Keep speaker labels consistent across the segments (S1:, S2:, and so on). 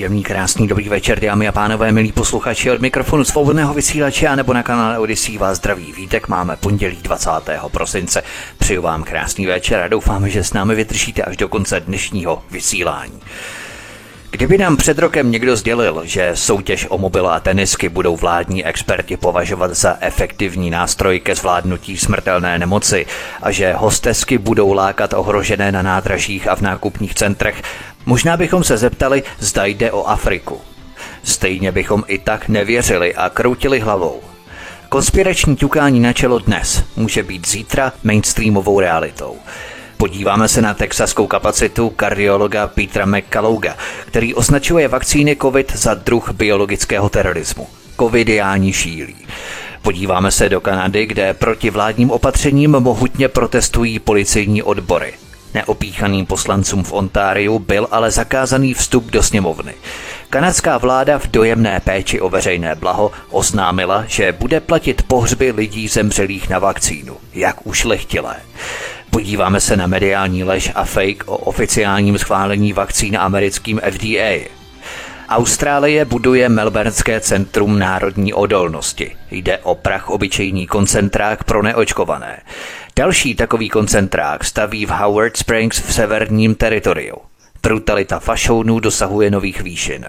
S1: Příjemný, krásný, dobrý večer, dámy a pánové, milí posluchači od mikrofonu svobodného vysílače a nebo na kanále Odyssey vás zdraví vítek. Máme pondělí 20. prosince. Přeju vám krásný večer a doufáme, že s námi vydržíte až do konce dnešního vysílání. Kdyby nám před rokem někdo sdělil, že soutěž o mobil a tenisky budou vládní experti považovat za efektivní nástroj ke zvládnutí smrtelné nemoci a že hostesky budou lákat ohrožené na nádražích a v nákupních centrech, možná bychom se zeptali, zda jde o Afriku. Stejně bychom i tak nevěřili a kroutili hlavou. Konspirační ťukání na čelo dnes může být zítra mainstreamovou realitou. Podíváme se na texaskou kapacitu kardiologa Petra McCallouga, který označuje vakcíny COVID za druh biologického terorismu. Covidiáni šílí. Podíváme se do Kanady, kde proti vládním opatřením mohutně protestují policejní odbory. Neopíchaným poslancům v Ontáriu byl ale zakázaný vstup do sněmovny. Kanadská vláda v dojemné péči o veřejné blaho oznámila, že bude platit pohřby lidí zemřelých na vakcínu, jak ušlechtilé. Podíváme se na mediální lež a fake o oficiálním schválení vakcín americkým FDA. Austrálie buduje Melbourneské centrum národní odolnosti. Jde o prach obyčejný koncentrák pro neočkované. Další takový koncentrák staví v Howard Springs v severním teritoriu. Brutalita fašounů dosahuje nových výšin.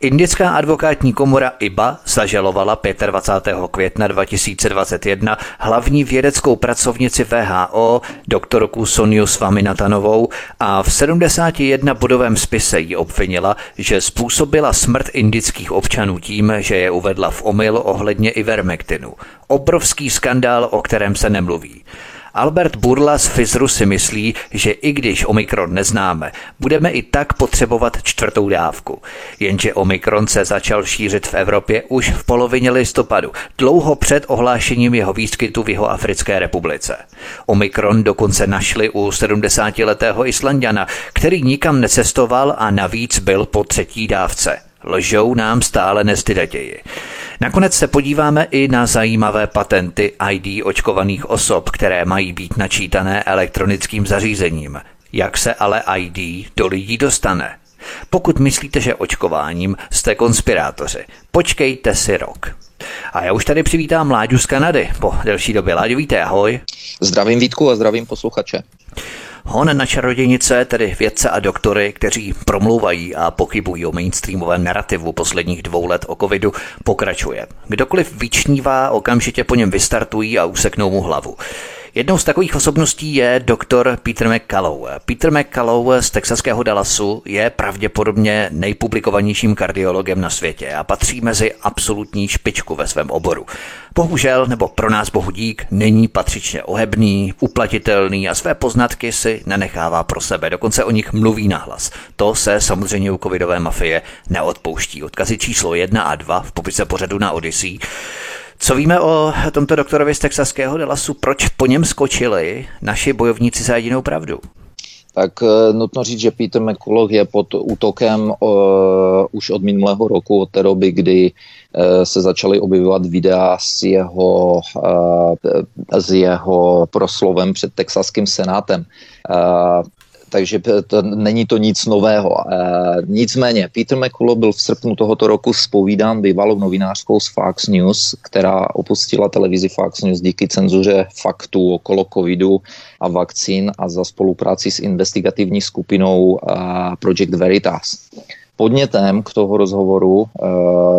S1: Indická advokátní komora IBA zažalovala 25. května 2021 hlavní vědeckou pracovnici VHO, doktorku Soniu Svaminatanovou a v 71-bodovém spise ji obvinila, že způsobila smrt indických občanů tím, že je uvedla v omyl ohledně ivermektinu. Obrovský skandál, o kterém se nemluví. Albert Burla z Fizru si myslí, že i když Omikron neznáme, budeme i tak potřebovat čtvrtou dávku. Jenže Omikron se začal šířit v Evropě už v polovině listopadu, dlouho před ohlášením jeho výskytu v jeho Africké republice. Omikron dokonce našli u 70-letého Islandiana, který nikam necestoval a navíc byl po třetí dávce. Lžou nám stále nestydatěji. Nakonec se podíváme i na zajímavé patenty ID očkovaných osob, které mají být načítané elektronickým zařízením. Jak se ale ID do lidí dostane? Pokud myslíte, že očkováním jste konspirátoři, počkejte si rok. A já už tady přivítám Láďu z Kanady po delší době. Láďu, víte, ahoj.
S2: Zdravím Vítku a zdravím posluchače.
S1: Hon na čarodějnice, tedy vědce a doktory, kteří promlouvají a pochybují o mainstreamovém narrativu posledních dvou let o covidu, pokračuje. Kdokoliv vyčnívá, okamžitě po něm vystartují a useknou mu hlavu. Jednou z takových osobností je doktor Peter McCullough. Peter McCullough z texaského Dallasu je pravděpodobně nejpublikovanějším kardiologem na světě a patří mezi absolutní špičku ve svém oboru. Bohužel, nebo pro nás bohu dík, není patřičně ohebný, uplatitelný a své poznatky si nenechává pro sebe, dokonce o nich mluví nahlas. To se samozřejmě u covidové mafie neodpouští. Odkazy číslo 1 a 2 v popise pořadu na Odyssey. Co víme o tomto doktorovi z texaského Dallasu? Proč po něm skočili naši bojovníci za jedinou pravdu?
S2: tak eh, nutno říct, že Peter McCulloch je pod útokem uh, už od minulého roku, od té doby, kdy uh, se začaly objevovat videa s jeho, uh, s jeho proslovem před texaským senátem. Uh, takže to, není to nic nového. E, nicméně, Peter McCullough byl v srpnu tohoto roku spovídán bývalou novinářskou z Fox News, která opustila televizi Fox News díky cenzuře faktů okolo covidu a vakcín a za spolupráci s investigativní skupinou e, Project Veritas. Podnětem k toho rozhovoru eh,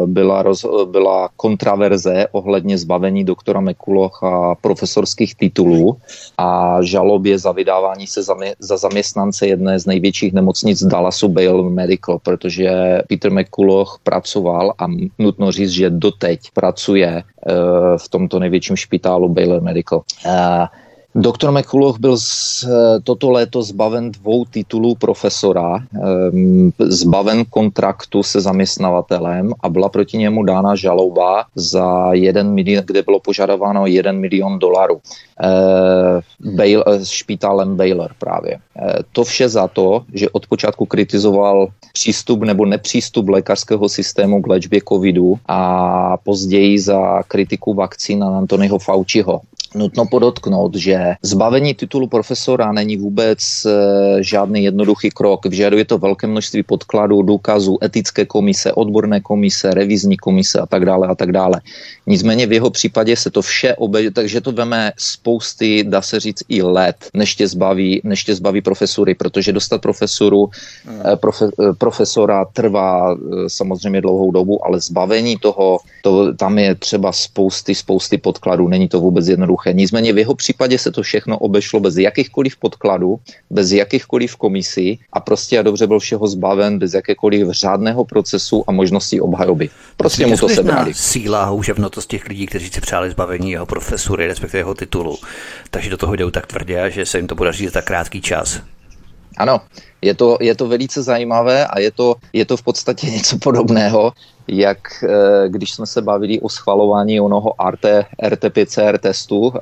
S2: byla, roz, byla kontraverze ohledně zbavení doktora Mekulocha profesorských titulů a žalobě za vydávání se za zaměstnance jedné z největších nemocnic Dallasu Baylor Medical, protože Peter McCulloch pracoval a nutno říct, že doteď pracuje eh, v tomto největším špitálu Baylor Medical. Eh, Doktor McCulloch byl z, toto léto zbaven dvou titulů profesora, ehm, zbaven kontraktu se zaměstnavatelem a byla proti němu dána žaloba za jeden milion, kde bylo požadováno 1 milion dolarů. Bail, špitálem Baylor právě. To vše za to, že od počátku kritizoval přístup nebo nepřístup lékařského systému k léčbě covidu a později za kritiku vakcín Antonyho Fauciho. Nutno podotknout, že zbavení titulu profesora není vůbec e, žádný jednoduchý krok. Vyžaduje to velké množství podkladů, důkazů, etické komise, odborné komise, revizní komise a tak dále a tak dále. Nicméně v jeho případě se to vše obe, takže to veme spousty, dá se říct, i let, než tě zbaví, než tě zbaví profesury, protože dostat profesuru, hmm. e, profe, e, profesora trvá samozřejmě dlouhou dobu, ale zbavení toho, to, tam je třeba spousty, spousty podkladů, není to vůbec jednoduché jednoduché. Nicméně v jeho případě se to všechno obešlo bez jakýchkoliv podkladů, bez jakýchkoliv komisí a prostě a dobře byl všeho zbaven bez jakékoliv řádného procesu a možností obhajoby. Prostě mu to sebrali.
S1: Síla houževnotost těch lidí, kteří si přáli zbavení jeho profesury, respektive jeho titulu. Takže do toho jdou tak tvrdě, že se jim to podaří za tak krátký čas.
S2: Ano, je to, je to velice zajímavé a je to, je to v podstatě něco podobného, jak eh, když jsme se bavili o schvalování onoho RT, RT-PCR testu eh,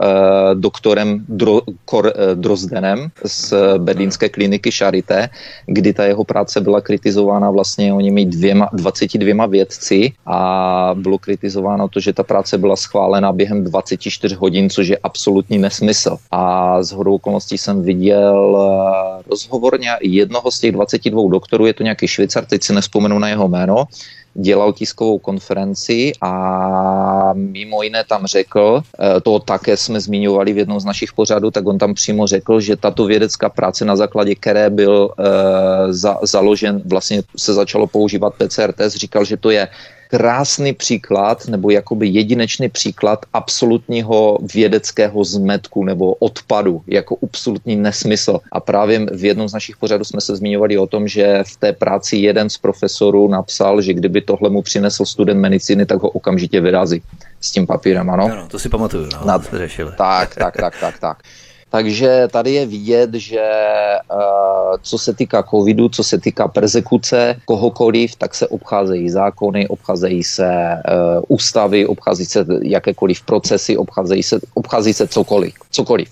S2: doktorem Dro, Kor, eh, Drozdenem z berlínské kliniky Charité, kdy ta jeho práce byla kritizována vlastně nimi dvěma, 22 vědci a bylo kritizováno to, že ta práce byla schválena během 24 hodin, což je absolutní nesmysl. A z hodou okolností jsem viděl rozhovor jednoho z těch 22 doktorů, je to nějaký švýcar, teď si nespomenu na jeho jméno, dělal tiskovou konferenci a mimo jiné tam řekl, eh, to také jsme zmiňovali v jednom z našich pořadů, tak on tam přímo řekl, že tato vědecká práce na základě které byl e, za, založen, vlastně se začalo používat PCR test, říkal, že to je krásný příklad nebo jakoby jedinečný příklad absolutního vědeckého zmetku nebo odpadu, jako absolutní nesmysl. A právě v jednom z našich pořadů jsme se zmiňovali o tom, že v té práci jeden z profesorů napsal, že kdyby tohle mu přinesl student medicíny, tak ho okamžitě vyrazí s tím papírem, ano?
S1: ano to si pamatuju, no, Nad... řešili.
S2: Tak, tak, tak, tak, tak. Takže tady je vidět, že uh, co se týká covidu, co se týká persekuce kohokoliv, tak se obcházejí zákony, obcházejí se uh, ústavy, obchází se jakékoliv procesy, obcházejí se, obchází se cokoliv. cokoliv.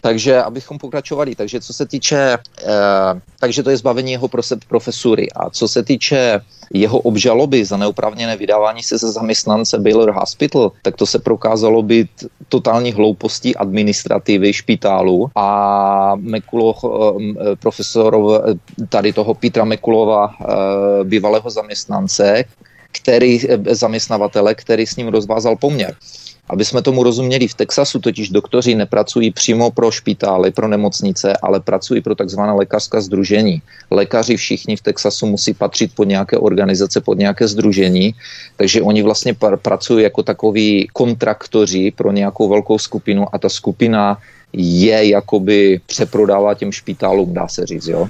S2: Takže abychom pokračovali, takže co se týče, eh, takže to je zbavení jeho profesury a co se týče jeho obžaloby za neoprávněné vydávání se ze zaměstnance Baylor Hospital, tak to se prokázalo být totální hloupostí administrativy špitálu a Mekulo, eh, eh, tady toho Petra Mekulova, bývalého zaměstnance, který, zaměstnavatele, který s ním rozvázal poměr. Aby jsme tomu rozuměli, v Texasu totiž doktoři nepracují přímo pro špitály, pro nemocnice, ale pracují pro takzvané lékařská združení. Lékaři všichni v Texasu musí patřit pod nějaké organizace, pod nějaké združení, takže oni vlastně pr- pracují jako takoví kontraktoři pro nějakou velkou skupinu a ta skupina je jakoby přeprodává těm špitálům, dá se říct, jo.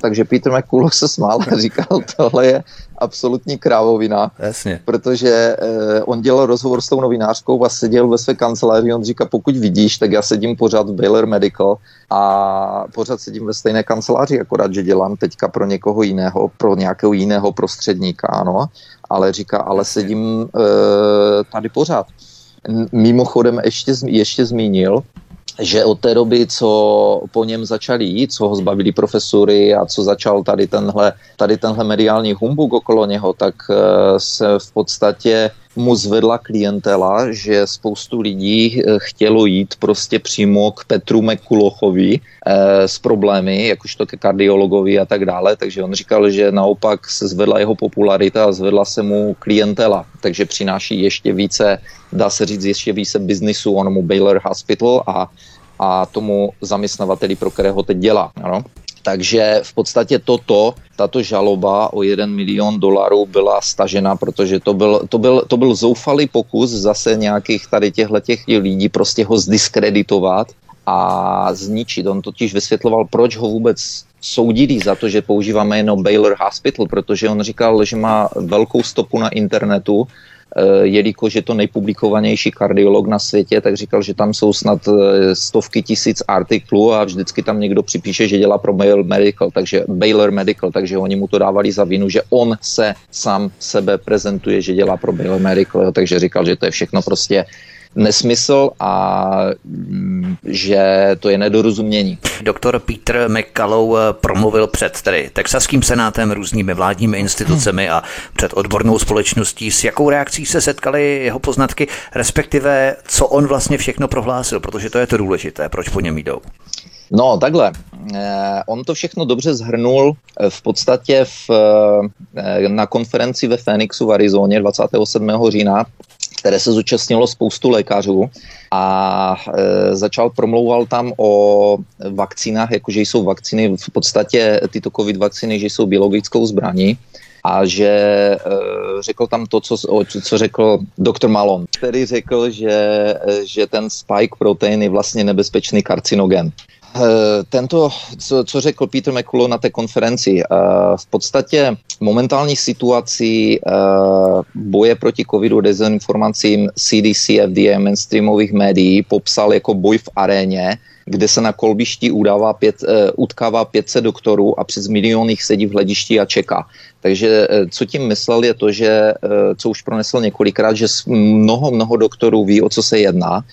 S2: Takže Peter McCulloch se smál a říkal, tohle je absolutní krávovina.
S1: Jasně.
S2: Protože eh, on dělal rozhovor s tou novinářkou a seděl ve své kanceláři. On říká, pokud vidíš, tak já sedím pořád v Baylor Medical a pořád sedím ve stejné kanceláři, akorát, že dělám teďka pro někoho jiného, pro nějakého jiného prostředníka, ano. Ale říká, ale sedím eh, tady pořád. Mimochodem ještě, ještě zmínil, že od té doby, co po něm začali jít, co ho zbavili profesury a co začal tady tenhle, tady tenhle mediální humbug okolo něho, tak eh, se v podstatě mu zvedla klientela, že spoustu lidí eh, chtělo jít prostě přímo k Petru Mekulochovi eh, s problémy, jakožto ke kardiologovi a tak dále, takže on říkal, že naopak se zvedla jeho popularita a zvedla se mu klientela, takže přináší ještě více, dá se říct, ještě více biznisu onomu Baylor Hospital a a tomu zaměstnavateli, pro kterého teď dělá. Ano? Takže v podstatě toto, tato žaloba o 1 milion dolarů byla stažena, protože to byl, to byl, to byl zoufalý pokus zase nějakých tady těchto těch lidí prostě ho zdiskreditovat a zničit. On totiž vysvětloval, proč ho vůbec soudili za to, že používá jméno Baylor Hospital, protože on říkal, že má velkou stopu na internetu jelikož je to nejpublikovanější kardiolog na světě, tak říkal, že tam jsou snad stovky tisíc artiklů a vždycky tam někdo připíše, že dělá pro Baylor Medical, takže Baylor Medical, takže oni mu to dávali za vinu, že on se sám sebe prezentuje, že dělá pro Baylor Medical, takže říkal, že to je všechno prostě nesmysl a mm, že to je nedorozumění.
S1: Doktor Peter McCallou eh, promluvil před tedy Texaským senátem, různými vládními institucemi a před odbornou společností. S jakou reakcí se setkali jeho poznatky, respektive co on vlastně všechno prohlásil, protože to je to důležité, proč po něm jdou.
S2: No, takhle. Eh, on to všechno dobře zhrnul eh, v podstatě v, na konferenci ve Phoenixu v Arizoně 27. října které se zúčastnilo spoustu lékařů a e, začal promlouval tam o vakcínách, jakože jsou vakcíny, v podstatě tyto covid vakcíny, že jsou biologickou zbraní a že e, řekl tam to, co, co řekl doktor Malon, který řekl, že, že ten spike protein je vlastně nebezpečný karcinogen. Eh, tento, co, co řekl Peter McCullough na té konferenci, eh, v podstatě momentální situaci eh, boje proti covidu dezinformacím CDC, FDA, mainstreamových médií popsal jako boj v aréně, kde se na kolbišti udává pět, utkává 500 doktorů a přes milion jich sedí v hledišti a čeká. Takže co tím myslel je to, že, co už pronesl několikrát, že mnoho, mnoho doktorů ví, o co se jedná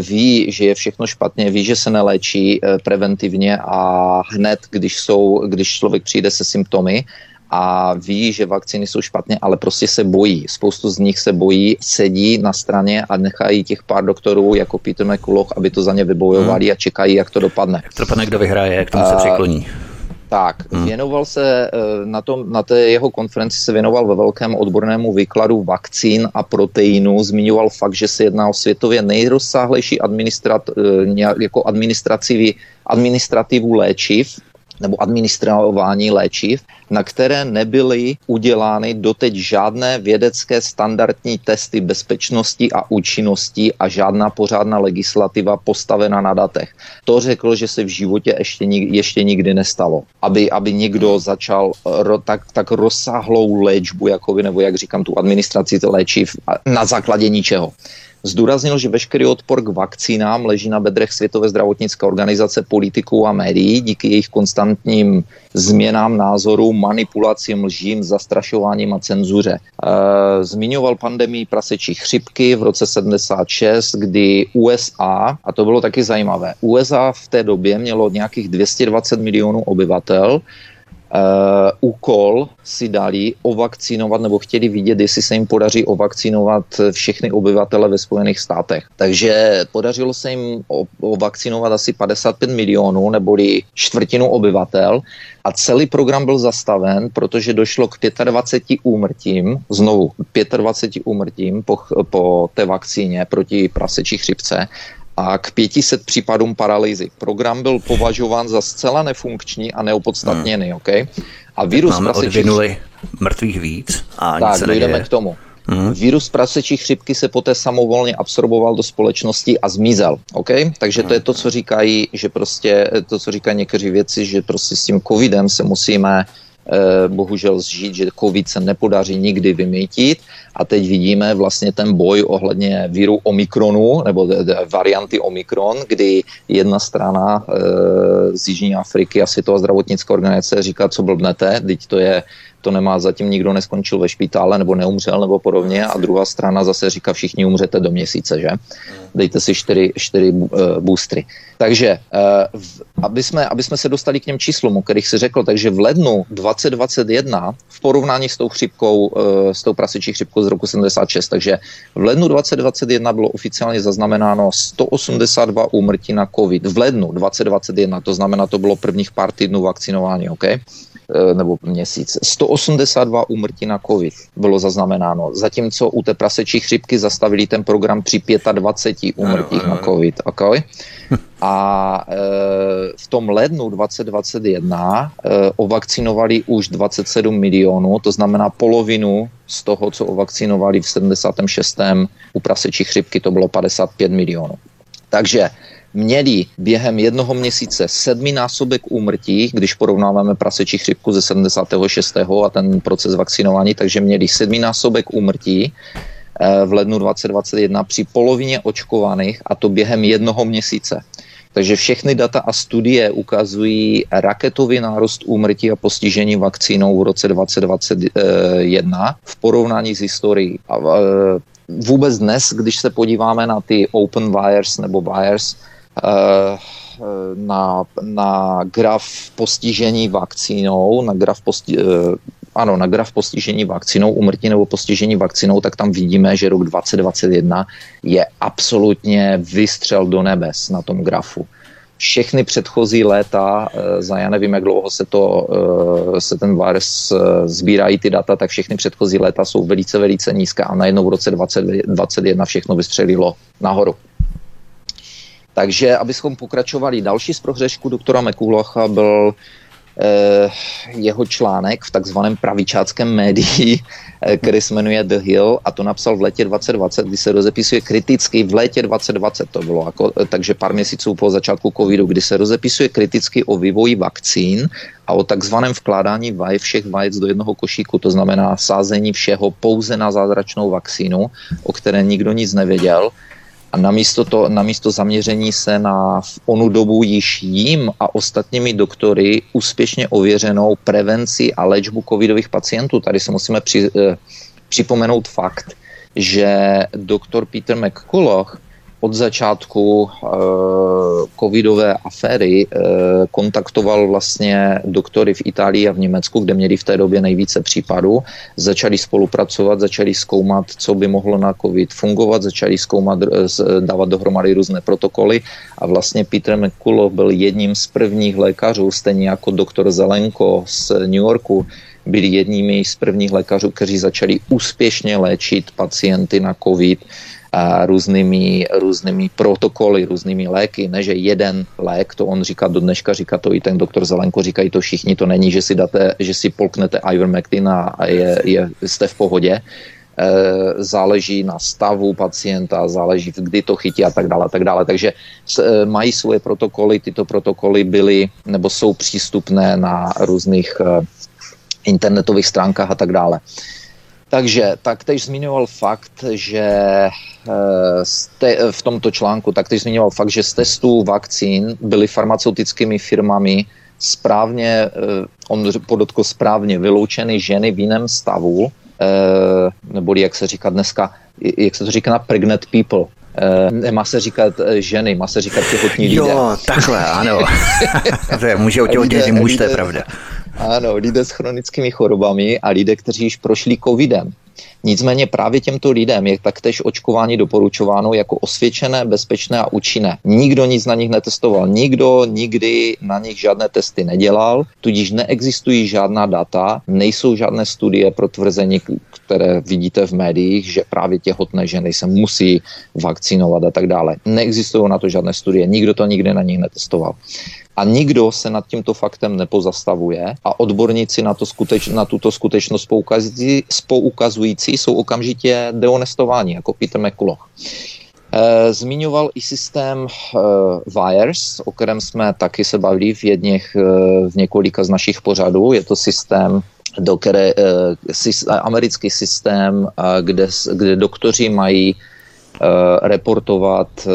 S2: ví, že je všechno špatně, ví, že se neléčí eh, preventivně a hned, když, jsou, když člověk přijde se symptomy, a ví, že vakcíny jsou špatně, ale prostě se bojí. Spoustu z nich se bojí, sedí na straně a nechají těch pár doktorů jako Peter McCulloch, aby to za ně vybojovali hmm. a čekají, jak to dopadne.
S1: Jak to dopadne, kdo vyhraje, jak tomu se přikloní.
S2: Tak, hmm. věnoval se eh, na, tom, na té jeho konferenci se věnoval ve velkém odbornému výkladu vakcín a proteinů. Zmiňoval fakt, že se jedná o světově nejrozsáhlejší administrat, eh, jako administrativu, administrativu léčiv nebo administrování léčiv, na které nebyly udělány doteď žádné vědecké standardní testy bezpečnosti a účinnosti a žádná pořádná legislativa postavena na datech. To řekl, že se v životě ještě, ještě nikdy nestalo. Aby, aby někdo začal ro, tak, tak rozsáhlou léčbu, jako vy, nebo jak říkám, tu administraci léčiv na základě ničeho. Zdůraznil, že veškerý odpor k vakcínám leží na bedrech Světové zdravotnické organizace, politiků a médií díky jejich konstantním změnám názorů, manipulacím, lžím, zastrašováním a cenzuře. E, zmiňoval pandemii prasečí chřipky v roce 76, kdy USA, a to bylo taky zajímavé, USA v té době mělo nějakých 220 milionů obyvatel, Uh, úkol si dali ovakcinovat nebo chtěli vidět, jestli se jim podaří ovakcinovat všechny obyvatele ve Spojených státech. Takže podařilo se jim ovakcinovat asi 55 milionů neboli čtvrtinu obyvatel a celý program byl zastaven, protože došlo k 25 úmrtím, znovu 25 úmrtím po, po té vakcíně proti prasečí chřipce a k 500 případům paralýzy. Program byl považován za zcela nefunkční a neopodstatněný, hmm. okay?
S1: A virus Máme odvinuli mrtvých víc a
S2: tak, nic se dojdeme k tomu. Hmm. Virus prasečí chřipky se poté samovolně absorboval do společnosti a zmizel. Okay? Takže to je to, co říkají, že prostě to, co říkají někteří věci, že prostě s tím covidem se musíme Eh, bohužel zžít, že covid se nepodaří nikdy vymítit a teď vidíme vlastně ten boj ohledně víru Omikronu nebo varianty Omikron, kdy jedna strana eh, z Jižní Afriky a Světová zdravotnická organizace říká, co blbnete, teď to je to nemá zatím nikdo neskončil ve špitále nebo neumřel nebo podobně a druhá strana zase říká, všichni umřete do měsíce, že? Dejte si čtyři, čtyři uh, boostry. Takže, uh, aby, jsme, aby jsme se dostali k těm číslům, o kterých si řekl, takže v lednu 2021 v porovnání s tou chřipkou, uh, s tou prasečí chřipkou z roku 76, takže v lednu 2021 bylo oficiálně zaznamenáno 182 úmrtí na COVID. V lednu 2021, to znamená, to bylo prvních pár týdnů vakcinování, OK? Eh, nebo měsíc. 182 úmrtí na COVID bylo zaznamenáno, zatímco u té prasečí chřipky zastavili ten program při 25 úmrtích na COVID. Okay? A e, v tom lednu 2021 e, eh, ovakcinovali už 27 milionů, to znamená polovinu z toho, co ovakcinovali v 76. u prasečí chřipky, to bylo 55 milionů. Takže měli během jednoho měsíce sedminásobek úmrtí, když porovnáváme prasečí chřipku ze 76. a ten proces vakcinování, takže měli sedminásobek úmrtí v lednu 2021 při polovině očkovaných a to během jednoho měsíce. Takže všechny data a studie ukazují raketový nárost úmrtí a postižení vakcínou v roce 2021 v porovnání s historií. A e, vůbec dnes, když se podíváme na ty open wires nebo wires, na, na graf postižení vakcínou, na graf posti, e, ano, na graf postižení vakcinou, umrtí nebo postižení vakcinou, tak tam vidíme, že rok 2021 je absolutně vystřel do nebes na tom grafu. Všechny předchozí léta, eh, za já nevím, jak dlouho se, to, eh, se ten eh, sbírají ty data, tak všechny předchozí léta jsou velice, velice nízké a najednou v roce 2021 všechno vystřelilo nahoru. Takže, abychom pokračovali, další z prohřešků doktora Mekulacha byl Eh, jeho článek v takzvaném pravičáckém médii, eh, který se jmenuje The Hill a to napsal v létě 2020, kdy se rozepisuje kriticky v létě 2020 to bylo, jako, eh, takže pár měsíců po začátku covidu, kdy se rozepisuje kriticky o vývoji vakcín a o takzvaném vkládání vaj, všech vajec do jednoho košíku, to znamená sázení všeho pouze na zázračnou vakcínu, o které nikdo nic nevěděl a namísto, to, namísto zaměření se na v onu dobu již jím a ostatními doktory úspěšně ověřenou prevenci a léčbu covidových pacientů. Tady se musíme při, eh, připomenout fakt, že doktor Peter McCulloch od začátku uh, covidové aféry uh, kontaktoval vlastně doktory v Itálii a v Německu, kde měli v té době nejvíce případů. Začali spolupracovat, začali zkoumat, co by mohlo na covid fungovat, začali zkoumat, uh, dávat dohromady různé protokoly a vlastně Peter McCulloch byl jedním z prvních lékařů, stejně jako doktor Zelenko z New Yorku, byli jedními z prvních lékařů, kteří začali úspěšně léčit pacienty na COVID a různými, různými protokoly, různými léky, ne že jeden lék, to on říká do dneška, říká to i ten doktor Zelenko, říkají to všichni, to není, že si, dáte, že si polknete Ivermectin a je, je, jste v pohodě, e, záleží na stavu pacienta, záleží, kdy to chytí a tak dále, a tak dále. Takže e, mají svoje protokoly, tyto protokoly byly nebo jsou přístupné na různých e, internetových stránkách a tak dále. Takže taktéž zmiňoval fakt, že eh, v tomto článku taktéž zmiňoval fakt, že z testů vakcín byly farmaceutickými firmami správně, eh, on podotkl správně, vyloučeny ženy v jiném stavu, eh, neboli jak se říká dneska, jak se to říká na pregnant people, Nemá se říkat ženy, má se říkat těhotní lidé.
S1: Jo, takhle, ano. to je, může otěhotnět i muž, to je pravda.
S2: Ano, lidé s chronickými chorobami a lidé, kteří již prošli covidem. Nicméně právě těmto lidem je taktéž očkování doporučováno jako osvědčené, bezpečné a účinné. Nikdo nic na nich netestoval, nikdo nikdy na nich žádné testy nedělal, tudíž neexistují žádná data, nejsou žádné studie pro tvrzení, které vidíte v médiích, že právě těhotné ženy se musí vakcinovat a tak dále. Neexistují na to žádné studie, nikdo to nikdy na nich netestoval a nikdo se nad tímto faktem nepozastavuje a odborníci na, to skuteč, na tuto skutečnost poukazující, spoukazující jsou okamžitě dehonestováni, jako Peter McCulloch. E, zmiňoval i systém e, Wires, o kterém jsme taky se bavili v jedněch, e, v několika z našich pořadů. Je to systém, do které, e, americký systém, e, kde, kde doktoři mají Eh, reportovat eh,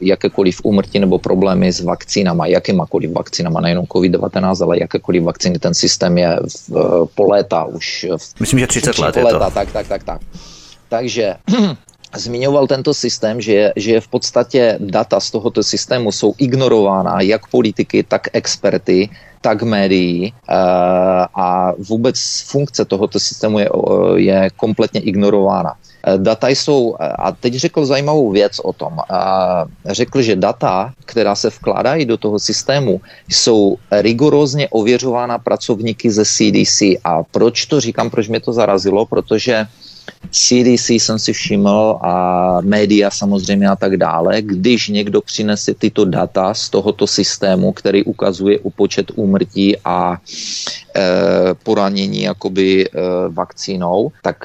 S2: jakékoliv úmrtí nebo problémy s vakcínama, jakýmakoliv vakcínama, nejenom COVID-19, ale jakékoliv vakcíny. Ten systém je v, eh, po léta už.
S1: V, Myslím, že 30 let je
S2: léta, to. Tak, tak, tak, tak. Takže zmiňoval tento systém, že, že v podstatě data z tohoto systému jsou ignorována jak politiky, tak experty, tak médií a vůbec funkce tohoto systému je, je kompletně ignorována. Eh, data jsou, eh, a teď řekl zajímavou věc o tom. Řekl, že data, která se vkládají do toho systému, jsou rigorózně ověřována pracovníky ze CDC. A proč to říkám, proč mě to zarazilo? Protože CDC jsem si všiml a média samozřejmě a tak dále, když někdo přinese tyto data z tohoto systému, který ukazuje u počet úmrtí a poranění jakoby vakcínou, tak,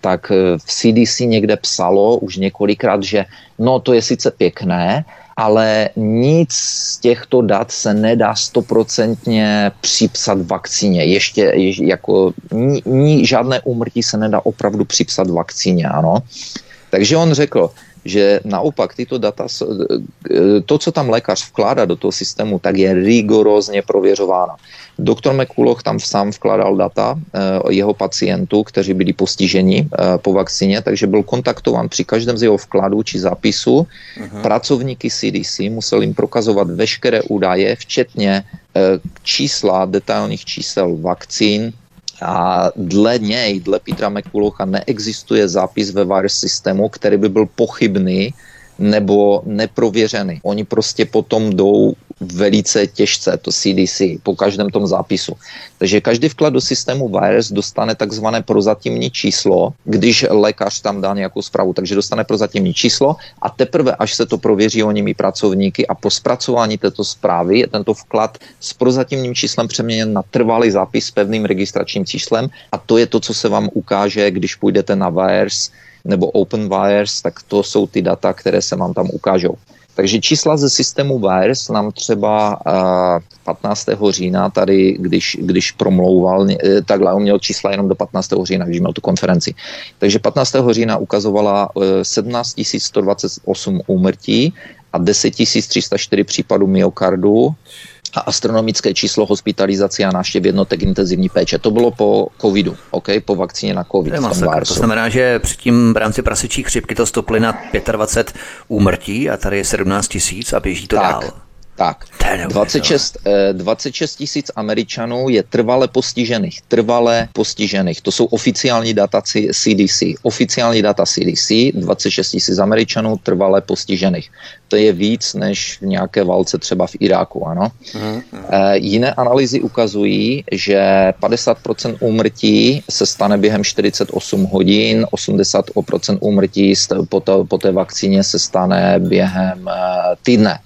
S2: tak v CDC někde psalo už několikrát, že no to je sice pěkné, ale nic z těchto dat se nedá stoprocentně připsat vakcíně. Ještě, ještě jako ní, ní, žádné úmrtí se nedá opravdu připsat vakcíně, ano. Takže on řekl, že naopak tyto data, to, co tam lékař vkládá do toho systému, tak je rigorózně prověřováno. Doktor McCulloch tam sám vkládal data eh, jeho pacientů, kteří byli postiženi eh, po vakcíně, takže byl kontaktován při každém z jeho vkladů či zápisu. Uh-huh. Pracovníky CDC musel jim prokazovat veškeré údaje, včetně eh, čísla, detailních čísel vakcín, a dle něj, dle Petra McCullocha, neexistuje zápis ve virus systému, který by byl pochybný nebo neprověřený. Oni prostě potom jdou velice těžce, to CDC, po každém tom zápisu. Takže každý vklad do systému virus dostane takzvané prozatímní číslo, když lékař tam dá nějakou zprávu, takže dostane prozatímní číslo a teprve, až se to prověří o nimi pracovníky a po zpracování této zprávy je tento vklad s prozatímním číslem přeměněn na trvalý zápis s pevným registračním číslem a to je to, co se vám ukáže, když půjdete na virus nebo OpenWires, tak to jsou ty data, které se vám tam ukážou. Takže čísla ze systému VIRS nám třeba 15. října tady, když, když promlouval, e, takhle on měl čísla jenom do 15. října, když měl tu konferenci. Takže 15. října ukazovala 17 e, 128 úmrtí a 10 304 případů myokardu a astronomické číslo hospitalizací a návštěv jednotek intenzivní péče. To bylo po covidu, OK, po vakcíně na covid.
S1: To, to znamená, že předtím v rámci prasečí chřipky to stoply na 25 úmrtí a tady je 17 tisíc a běží to tak. dál.
S2: Tak, 26, 26 eh, tisíc Američanů je trvale postižených. Trvale postižených. To jsou oficiální data CDC. Oficiální data CDC, 26 tisíc Američanů trvale postižených. To je víc než v nějaké válce třeba v Iráku, ano. Uh-huh. Jiné analýzy ukazují, že 50% úmrtí se stane během 48 hodin, 80% úmrtí po té vakcíně se stane během eh, týdne.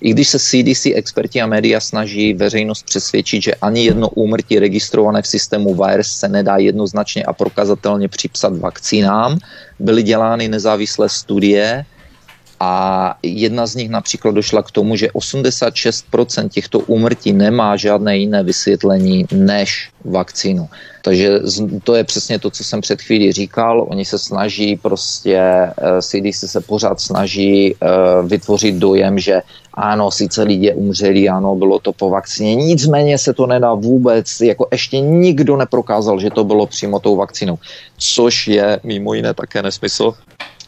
S2: I když se CDC experti a média snaží veřejnost přesvědčit, že ani jedno úmrtí registrované v systému VIRS se nedá jednoznačně a prokazatelně připsat vakcínám, byly dělány nezávislé studie, a jedna z nich například došla k tomu, že 86% těchto úmrtí nemá žádné jiné vysvětlení než vakcínu. Takže to je přesně to, co jsem před chvíli říkal. Oni se snaží prostě, CDC eh, se pořád snaží eh, vytvořit dojem, že ano, sice lidé umřeli, ano, bylo to po vakcíně, nicméně se to nedá vůbec, jako ještě nikdo neprokázal, že to bylo přímo tou vakcínou, což je mimo jiné také nesmysl,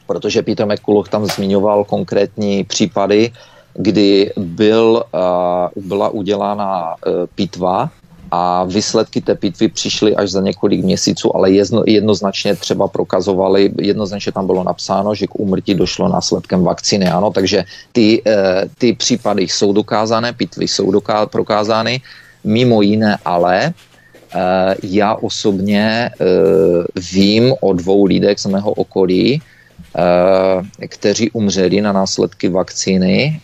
S2: protože Peter McCulloch tam zmiňoval konkrétní případy, kdy byl, uh, byla udělána uh, pitva a výsledky té pitvy přišly až za několik měsíců, ale jedno, jednoznačně třeba prokazovali, jednoznačně tam bylo napsáno, že k úmrtí došlo následkem vakcíny, ano, takže ty, uh, ty případy jsou dokázané, pitvy jsou doká- prokázány, mimo jiné ale já osobně vím o dvou lidech z mého okolí, Eh, kteří umřeli na následky vakcíny.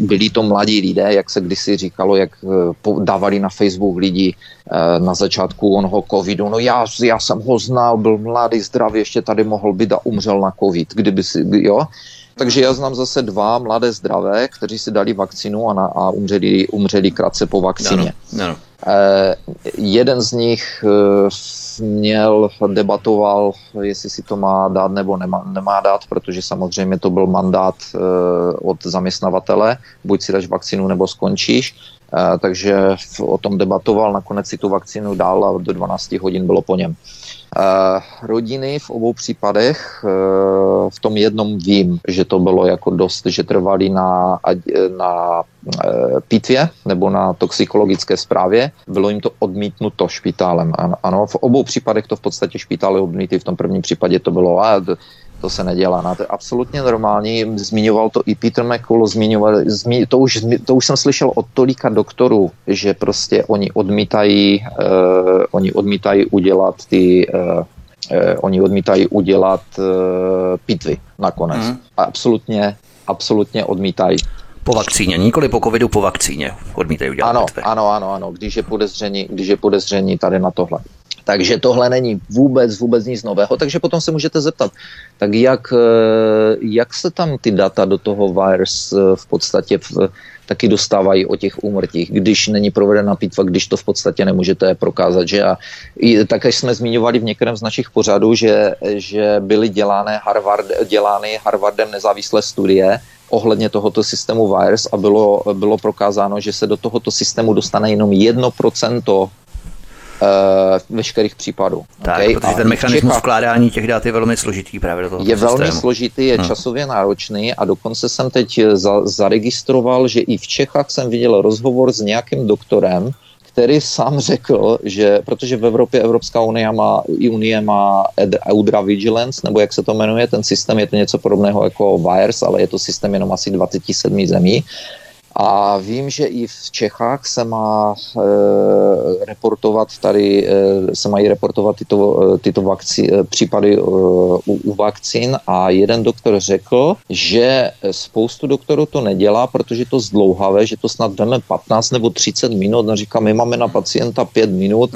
S2: Byli to mladí lidé, jak se kdysi říkalo, jak eh, dávali na Facebook lidi eh, na začátku onoho covidu. No já, já jsem ho znal, byl mladý, zdravý, ještě tady mohl být a umřel na covid. Kdyby si, jo? Takže já znám zase dva mladé zdravé, kteří si dali vakcínu a, na, a umřeli, umřeli krátce po vakcíně. Ano, ano. Eh, jeden z nich eh, měl, debatoval, jestli si to má dát nebo nemá, nemá dát, protože samozřejmě to byl mandát eh, od zaměstnavatele, buď si dáš vakcínu nebo skončíš. Eh, takže o tom debatoval, nakonec si tu vakcínu dal a do 12 hodin bylo po něm. Eh, rodiny v obou případech, eh, v tom jednom vím, že to bylo jako dost, že trvali na, na pitvě nebo na toxikologické zprávě. Bylo jim to odmítnuto špitálem. Ano, v obou případech to v podstatě špitály odmítli. V tom prvním případě to bylo, a to se nedělá. No, to je absolutně normální. Zmiňoval to i Peter McCullough, zmiňoval, zmi, to, už, to už jsem slyšel od tolika doktorů, že prostě oni odmítají, uh, oni odmítají udělat ty uh, uh, oni odmítají udělat uh, pitvy nakonec. Mm. Absolutně, absolutně odmítají.
S1: Po vakcíně, nikoli po covidu, po vakcíně. Odmítají udělat
S2: ano,
S1: pitvy.
S2: ano, ano, ano, když je podezření, když je podezření tady na tohle. Takže tohle není vůbec, vůbec nic nového, takže potom se můžete zeptat, tak jak, eh, jak se tam ty data do toho virus eh, v podstatě v, taky dostávají o těch úmrtích, když není provedena pitva, když to v podstatě nemůžete prokázat. Že a také jsme zmiňovali v některém z našich pořadů, že, že byly dělané, Harvard, dělány Harvardem nezávislé studie, ohledně tohoto systému virus a bylo, bylo prokázáno, že se do tohoto systému dostane jenom 1% uh, veškerých případů.
S1: Tak, okay? protože ten mechanismus Čechách, vkládání těch dat je velmi složitý právě do toho
S2: Je
S1: systému.
S2: velmi složitý, je hmm. časově náročný a dokonce jsem teď za, zaregistroval, že i v Čechách jsem viděl rozhovor s nějakým doktorem, který sám řekl, že protože v Evropě Evropská unie má, unie má Eudra Vigilance, nebo jak se to jmenuje, ten systém je to něco podobného jako VIRES, ale je to systém jenom asi 27 zemí, a vím, že i v Čechách se má e, reportovat tady, e, se mají reportovat tyto, e, tyto vakci, e, případy e, u, u vakcín. A jeden doktor řekl, že spoustu doktorů to nedělá, protože to zdlouhavé, že to snad jdeme 15 nebo 30 minut. A říká, my máme na pacienta 5 minut.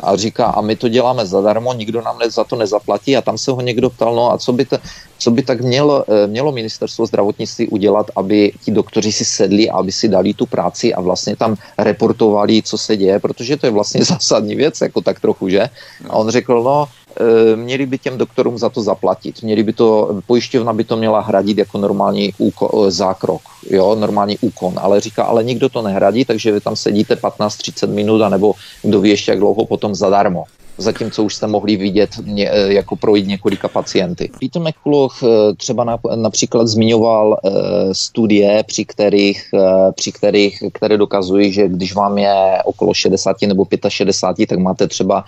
S2: A říká, a my to děláme zadarmo, nikdo nám za to nezaplatí. A tam se ho někdo ptal, no a co by, to, co by tak mělo, mělo ministerstvo zdravotnictví udělat, aby ti doktoři si sedli a aby si dali tu práci a vlastně tam reportovali, co se děje, protože to je vlastně zásadní věc, jako tak trochu, že? A on řekl, no, e, měli by těm doktorům za to zaplatit. Měli by to, pojišťovna by to měla hradit jako normální úko, e, zákrok, jo, normální úkon, ale říká, ale nikdo to nehradí, takže vy tam sedíte 15-30 minut, anebo kdo ví ještě jak dlouho potom zadarmo zatímco už jste mohli vidět ně, eh, jako projít několika pacienty. Peter McCulloch eh, třeba na, například zmiňoval uh, studie, při kterých, při kterých, které dokazují, že když vám je okolo 60 nebo 65, tak máte třeba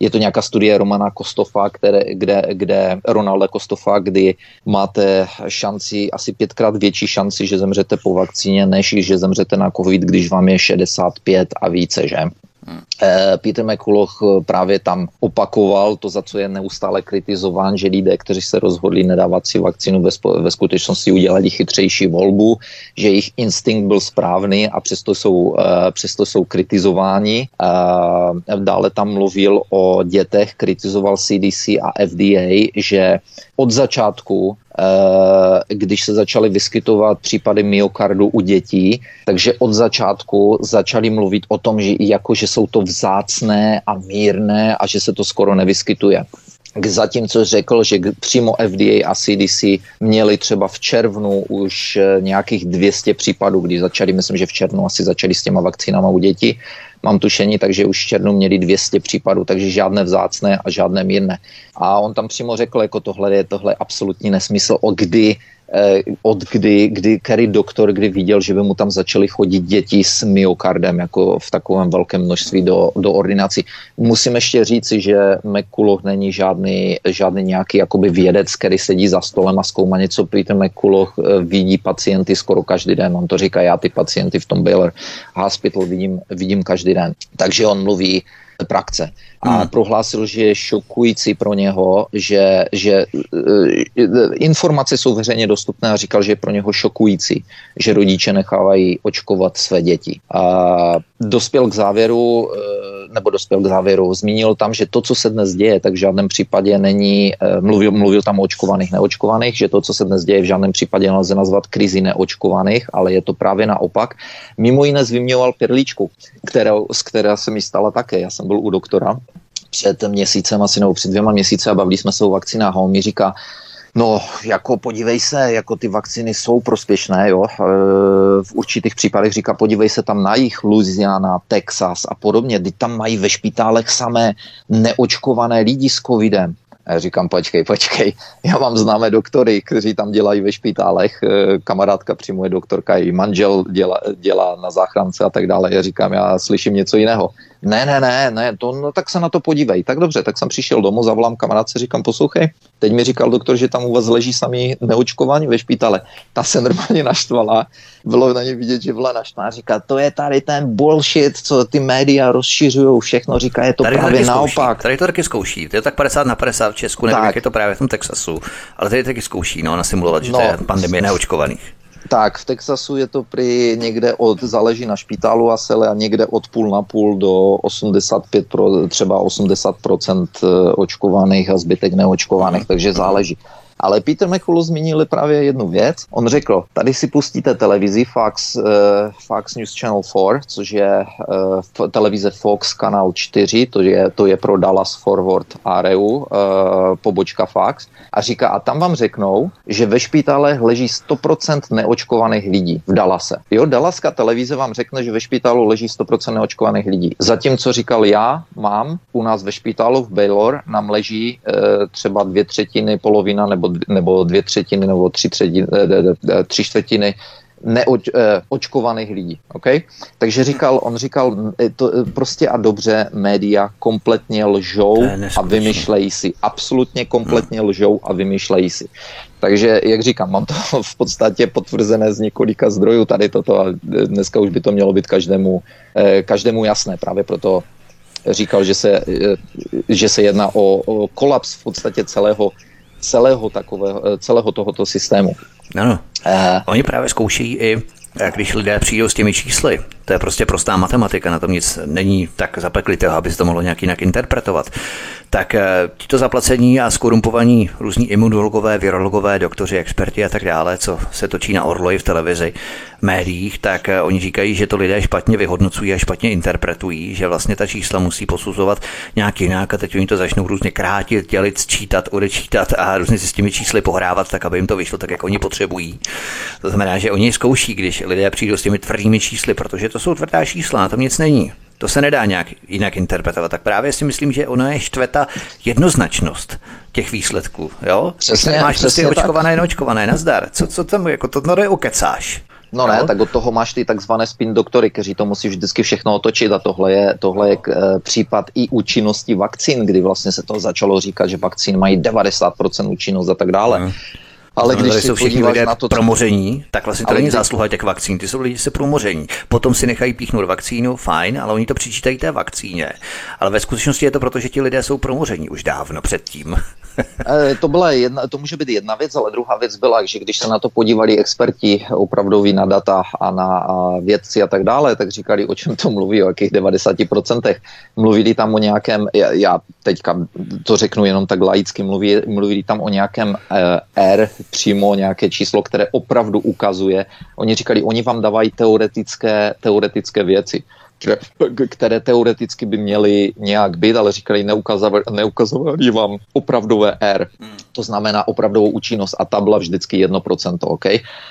S2: je to nějaká studie Romana Kostofa, které, kde, kde Ronalda Kostofa, kdy máte šanci, asi pětkrát větší šanci, že zemřete po vakcíně, než že zemřete na covid, když vám je 65 a více, že? Eh, Peter McCulloch eh, právě tam opakoval to, za co je neustále kritizován, že lidé, kteří se rozhodli nedávat si vakcínu, ve, ve skutečnosti udělali chytřejší volbu, že jejich instinkt byl správný a přesto jsou, eh, přesto jsou kritizováni. Dále tam mluvil o dětech, kritizoval CDC a FDA, že od začátku když se začaly vyskytovat případy myokardu u dětí, takže od začátku začali mluvit o tom, že, jako, že jsou to vzácné a mírné a že se to skoro nevyskytuje. Zatímco řekl, že přímo FDA a CDC měli třeba v červnu už eh, nějakých 200 případů, když začali, myslím, že v červnu asi začali s těma vakcínama u dětí, mám tušení, takže už v červnu měli 200 případů, takže žádné vzácné a žádné mírné. A on tam přímo řekl, jako tohle je tohle absolutní nesmysl, o kdy od kdy, kdy který doktor, kdy viděl, že by mu tam začaly chodit děti s myokardem jako v takovém velkém množství do, do ordinací. Musím ještě říci, že McCulloch není žádný, žádný nějaký jakoby vědec, který sedí za stolem a zkoumá něco. Peter McCulloch eh, vidí pacienty skoro každý den. On to říká, já ty pacienty v tom Baylor Hospital vidím, vidím každý den. Takže on mluví praxe. A hmm. prohlásil, že je šokující pro něho, že, že uh, informace jsou veřejně dostupné a říkal, že je pro něho šokující, že rodiče nechávají očkovat své děti. A dospěl k závěru, uh, nebo dospěl k závěru, zmínil tam, že to, co se dnes děje, tak v žádném případě není, uh, mluvil, mluvil tam o očkovaných, neočkovaných, že to, co se dnes děje, v žádném případě nelze nazvat krizi neočkovaných, ale je to právě naopak. Mimo jiné zvyměval perličku, kterou, z které se mi stala také. Já jsem byl u doktora před měsícem, asi nebo před dvěma měsíce a bavili jsme se o vakcinách a on mi říká, No, jako podívej se, jako ty vakcíny jsou prospěšné, jo. E, v určitých případech říká, podívej se tam na jich, Louisiana, Texas a podobně, kdy tam mají ve špitálech samé neočkované lidi s covidem. A já říkám, počkej, počkej, já mám známé doktory, kteří tam dělají ve špitálech, e, kamarádka přímo je doktorka, její manžel dělá, dělá na záchrance a tak dále. Já říkám, já slyším něco jiného. Ne, ne, ne, ne, to, no, tak se na to podívej. Tak dobře, tak jsem přišel domů, zavolám kamarádce, říkám, poslouchej, teď mi říkal doktor, že tam u vás leží sami neočkovaní ve špitale. Ta se normálně naštvala, bylo na ně vidět, že byla naštvaná, říká, to je tady ten bullshit, co ty média rozšiřují, všechno říká, je to
S1: tady
S2: právě
S1: to
S2: naopak.
S1: Tady to taky zkouší, to je tak 50 na 50 v Česku, nevím, tak. jak je to právě v tom Texasu, ale tady taky zkouší, no, nasimulovat, že no, to je pandemie neočkovaných.
S2: Tak, v Texasu je to při někde od, záleží na špitálu a sele a někde od půl na půl do 85, pro, třeba 80% eh, očkovaných a zbytek neočkovaných, takže záleží. Ale Peter McCullough zmínil právě jednu věc. On řekl, tady si pustíte televizi Fox, uh, Fox News Channel 4, což je uh, televize Fox kanál 4, to je, to je pro Dallas Forward Areu, uh, pobočka Fox. A říká, a tam vám řeknou, že ve špitále leží 100% neočkovaných lidí v Dallase. Jo, Dallaska televize vám řekne, že ve špitálu leží 100% neočkovaných lidí. Zatímco říkal já, mám u nás ve špitálu v Baylor, nám leží uh, třeba dvě třetiny, polovina nebo nebo dvě třetiny nebo tři, třetiny, eh, eh, tři čtvrtiny neočkovaných eh, lidí. Okay? Takže říkal, on říkal, to prostě a dobře média kompletně lžou a vymýšlejí si. Absolutně kompletně hmm. lžou a vymýšlejí si. Takže, jak říkám, mám to v podstatě potvrzené z několika zdrojů tady toto a dneska už by to mělo být každému, každému jasné. Právě proto říkal, že se, že se jedná o, o kolaps v podstatě celého celého, takového, eh, celého tohoto systému.
S1: Ano. Uh, Oni právě zkoušejí i když lidé přijdou s těmi čísly, to je prostě prostá matematika, na tom nic není tak zapeklitého, aby se to mohlo nějak jinak interpretovat, tak eh, tito zaplacení a skorumpovaní různí imunologové, virologové, doktoři, experti a tak dále, co se točí na orloji v televizi, v médiích, tak eh, oni říkají, že to lidé špatně vyhodnocují a špatně interpretují, že vlastně ta čísla musí posuzovat nějak jinak a teď oni to začnou různě krátit, dělit, sčítat, odečítat a různě si s těmi čísly pohrávat, tak aby jim to vyšlo tak, jak oni potřebují. To znamená, že oni zkouší, když lidé přijdou s těmi tvrdými čísly, protože to jsou tvrdá čísla, na tom nic není. To se nedá nějak jinak interpretovat. Tak právě si myslím, že ona je štveta jednoznačnost těch výsledků. Jo?
S2: Přesně,
S1: Máš prostě
S2: přesně
S1: prostě očkované, neočkované, nazdar. Co, co tam, jako to, no ukecáš.
S2: No ne, tak od toho máš ty takzvané spin doktory, kteří to musí vždycky všechno otočit a tohle je, tohle je e, případ i účinnosti vakcín, kdy vlastně se to začalo říkat, že vakcín mají 90% účinnost a tak dále. Hmm.
S1: Ale když jsou všichni lidé na to, promoření, tak vlastně to není zásluha těch vakcín, ty jsou lidi se promoření. Potom si nechají píchnout vakcínu, fajn, ale oni to přičítají té vakcíně. Ale ve skutečnosti je to proto, že ti lidé jsou promoření už dávno předtím.
S2: Eh, to, byla jedna, to může být jedna věc, ale druhá věc byla, že když se na to podívali experti opravdoví na data a na vědci a tak dále, tak říkali, o čem to mluví, o jakých 90%. Mluvili tam o nějakém, já, teďka to řeknu jenom tak laicky, mluví, mluvili tam o nějakém eh, R, přímo nějaké číslo, které opravdu ukazuje. Oni říkali, oni vám dávají teoretické, teoretické věci které teoreticky by měly nějak být, ale říkali, neukazovali, neukazovali vám opravdové R. Hmm. To znamená opravdovou účinnost a ta byla vždycky 1%, OK?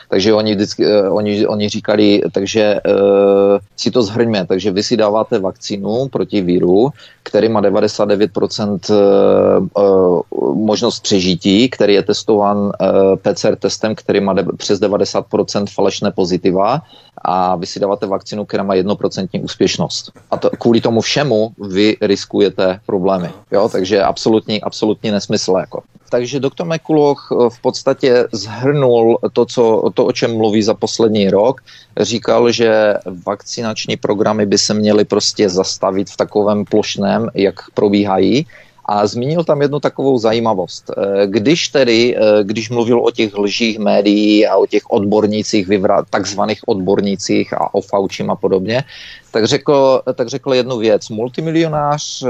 S2: Takže oni, vždycky, uh, oni, oni říkali, takže uh, si to zhrňme, takže vy si dáváte vakcínu proti víru, který má 99% uh, uh, možnost přežití, který je testovan uh, PCR testem, který má de- přes 90% falešné pozitiva a vy si dáváte vakcínu, která má 1% úspěšnost. A to, kvůli tomu všemu vy riskujete problémy. Jo? Takže absolutní, absolutní nesmysl. Jako. Takže doktor Mekuloch eh, v podstatě zhrnul to, co, to, o čem mluví za poslední rok. Říkal, že vakcinační programy by se měly prostě zastavit v takovém plošném, jak probíhají, a zmínil tam jednu takovou zajímavost. Eh, když tedy, eh, když mluvil o těch lžích médií a o těch odbornících, takzvaných odbornících a o Faučím a podobně, tak řekl, tak řekl jednu věc. Multimilionář eh,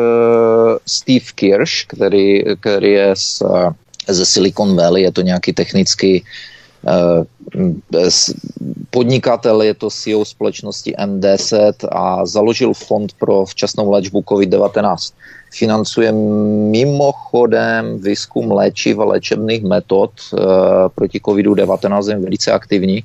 S2: Steve Kirsch, který, který je z, ze Silicon Valley, je to nějaký technický podnikatel, je to CEO společnosti M10 a založil fond pro včasnou léčbu COVID-19 financuje mimochodem výzkum léčiv a léčebných metod e, proti COVID-19, je velice aktivní.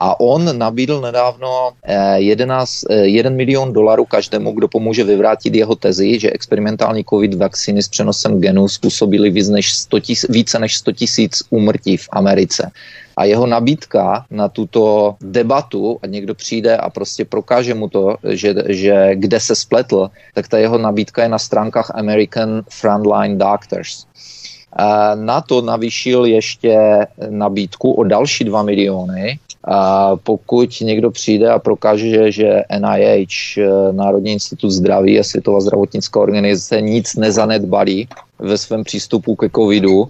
S2: A on nabídl nedávno 11, eh, 1 eh, milion dolarů každému, kdo pomůže vyvrátit jeho tezi, že experimentální COVID vakcíny s přenosem genů způsobily více než 100 tisíc, více než 100 tisíc úmrtí v Americe. A jeho nabídka na tuto debatu, a někdo přijde a prostě prokáže mu to, že, že kde se spletl, tak ta jeho nabídka je na stránkách American Frontline Doctors. Na to navýšil ještě nabídku o další 2 miliony. A pokud někdo přijde a prokáže, že NIH, Národní institut zdraví a Světová zdravotnická organizace nic nezanedbalí ve svém přístupu ke covidu,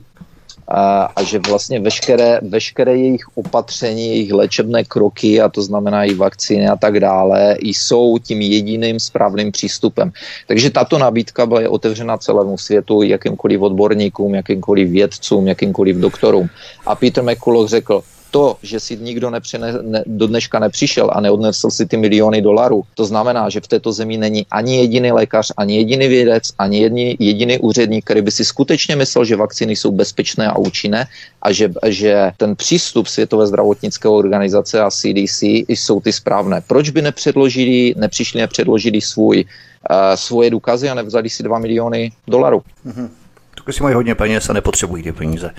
S2: a, že vlastně veškeré, veškeré jejich opatření, jejich léčebné kroky, a to znamená i vakcíny a tak dále, jsou tím jediným správným přístupem. Takže tato nabídka byla otevřena celému světu, jakýmkoliv odborníkům, jakýmkoliv vědcům, jakýmkoliv doktorům. A Peter McCulloch řekl, to, že si nikdo nepřine, ne, do dneška nepřišel a neodnesl si ty miliony dolarů, to znamená, že v této zemi není ani jediný lékař, ani jediný vědec, ani jediný, jediný úředník, který by si skutečně myslel, že vakcíny jsou bezpečné a účinné a že, že ten přístup Světové zdravotnické organizace a CDC jsou ty správné. Proč by nepředložili, nepřišli, nepředložili svůj, uh, svoje důkazy a nevzali si 2 miliony dolarů? Mm-hmm
S1: si mají hodně peněz a nepotřebují ty peníze.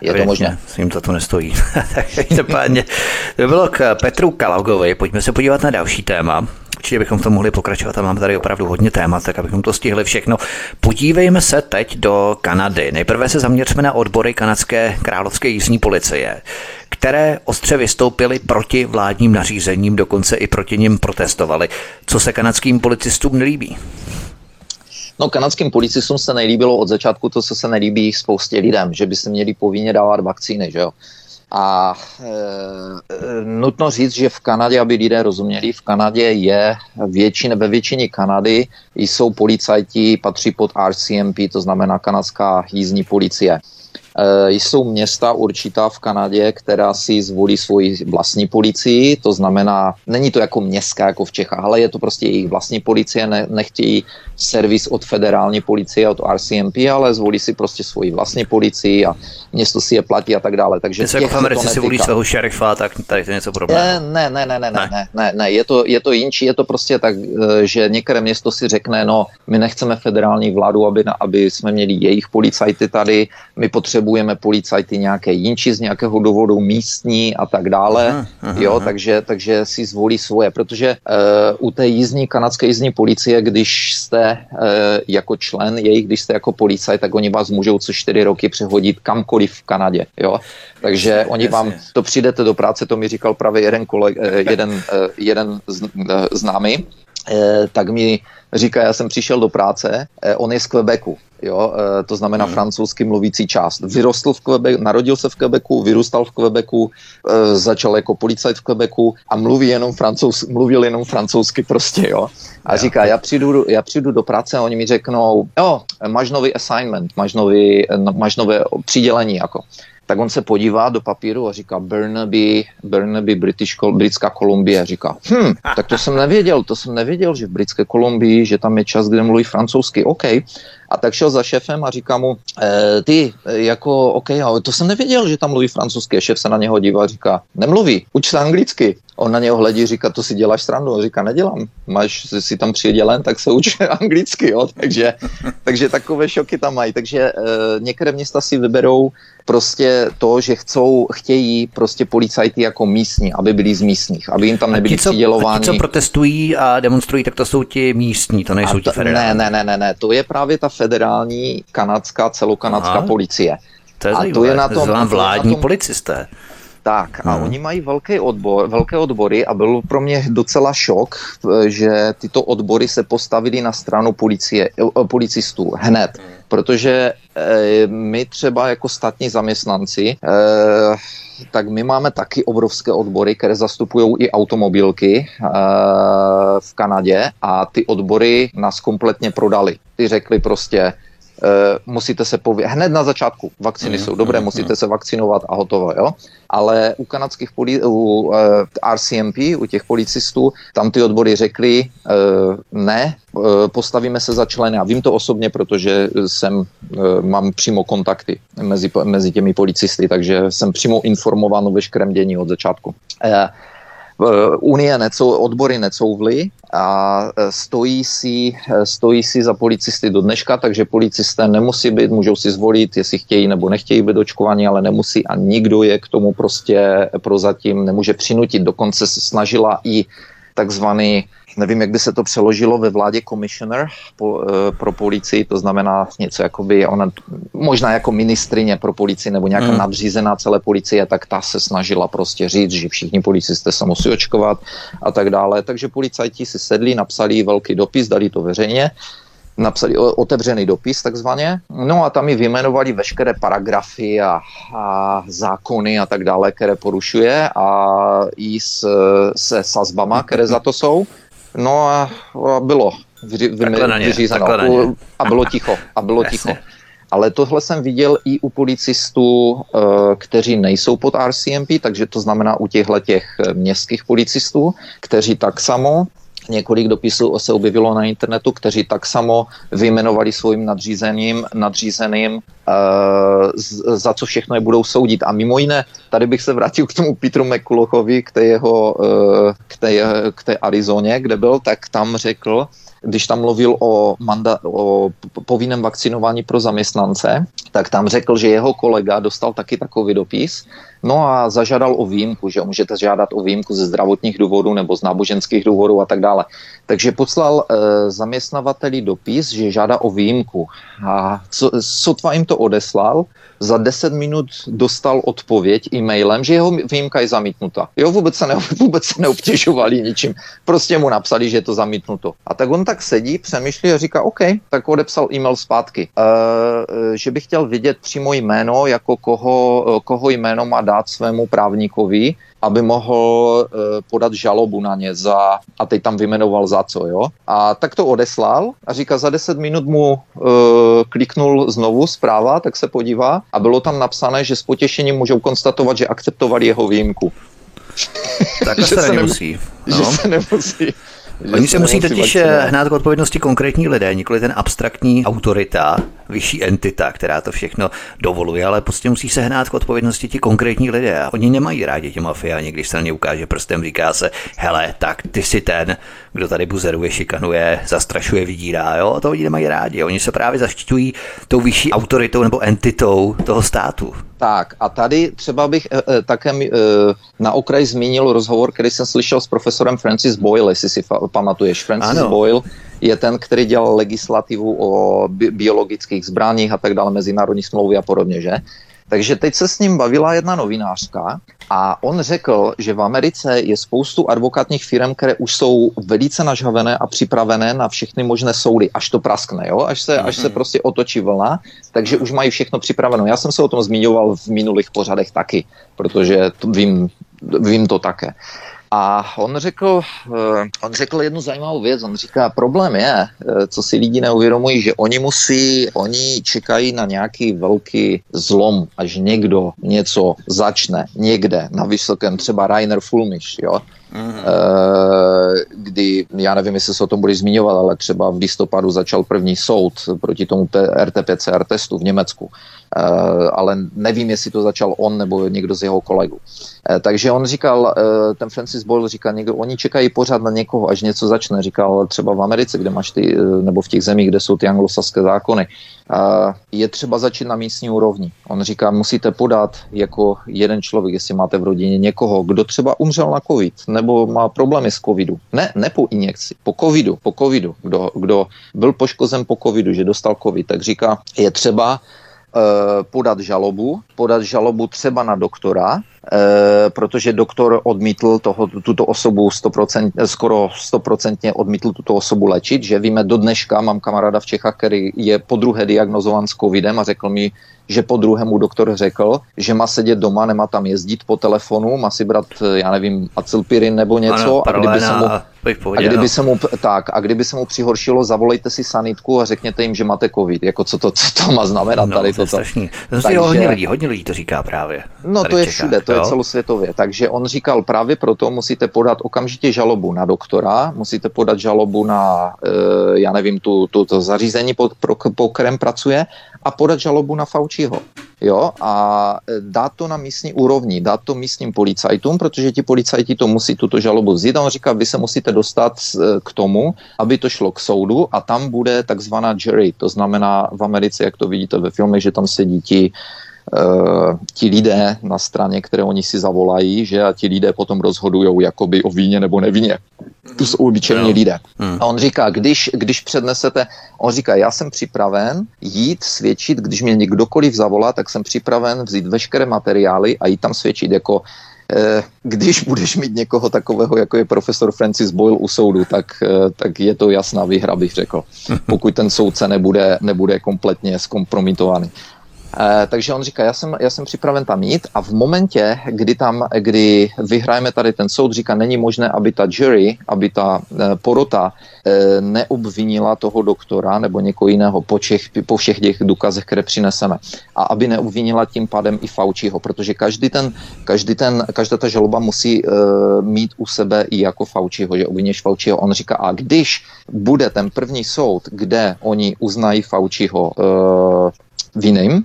S2: Je to možné.
S1: S jim to to nestojí. Každopádně to bylo k Petru Kalaugovi. Pojďme se podívat na další téma. Určitě bychom to mohli pokračovat a máme tady opravdu hodně témat, tak abychom to stihli všechno. Podívejme se teď do Kanady. Nejprve se zaměřme na odbory kanadské královské jízdní policie, které ostře vystoupily proti vládním nařízením, dokonce i proti nim protestovali. Co se kanadským policistům nelíbí?
S2: No, kanadským policistům se nelíbilo od začátku to, co se nelíbí spoustě lidem, že by se měli povinně dávat vakcíny, že jo. A e, nutno říct, že v Kanadě, aby lidé rozuměli, v Kanadě je většině, ve většině Kanady jsou policajti, patří pod RCMP, to znamená kanadská jízdní policie. Eh, jsou města určitá v Kanadě, která si zvolí svoji vlastní policii, to znamená, není to jako městská, jako v Čechách, ale je to prostě jejich vlastní policie, ne, nechtějí servis od federální policie, od RCMP, ale zvolí si prostě svoji vlastní policii a město si je platí a tak dále. Takže
S1: Když jako v Americe si volí svého šerifa, tak tady to je něco podobného.
S2: Ne, ne, ne, ne, ne, ne, ne, ne, je to, je to jinčí, je to prostě tak, eh, že některé město si řekne, no, my nechceme federální vládu, aby, aby jsme měli jejich policajty tady, my potřebujeme policajty nějaké jinči z nějakého důvodu místní a tak dále, aha, aha, jo, takže, takže si zvolí svoje, protože uh, u té jízdní, kanadské jízdní policie, když jste uh, jako člen jejich, když jste jako policajt, tak oni vás můžou co čtyři roky přehodit kamkoliv v Kanadě, jo, takže oni vám, to přijdete do práce, to mi říkal právě jeden, koleg, jeden, jeden známý, tak mi říká, já jsem přišel do práce, on je z Quebecu, jo, e, to znamená hmm. francouzsky mluvící část. Vyrostl v Quebecu, narodil se v Quebecu, vyrůstal v Quebecu, začal jako policajt v Quebecu a mluví jenom francouz, mluvil jenom francouzsky prostě, jo. A říká, já přijdu, já přijdu do práce a oni mi řeknou, jo, máš nový assignment, máš, nový, máš nové přidělení, jako tak on se podívá do papíru a říká Burnaby, Burnaby British, Britská Kolumbie. Říká, hm, tak to jsem nevěděl, to jsem nevěděl, že v Britské Kolumbii, že tam je čas, kde mluví francouzsky. OK. A tak šel za šéfem a říká mu, e, ty, jako, OK, ale to jsem nevěděl, že tam mluví francouzsky. A šéf se na něho dívá a říká, nemluví, uč se anglicky. On na něho hledí, říká, to si děláš srandu. On říká, nedělám. Máš si tam přidělen, tak se uč anglicky. Jo? Takže, takže takové šoky tam mají. Takže e, některé města si vyberou prostě to, že chcou, chtějí prostě policajty jako místní, aby byli z místních, aby jim tam nebyli přidělováni. A
S1: ti, co protestují a demonstrují, tak to jsou ti místní, to nejsou to, ti federální.
S2: Ne, ne, ne, ne, to je právě ta federální kanadská, celokanadská Aha. policie.
S1: To je a to je na tom, vládní na tom, policisté.
S2: Tak a hmm. oni mají velký odbor, velké odbory a byl pro mě docela šok, že tyto odbory se postavili na stranu policie, eh, policistů hned, hmm. protože e, my třeba jako státní zaměstnanci, e, tak my máme taky obrovské odbory, které zastupují i automobilky e, v Kanadě a ty odbory nás kompletně prodali. Ty řekli prostě, musíte se povědět, hned na začátku, vakcíny mm, jsou dobré, mm, musíte mm. se vakcinovat a hotovo, jo. Ale u kanadských poli- u eh, RCMP, u těch policistů, tam ty odbory řekli, uh, ne, postavíme se za členy. A vím to osobně, protože jsem, mám přímo kontakty mezi, mezi těmi policisty, takže jsem přímo informován o veškerém dění od začátku. Uh, Unie necou, odbory necouvly a e, stojí si, e, stojí si za policisty do dneška, takže policisté nemusí být, můžou si zvolit, jestli chtějí nebo nechtějí být očkovaní, ale nemusí a nikdo je k tomu prostě prozatím nemůže přinutit. Dokonce se snažila i takzvaný nevím, jak by se to přeložilo ve vládě commissioner po, e, pro policii, to znamená něco jako by ona, možná jako ministrině pro policii nebo nějaká hmm. nadřízená celé policie, tak ta se snažila prostě říct, že všichni policisté se musí očkovat a tak dále. Takže policajti si sedli, napsali velký dopis, dali to veřejně napsali otevřený dopis takzvaně, no a tam mi vyjmenovali veškeré paragrafy a, a zákony a tak dále, které porušuje a i s, se sazbama, které za to jsou. No a, a bylo vy, vyřízeno a bylo ticho. A bylo ticho. Ale tohle jsem viděl i u policistů, eh, kteří nejsou pod RCMP, takže to znamená u těchto těch městských policistů, kteří tak samo několik dopisů se objevilo na internetu, kteří tak samo vyjmenovali svým nadřízeným, nadřízeným uh, za co všechno je budou soudit. A mimo jiné, tady bych se vrátil k tomu Petru McCullochovi, k té, jeho, uh, k té, k té Arizoně, kde byl, tak tam řekl, když tam mluvil o, manda- o povinném vakcinování pro zaměstnance, tak tam řekl, že jeho kolega dostal taky takový dopis, no a zažádal o výjimku, že můžete žádat o výjimku ze zdravotních důvodů nebo z náboženských důvodů a tak dále. Takže poslal e, zaměstnavateli dopis, že žádá o výjimku. A co, sotva jim to odeslal, za 10 minut dostal odpověď e-mailem, že jeho výjimka je zamítnuta. Jo, vůbec se, ne, vůbec se neobtěžovali ničím. Prostě mu napsali, že je to zamítnuto. A tak on tak sedí, přemýšlí a říká, OK, tak odepsal e-mail zpátky, e, že bych chtěl vidět přímo jméno, jako koho, koho jméno má dát svému právníkovi, aby mohl e, podat žalobu na ně za, a teď tam vymenoval za co, jo. A tak to odeslal a říká, za 10 minut mu e, kliknul znovu zpráva, tak se podívá a bylo tam napsané, že s potěšením můžou konstatovat, že akceptovali jeho výjimku.
S1: Tak se, se nemusí.
S2: No. Že se nemusí.
S1: Oni se musí totiž eh, hnát k odpovědnosti konkrétní lidé, nikoli ten abstraktní autorita, vyšší entita, která to všechno dovoluje, ale prostě musí se hnát k odpovědnosti ti konkrétní lidé. A oni nemají rádi ti mafiáni, když se na ně ukáže prstem, říká se, hele, tak ty si ten, kdo tady buzeruje, šikanuje, zastrašuje, vydírá, jo? A to oni nemají rádi. Oni se právě zaštiťují tou vyšší autoritou nebo entitou toho státu.
S2: Tak a tady třeba bych e, e, také e, na okraj zmínil rozhovor, který jsem slyšel s profesorem Francis Boyle, jestli si fa- pamatuješ. Francis ano. Boyle je ten, který dělal legislativu o bi- biologických zbraních a tak dále, mezinárodní smlouvy a podobně, že? Takže teď se s ním bavila jedna novinářka a on řekl, že v Americe je spoustu advokátních firm, které už jsou velice nažhavené a připravené na všechny možné soudy, až to praskne, jo? Až, se, až se mhm. prostě otočí vlna, takže už mají všechno připraveno. Já jsem se o tom zmiňoval v minulých pořadech taky, protože to vím, vím to také. A on řekl, eh, on řekl jednu zajímavou věc. On říká, problém je, eh, co si lidi neuvědomují, že oni musí, oni čekají na nějaký velký zlom, až někdo něco začne někde na vysokém, třeba Rainer Fulmiš, jo, Mm-hmm. kdy, já nevím, jestli se o tom budeš zmiňovat, ale třeba v listopadu začal první soud proti tomu RT-PCR testu v Německu. Eh, ale nevím, jestli to začal on nebo někdo z jeho kolegů. Eh, takže on říkal, ten Francis Boyle říkal, někdo, oni čekají pořád na někoho, až něco začne. Říkal třeba v Americe, kde máš ty, nebo v těch zemích, kde jsou ty anglosaské zákony, je třeba začít na místní úrovni. On říká, musíte podat jako jeden člověk, jestli máte v rodině někoho, kdo třeba umřel na covid, nebo má problémy s covidu. Ne, ne po injekci, po covidu, po covidu. Kdo, kdo byl poškozen po covidu, že dostal covid, tak říká, je třeba podat žalobu, podat žalobu třeba na doktora, E, protože doktor odmítl toho, tuto osobu 100%, skoro 100% odmítl tuto osobu léčit, že víme do dneška, mám kamaráda v Čechách, který je po druhé diagnozovan s covidem a řekl mi, že po druhému doktor řekl, že má sedět doma, nemá tam jezdit po telefonu, má si brát, já nevím, acylpirin nebo něco
S1: ano,
S2: a kdyby
S1: se mu,
S2: a kdyby se mu, tak, a kdyby se mu přihoršilo, zavolejte si sanitku a řekněte jim, že máte covid. Jako co to, co to má znamenat
S1: no,
S2: tady
S1: to?
S2: toto.
S1: To Takže, hodně lidí, hodně lidí to říká právě.
S2: No to je všude, to jo? je celosvětově. Takže on říkal, právě proto musíte podat okamžitě žalobu na doktora, musíte podat žalobu na, e, já nevím, tu, tu, to zařízení, po, pro, po kterém pracuje a podat žalobu na Fauciho. Jo, a e, dát to na místní úrovni, dát to místním policajtům, protože ti policajti to musí tuto žalobu vzít a on říká, vy se musíte dostat e, k tomu, aby to šlo k soudu a tam bude takzvaná jury, to znamená v Americe, jak to vidíte ve filmech, že tam sedí ti ti lidé na straně, které oni si zavolají, že a ti lidé potom rozhodují jakoby o víně nebo nevině. To jsou obyčejní lidé. Hmm. A on říká, když, když přednesete, on říká, já jsem připraven jít svědčit, když mě někdokoliv zavolá, tak jsem připraven vzít veškeré materiály a jít tam svědčit jako když budeš mít někoho takového, jako je profesor Francis Boyle u soudu, tak, tak je to jasná výhra, bych řekl. Pokud ten soudce nebude, nebude kompletně zkompromitovaný. Eh, takže on říká, já jsem, já jsem připraven tam jít a v momentě, kdy tam, kdy vyhrajeme tady ten soud, říká, není možné, aby ta jury, aby ta eh, porota eh, neobvinila toho doktora nebo někoho jiného po, čech, po všech těch důkazech, které přineseme. A aby neobvinila tím pádem i Fauciho, protože každý ten, každý ten, každá ta žaloba musí mít u sebe i jako Fauciho, že obviněš Fauciho. On říká, a když bude ten první soud, kde oni uznají Fauciho vinným,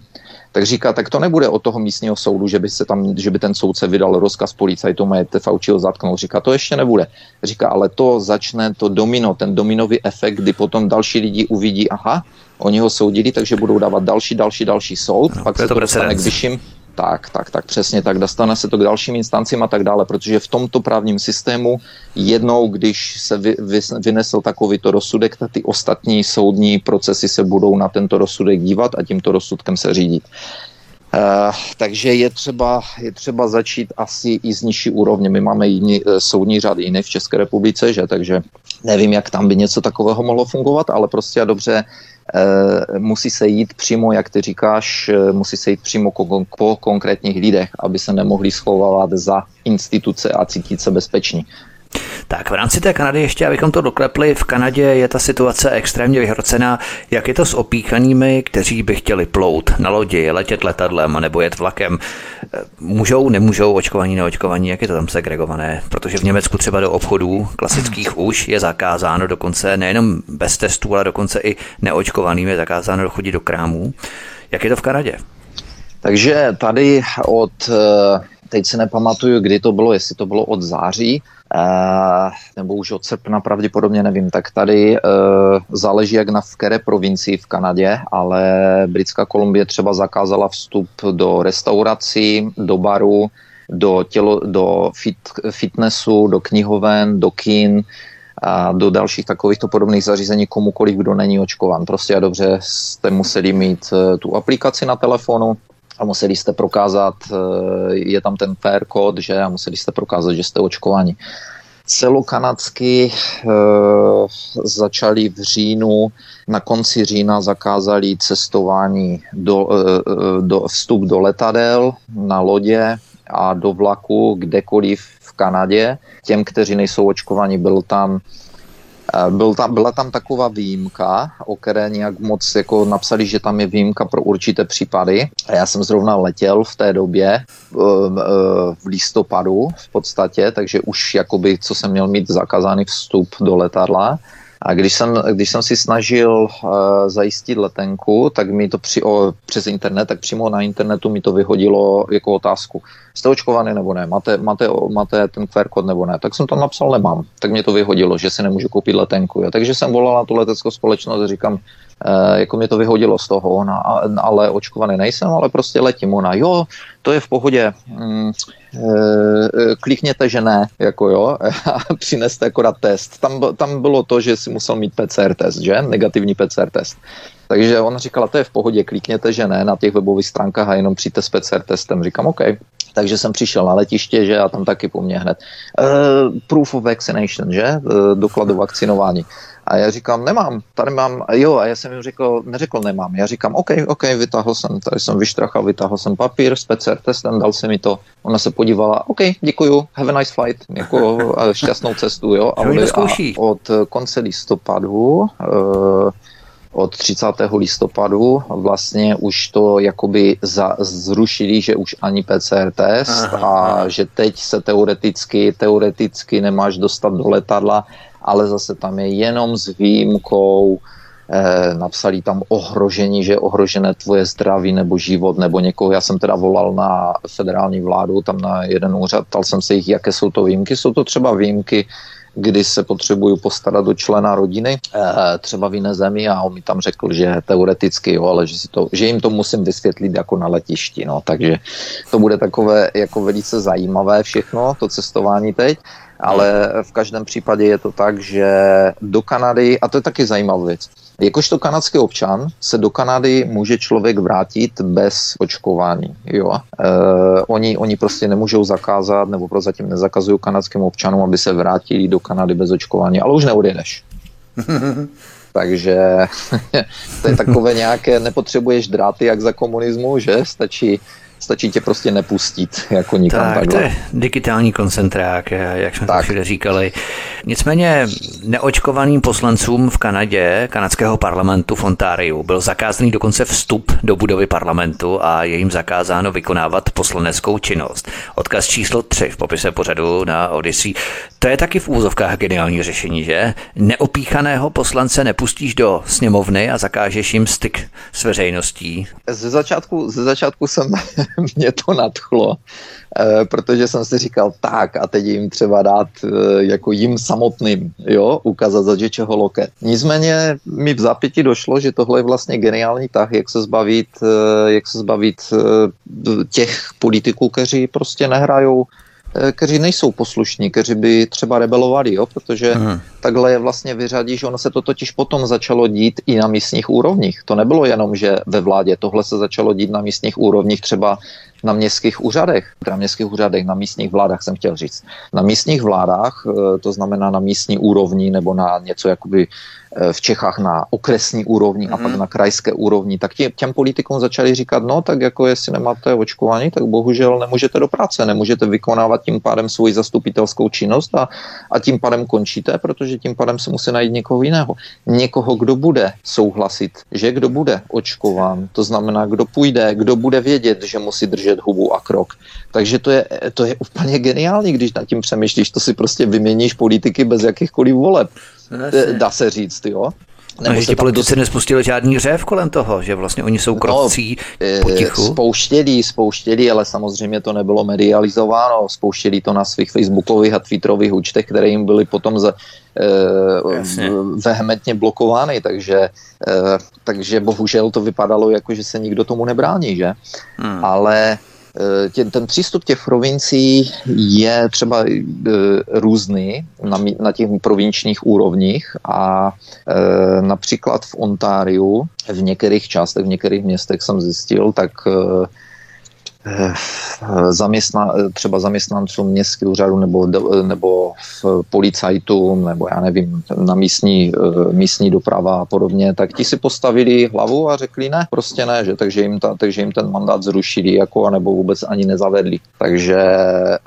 S2: tak říká, tak to nebude od toho místního soudu, že by, se tam, že by ten soudce vydal rozkaz policajtu, majete Fauciho zatknout. Říká, to ještě nebude. Říká, ale to začne to domino, ten dominový efekt, kdy potom další lidi uvidí, aha, oni ho soudili, takže budou dávat další, další, další soud, no, pak se to dostane k vyšším, tak, tak, tak, přesně tak. Dostane se to k dalším instancím a tak dále, protože v tomto právním systému jednou, když se vy, vy, vynesl takovýto rozsudek, tak ty ostatní soudní procesy se budou na tento rozsudek dívat a tímto rozsudkem se řídit. Uh, takže je třeba, je třeba začít asi i z nižší úrovně. My máme jiný, uh, soudní řád jiný v České republice, že? takže nevím, jak tam by něco takového mohlo fungovat, ale prostě a dobře Eh, musí se jít přímo, jak ty říkáš, eh, musí se jít přímo po konkrétních lidech, aby se nemohli schovávat za instituce a cítit se bezpeční.
S1: Tak v rámci té Kanady ještě, abychom to doklepli, v Kanadě je ta situace extrémně vyhrocená. Jak je to s opíchanými, kteří by chtěli plout na lodi, letět letadlem nebo jet vlakem? Můžou, nemůžou, očkovaní, neočkovaní, jak je to tam segregované? Protože v Německu třeba do obchodů klasických už je zakázáno dokonce nejenom bez testů, ale dokonce i neočkovaným je zakázáno dochodit do krámů. Jak je to v Kanadě?
S2: Takže tady od, eh, teď se nepamatuju, kdy to bylo, jestli to bylo od září, nebo už od srpna pravděpodobně nevím, tak tady uh, záleží jak na v které provincii v Kanadě, ale Britská Kolumbie třeba zakázala vstup do restaurací, do baru, do, tělo, do fit, fitnessu, do knihoven, do kin, a do dalších takovýchto podobných zařízení komukoliv, kdo není očkovan. Prostě a dobře jste museli mít uh, tu aplikaci na telefonu, a museli jste prokázat, eh, je tam ten PR kód, že a museli jste prokázat, že jste očkováni. Celokanadsky e, začali v říjnu, na konci října zakázali cestování, do, e, do, vstup do letadel, na lodě a do vlaku, kdekoliv v Kanadě. Těm, kteří nejsou očkovaní, byl tam byl tam, byla tam taková výjimka, o které nějak moc jako napsali, že tam je výjimka pro určité případy. A já jsem zrovna letěl v té době um, uh, v listopadu v podstatě, takže už jakoby, co jsem měl mít zakázaný vstup do letadla. A když jsem, když jsem si snažil uh, zajistit letenku, tak mi to při, o, přes internet, tak přímo na internetu mi to vyhodilo jako otázku. Jste očkovaný nebo ne? Máte, máte, máte ten QR kód nebo ne? Tak jsem tam napsal nemám. Tak mě to vyhodilo, že si nemůžu koupit letenku. Jo. Takže jsem volal na tu leteckou společnost a říkám, jako mě to vyhodilo z toho, ona, ale očkovaný nejsem, ale prostě letím. Ona, jo, to je v pohodě, mm, e, klikněte, že ne, jako jo, a přineste akorát test. Tam, tam bylo to, že si musel mít PCR test, že? Negativní PCR test. Takže ona říkala, to je v pohodě, klikněte, že ne, na těch webových stránkách a jenom přijďte s PCR testem. Říkám, OK. Takže jsem přišel na letiště, že a tam taky po mně hned. Uh, proof of vaccination, že? Uh, doklad o vakcinování. A já říkám, nemám, tady mám, jo, a já jsem jim řekl, neřekl nemám. Já říkám, OK, OK, vytáhl jsem, tady jsem vyštrachal, vytáhl jsem papír s PCR testem, dal se mi to. Ona se podívala, OK, děkuju, have a nice flight, jako šťastnou cestu, jo. A, a od konce listopadu uh, od 30. listopadu vlastně už to jakoby za, zrušili, že už ani PCR test aha, a aha. že teď se teoreticky, teoreticky nemáš dostat do letadla, ale zase tam je jenom s výjimkou eh, napsali tam ohrožení, že je ohrožené tvoje zdraví nebo život nebo někoho. Já jsem teda volal na federální vládu, tam na jeden úřad, ptal jsem se jich, jaké jsou to výjimky. Jsou to třeba výjimky kdy se potřebuju postarat do člena rodiny, eh, třeba v jiné zemi a on mi tam řekl, že teoreticky, jo, ale že, si to, že jim to musím vysvětlit jako na letišti, no, takže to bude takové jako velice zajímavé všechno, to cestování teď. ale v každém případě je to tak, že do Kanady, a to je taky zajímavá věc, Jakožto kanadský občan se do Kanady může člověk vrátit bez očkování. Jo? E, oni, oni prostě nemůžou zakázat, nebo prozatím nezakazují kanadským občanům, aby se vrátili do Kanady bez očkování, ale už neodjedeš. Takže to je takové nějaké, nepotřebuješ dráty jak za komunismu, že? Stačí stačí tě prostě nepustit jako nikam tak, takhle.
S1: to je digitální koncentrák, jak jsme tak. to všude říkali. Nicméně neočkovaným poslancům v Kanadě, kanadského parlamentu v Ontáriu, byl zakázaný dokonce vstup do budovy parlamentu a je jim zakázáno vykonávat poslaneckou činnost. Odkaz číslo 3 v popise pořadu na Odyssey. To je taky v úzovkách geniální řešení, že? Neopíchaného poslance nepustíš do sněmovny a zakážeš jim styk s veřejností.
S2: Ze začátku, ze začátku jsem mě to nadchlo, eh, protože jsem si říkal, tak a teď jim třeba dát eh, jako jim samotným, jo, ukázat za čeho loket. Nicméně mi v zápěti došlo, že tohle je vlastně geniální tah, jak se zbavit, eh, jak se zbavit těch politiků, kteří prostě nehrajou kteří nejsou poslušní, kteří by třeba rebelovali, jo? protože hmm. takhle je vlastně vyřadíš, ono se to totiž potom začalo dít i na místních úrovních. To nebylo jenom, že ve vládě, tohle se začalo dít na místních úrovních třeba na městských úřadech, na městských úřadech, na místních vládách jsem chtěl říct. Na místních vládách, eh, to znamená na místní úrovni nebo na něco jakoby Eh, v Čechách na okresní úrovni mm. a pak mhm. na krajské úrovni, tak tě, těm politikům začali říkat, no tak jako jestli nemáte očkování, tak bohužel nemůžete do práce, nemůžete vykonávat tím pádem svoji zastupitelskou činnost a, a tím pádem končíte, protože tím pádem se musí najít někoho jiného. Někoho, kdo bude souhlasit, že kdo bude očkován, to znamená, kdo půjde, kdo bude vědět, že musí držet hubu a krok. Takže to je, to je úplně geniální, když nad tím přemýšlíš, to si prostě vyměníš politiky bez jakýchkoliv voleb. Jasně. dá se říct, jo.
S1: Nebo no, že ti politici nespustili žádný řev kolem toho, že vlastně oni jsou krotcí no, potichu.
S2: Spouštěli, spouštěli, ale samozřejmě to nebylo medializováno. Spouštěli to na svých facebookových a twitterových účtech, které jim byly potom za, eh, vehementně blokovány, takže, eh, takže bohužel to vypadalo jako, že se nikdo tomu nebrání, že? Hmm. Ale Eh, tě, ten přístup těch provincií je třeba e, různý na, na těch provinčních úrovních a e, například v Ontáriu v některých částech, v některých městech jsem zjistil, tak e, Eh, zaměstna, třeba zaměstnancům městského úřadu nebo, nebo v policajtům nebo já nevím, na místní, eh, místní doprava a podobně, tak ti si postavili hlavu a řekli ne, prostě ne, že, takže, jim ta, takže jim ten mandát zrušili jako, nebo vůbec ani nezavedli. Takže eh,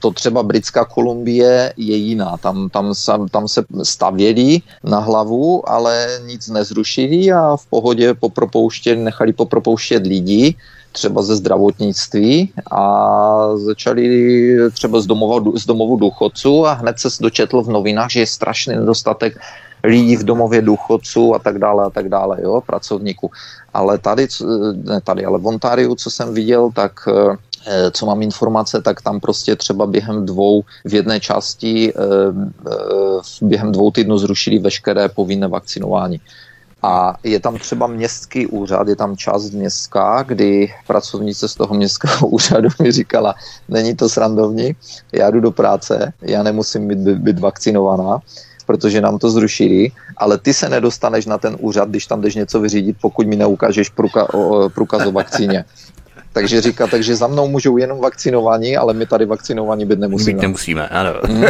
S2: to třeba Britská Kolumbie je jiná. Tam, tam, tam se stavěli na hlavu, ale nic nezrušili a v pohodě popropouštěli, nechali popropouštět lidi, třeba ze zdravotnictví a začali třeba z, domova, z domovu důchodců a hned se dočetl v novinách, že je strašný nedostatek lidí v domově důchodců a tak dále a tak dále, jo, pracovníků. Ale tady, ne tady, ale v Ontáriu, co jsem viděl, tak eh, co mám informace, tak tam prostě třeba během dvou, v jedné části eh, eh, během dvou týdnů zrušili veškeré povinné vakcinování. A je tam třeba městský úřad, je tam část městská, kdy pracovnice z toho městského úřadu mi říkala, není to srandovní, já jdu do práce, já nemusím být, být vakcinovaná, protože nám to zrušili, ale ty se nedostaneš na ten úřad, když tam jdeš něco vyřídit, pokud mi neukážeš průka, o, průkaz o vakcíně. Takže říká, takže za mnou můžou jenom vakcinovaní, ale my tady vakcinovaní být nemusíme.
S1: Být nemusíme, ano. Hmm.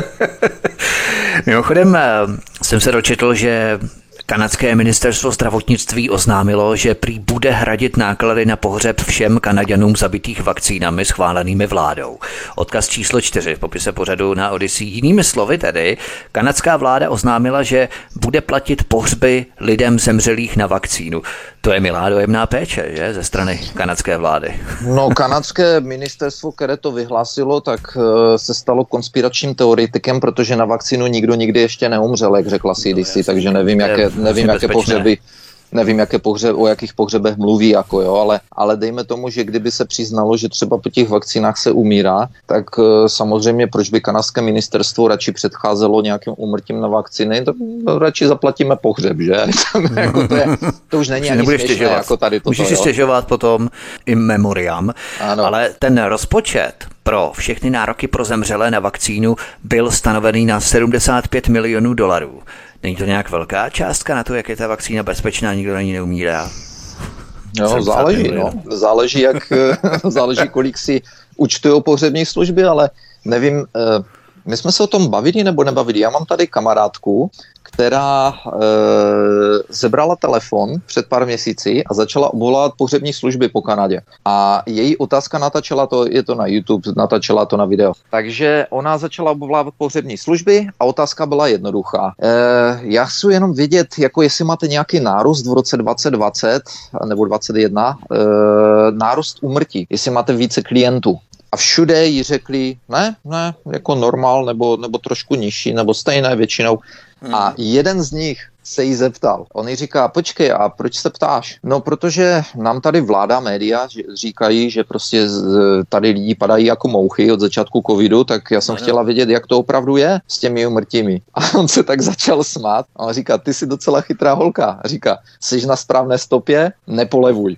S1: Mimochodem eh, jsem se dočetl, že Kanadské ministerstvo zdravotnictví oznámilo, že prý bude hradit náklady na pohřeb všem Kanaďanům zabitých vakcínami schválenými vládou. Odkaz číslo čtyři v popise pořadu na Odyssey. Jinými slovy tedy, kanadská vláda oznámila, že bude platit pohřby lidem zemřelých na vakcínu. To je milá dojemná péče, že, ze strany kanadské vlády.
S2: No, kanadské ministerstvo, které to vyhlásilo, tak eh, se stalo konspiračním teoretikem, protože na vakcínu nikdo nikdy ještě neumřel, jak řekla CDC, no, takže nevím, jaké, nevím, jaké pohřeby nevím, jaké pohře, o jakých pohřebech mluví, jako jo, ale, ale dejme tomu, že kdyby se přiznalo, že třeba po těch vakcínách se umírá, tak uh, samozřejmě proč by kanadské ministerstvo radši předcházelo nějakým úmrtím na vakcíny, to radši zaplatíme pohřeb, že? jako to, je, to už není ani směšné, jako tady toto,
S1: Můžeš si stěžovat potom i memoriam, ano. ale ten rozpočet pro všechny nároky pro zemřelé na vakcínu byl stanovený na 75 milionů dolarů. Není to nějak velká částka na to, jak je ta vakcína bezpečná, nikdo na ní neumírá?
S2: No, záleží, no. Záleží, jak, záleží, kolik si účtují pohřební služby, ale nevím, eh, my jsme se o tom bavili nebo nebavili. Já mám tady kamarádku, která e, zebrala telefon před pár měsíci a začala obvolávat pohřební služby po Kanadě. A její otázka natačela to, je to na YouTube, natačela to na video. Takže ona začala obvolávat pohřební služby a otázka byla jednoduchá. E, já chci jenom vědět, jako jestli máte nějaký nárůst v roce 2020 nebo 2021, e, nárůst umrtí, jestli máte více klientů. A všude jí řekli, ne, ne, jako normál, nebo, nebo trošku nižší, nebo stejné většinou. Hmm. A jeden z nich se jí zeptal. On jí říká, počkej, a proč se ptáš? No, protože nám tady vláda, média říkají, že prostě tady lidi padají jako mouchy od začátku covidu, tak já jsem no, chtěla vědět, jak to opravdu je s těmi umrtími. A on se tak začal smát a on říká, ty jsi docela chytrá holka. A říká, jsi na správné stopě, nepolevuj.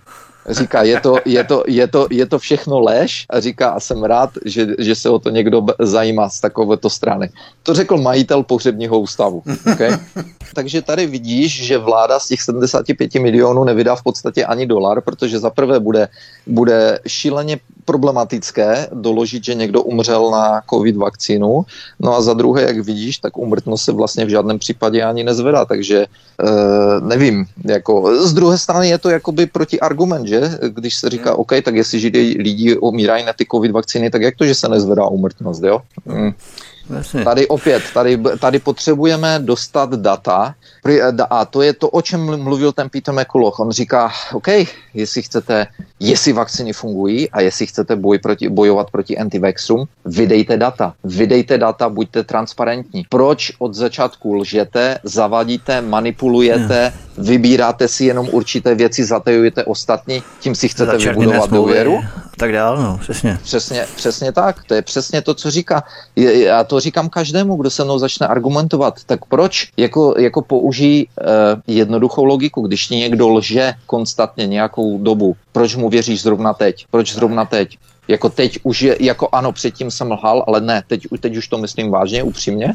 S2: Říká, je to, je to, je to, je to všechno lež a říká, a jsem rád, že, že se o to někdo zajímá z takovéto strany. To řekl majitel pohřebního ústavu. Okay? Takže tady vidíš, že vláda z těch 75 milionů nevydá v podstatě ani dolar, protože za prvé bude, bude šíleně problematické doložit, že někdo umřel na covid vakcínu. No a za druhé, jak vidíš, tak umrtnost se vlastně v žádném případě ani nezvedá, takže e, nevím. Jako, z druhé strany je to jakoby protiargument, že? Když se říká, OK, tak jestli židi, lidi umírají na ty covid vakcíny, tak jak to, že se nezvedá umrtnost, jo? Mm. Vlastně. Tady opět, tady, tady potřebujeme dostat data a to je to, o čem mluvil ten Peter McCulloch. On říká, OK, jestli chcete, jestli vakcíny fungují a jestli chcete boj proti, bojovat proti antivaxům, vydejte data. Vydejte data, buďte transparentní. Proč od začátku lžete, zavadíte, manipulujete, no. vybíráte si jenom určité věci, zatajujete ostatní, tím si chcete vybudovat důvěru?
S1: Tak dál, no, přesně.
S2: Přesně, přesně tak, to je přesně to, co říká. Já to říkám každému, kdo se mnou začne argumentovat. Tak proč jako, jako použijí uh, jednoduchou logiku, když ti někdo lže konstantně nějakou dobu, proč mu věříš zrovna teď? Proč zrovna teď? Jako teď už je, jako ano, předtím jsem lhal, ale ne, teď, teď už to myslím vážně, upřímně.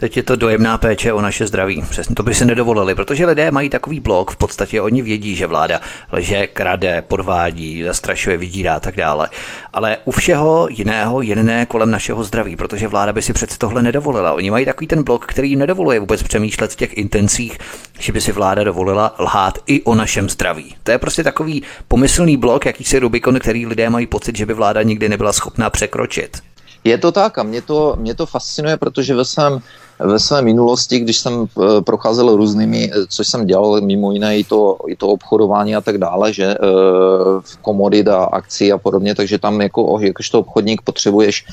S1: Teď je to dojemná péče o naše zdraví. Přesně to by si nedovolili, protože lidé mají takový blok, v podstatě oni vědí, že vláda lže, krade, podvádí, zastrašuje, vydírá a tak dále. Ale u všeho jiného je ne kolem našeho zdraví, protože vláda by si přece tohle nedovolila. Oni mají takový ten blok, který jim nedovoluje vůbec přemýšlet v těch intencích, že by si vláda dovolila lhát i o našem zdraví. To je prostě takový pomyslný blok, jakýsi Rubikon, který lidé mají pocit, že by vláda nikdy nebyla schopná překročit.
S2: Je to tak a mě to, mě to fascinuje, protože ve svém ve své minulosti, když jsem eh, procházel různými, eh, což jsem dělal mimo jiné i to, i to obchodování a tak dále, že eh, v komodit a akcí a podobně, takže tam jako, jakožto obchodník potřebuješ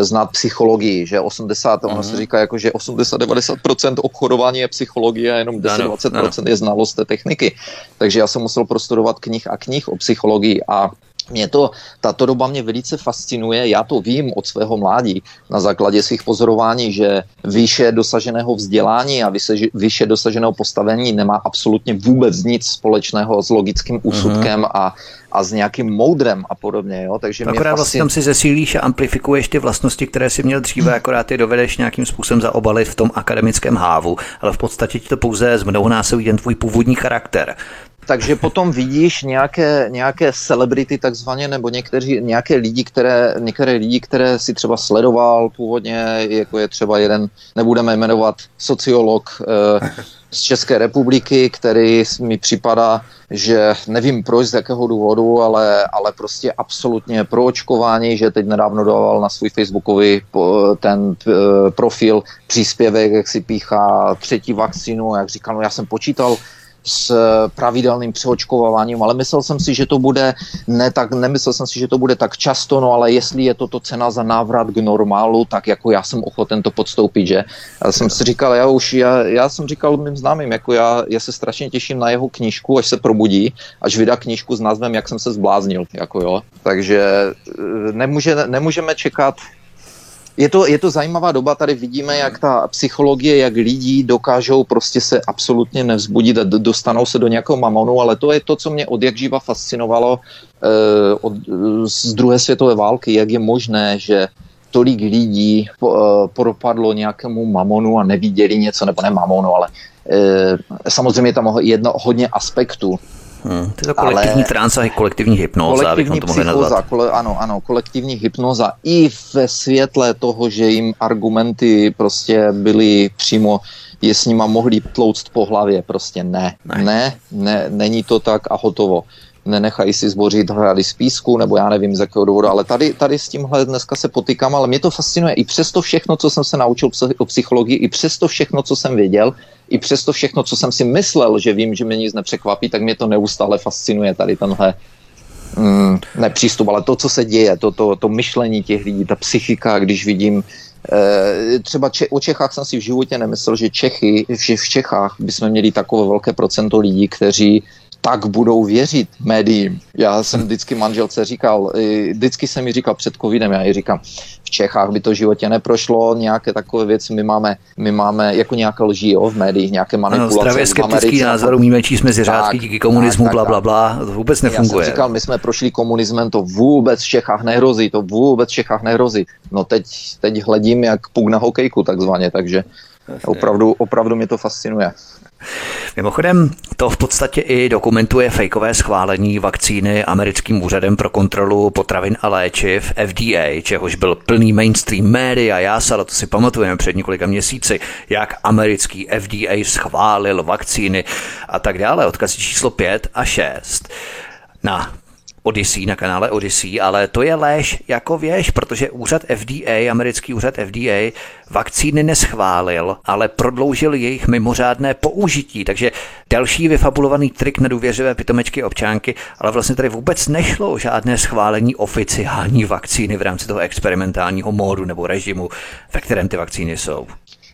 S2: znát psychologii, že 80, ono se mhm. říká jako, že 80-90% obchodování je psychologie a jenom 10-20% je znalost té techniky. Takže já jsem musel prostudovat knih a knih o psychologii a mě to, tato doba mě velice fascinuje, já to vím od svého mládí na základě svých pozorování, že výše dosaženého vzdělání a výše dosaženého postavení nemá absolutně vůbec nic společného s logickým úsudkem uh-huh. a, a s nějakým moudrem a podobně. Jo? Takže
S1: akorát fascin... vlastně tam si zesílíš a amplifikuješ ty vlastnosti, které si měl dříve, akorát je dovedeš nějakým způsobem zaobalit v tom akademickém hávu, ale v podstatě ti to pouze zmnohonásobí ten tvůj původní charakter
S2: takže potom vidíš nějaké, nějaké celebrity takzvaně, nebo někteří, nějaké lidi, které, některé lidi, které si třeba sledoval původně, jako je třeba jeden, nebudeme jmenovat, sociolog eh, z České republiky, který mi připadá, že nevím proč, z jakého důvodu, ale, ale prostě absolutně pro očkování, že teď nedávno dával na svůj facebookový ten eh, profil příspěvek, jak si píchá třetí vakcínu, jak říkal, no já jsem počítal, s pravidelným přeočkováváním, ale myslel jsem si, že to bude ne tak, nemyslel jsem si, že to bude tak často, no ale jestli je toto cena za návrat k normálu, tak jako já jsem ochoten to podstoupit, že? Já jsem si říkal, já už, já, já jsem říkal mým známým, jako já, já se strašně těším na jeho knížku, až se probudí, až vydá knížku s názvem Jak jsem se zbláznil, jako jo. Takže eh, nemůže, nemůžeme čekat je to, je to zajímavá doba, tady vidíme, jak ta psychologie, jak lidi dokážou prostě se absolutně nevzbudit a dostanou se do nějakého mamonu, ale to je to, co mě od jak živa fascinovalo eh, od, z druhé světové války, jak je možné, že tolik lidí po, eh, propadlo nějakému mamonu a neviděli něco, nebo ne mamonu, ale eh, samozřejmě tam jedno hodně aspektů
S1: Hmm, to je to kolektivní trance a kolektivní hypnoza, kolektivní to mohli nazvat.
S2: Kole, ano, ano, kolektivní hypnoza i ve světle toho, že jim argumenty prostě byly přímo je s nima mohli tlouct po hlavě, prostě ne, ne, ne, ne není to tak a hotovo nenechají si zbořit hrady z písku, nebo já nevím z jakého důvodu, ale tady, tady s tímhle dneska se potýkám, ale mě to fascinuje. I přesto všechno, co jsem se naučil o psychologii, i přesto všechno, co jsem věděl, i přesto všechno, co jsem si myslel, že vím, že mě nic nepřekvapí, tak mě to neustále fascinuje tady tenhle mm, nepřístup, ale to, co se děje, to, to, to myšlení těch lidí, ta psychika, když vidím eh, třeba če- o Čechách jsem si v životě nemyslel, že Čechy, že v Čechách bychom měli takové velké procento lidí, kteří tak budou věřit médiím. Já jsem vždycky manželce říkal, vždycky jsem mi říkal před covidem, já ji říkám, v Čechách by to v životě neprošlo, nějaké takové věci my máme, my máme jako nějaké lži jo, v médiích, nějaké manipulace. No,
S1: zdravě skeptický názor, umíme číst mezi řádky díky komunismu, tak, bla, bla, bla, to vůbec nefunguje.
S2: Já jsem říkal, my jsme prošli komunismem, to vůbec v Čechách nehrozí, to vůbec v Čechách nehrozí. No teď, teď hledím jak puk na hokejku takzvaně, takže opravdu, opravdu mě to fascinuje.
S1: Mimochodem, to v podstatě i dokumentuje fejkové schválení vakcíny americkým úřadem pro kontrolu potravin a léčiv FDA, čehož byl plný mainstream média, já se, ale to si pamatujeme před několika měsíci, jak americký FDA schválil vakcíny a tak dále. Odkaz číslo 5 a 6 na Odyssey na kanále Odyssey, ale to je léž jako věž, protože úřad FDA, americký úřad FDA, vakcíny neschválil, ale prodloužil jejich mimořádné použití. Takže další vyfabulovaný trik na důvěřivé pitomečky občánky, ale vlastně tady vůbec nešlo o žádné schválení oficiální vakcíny v rámci toho experimentálního módu nebo režimu, ve kterém ty vakcíny jsou.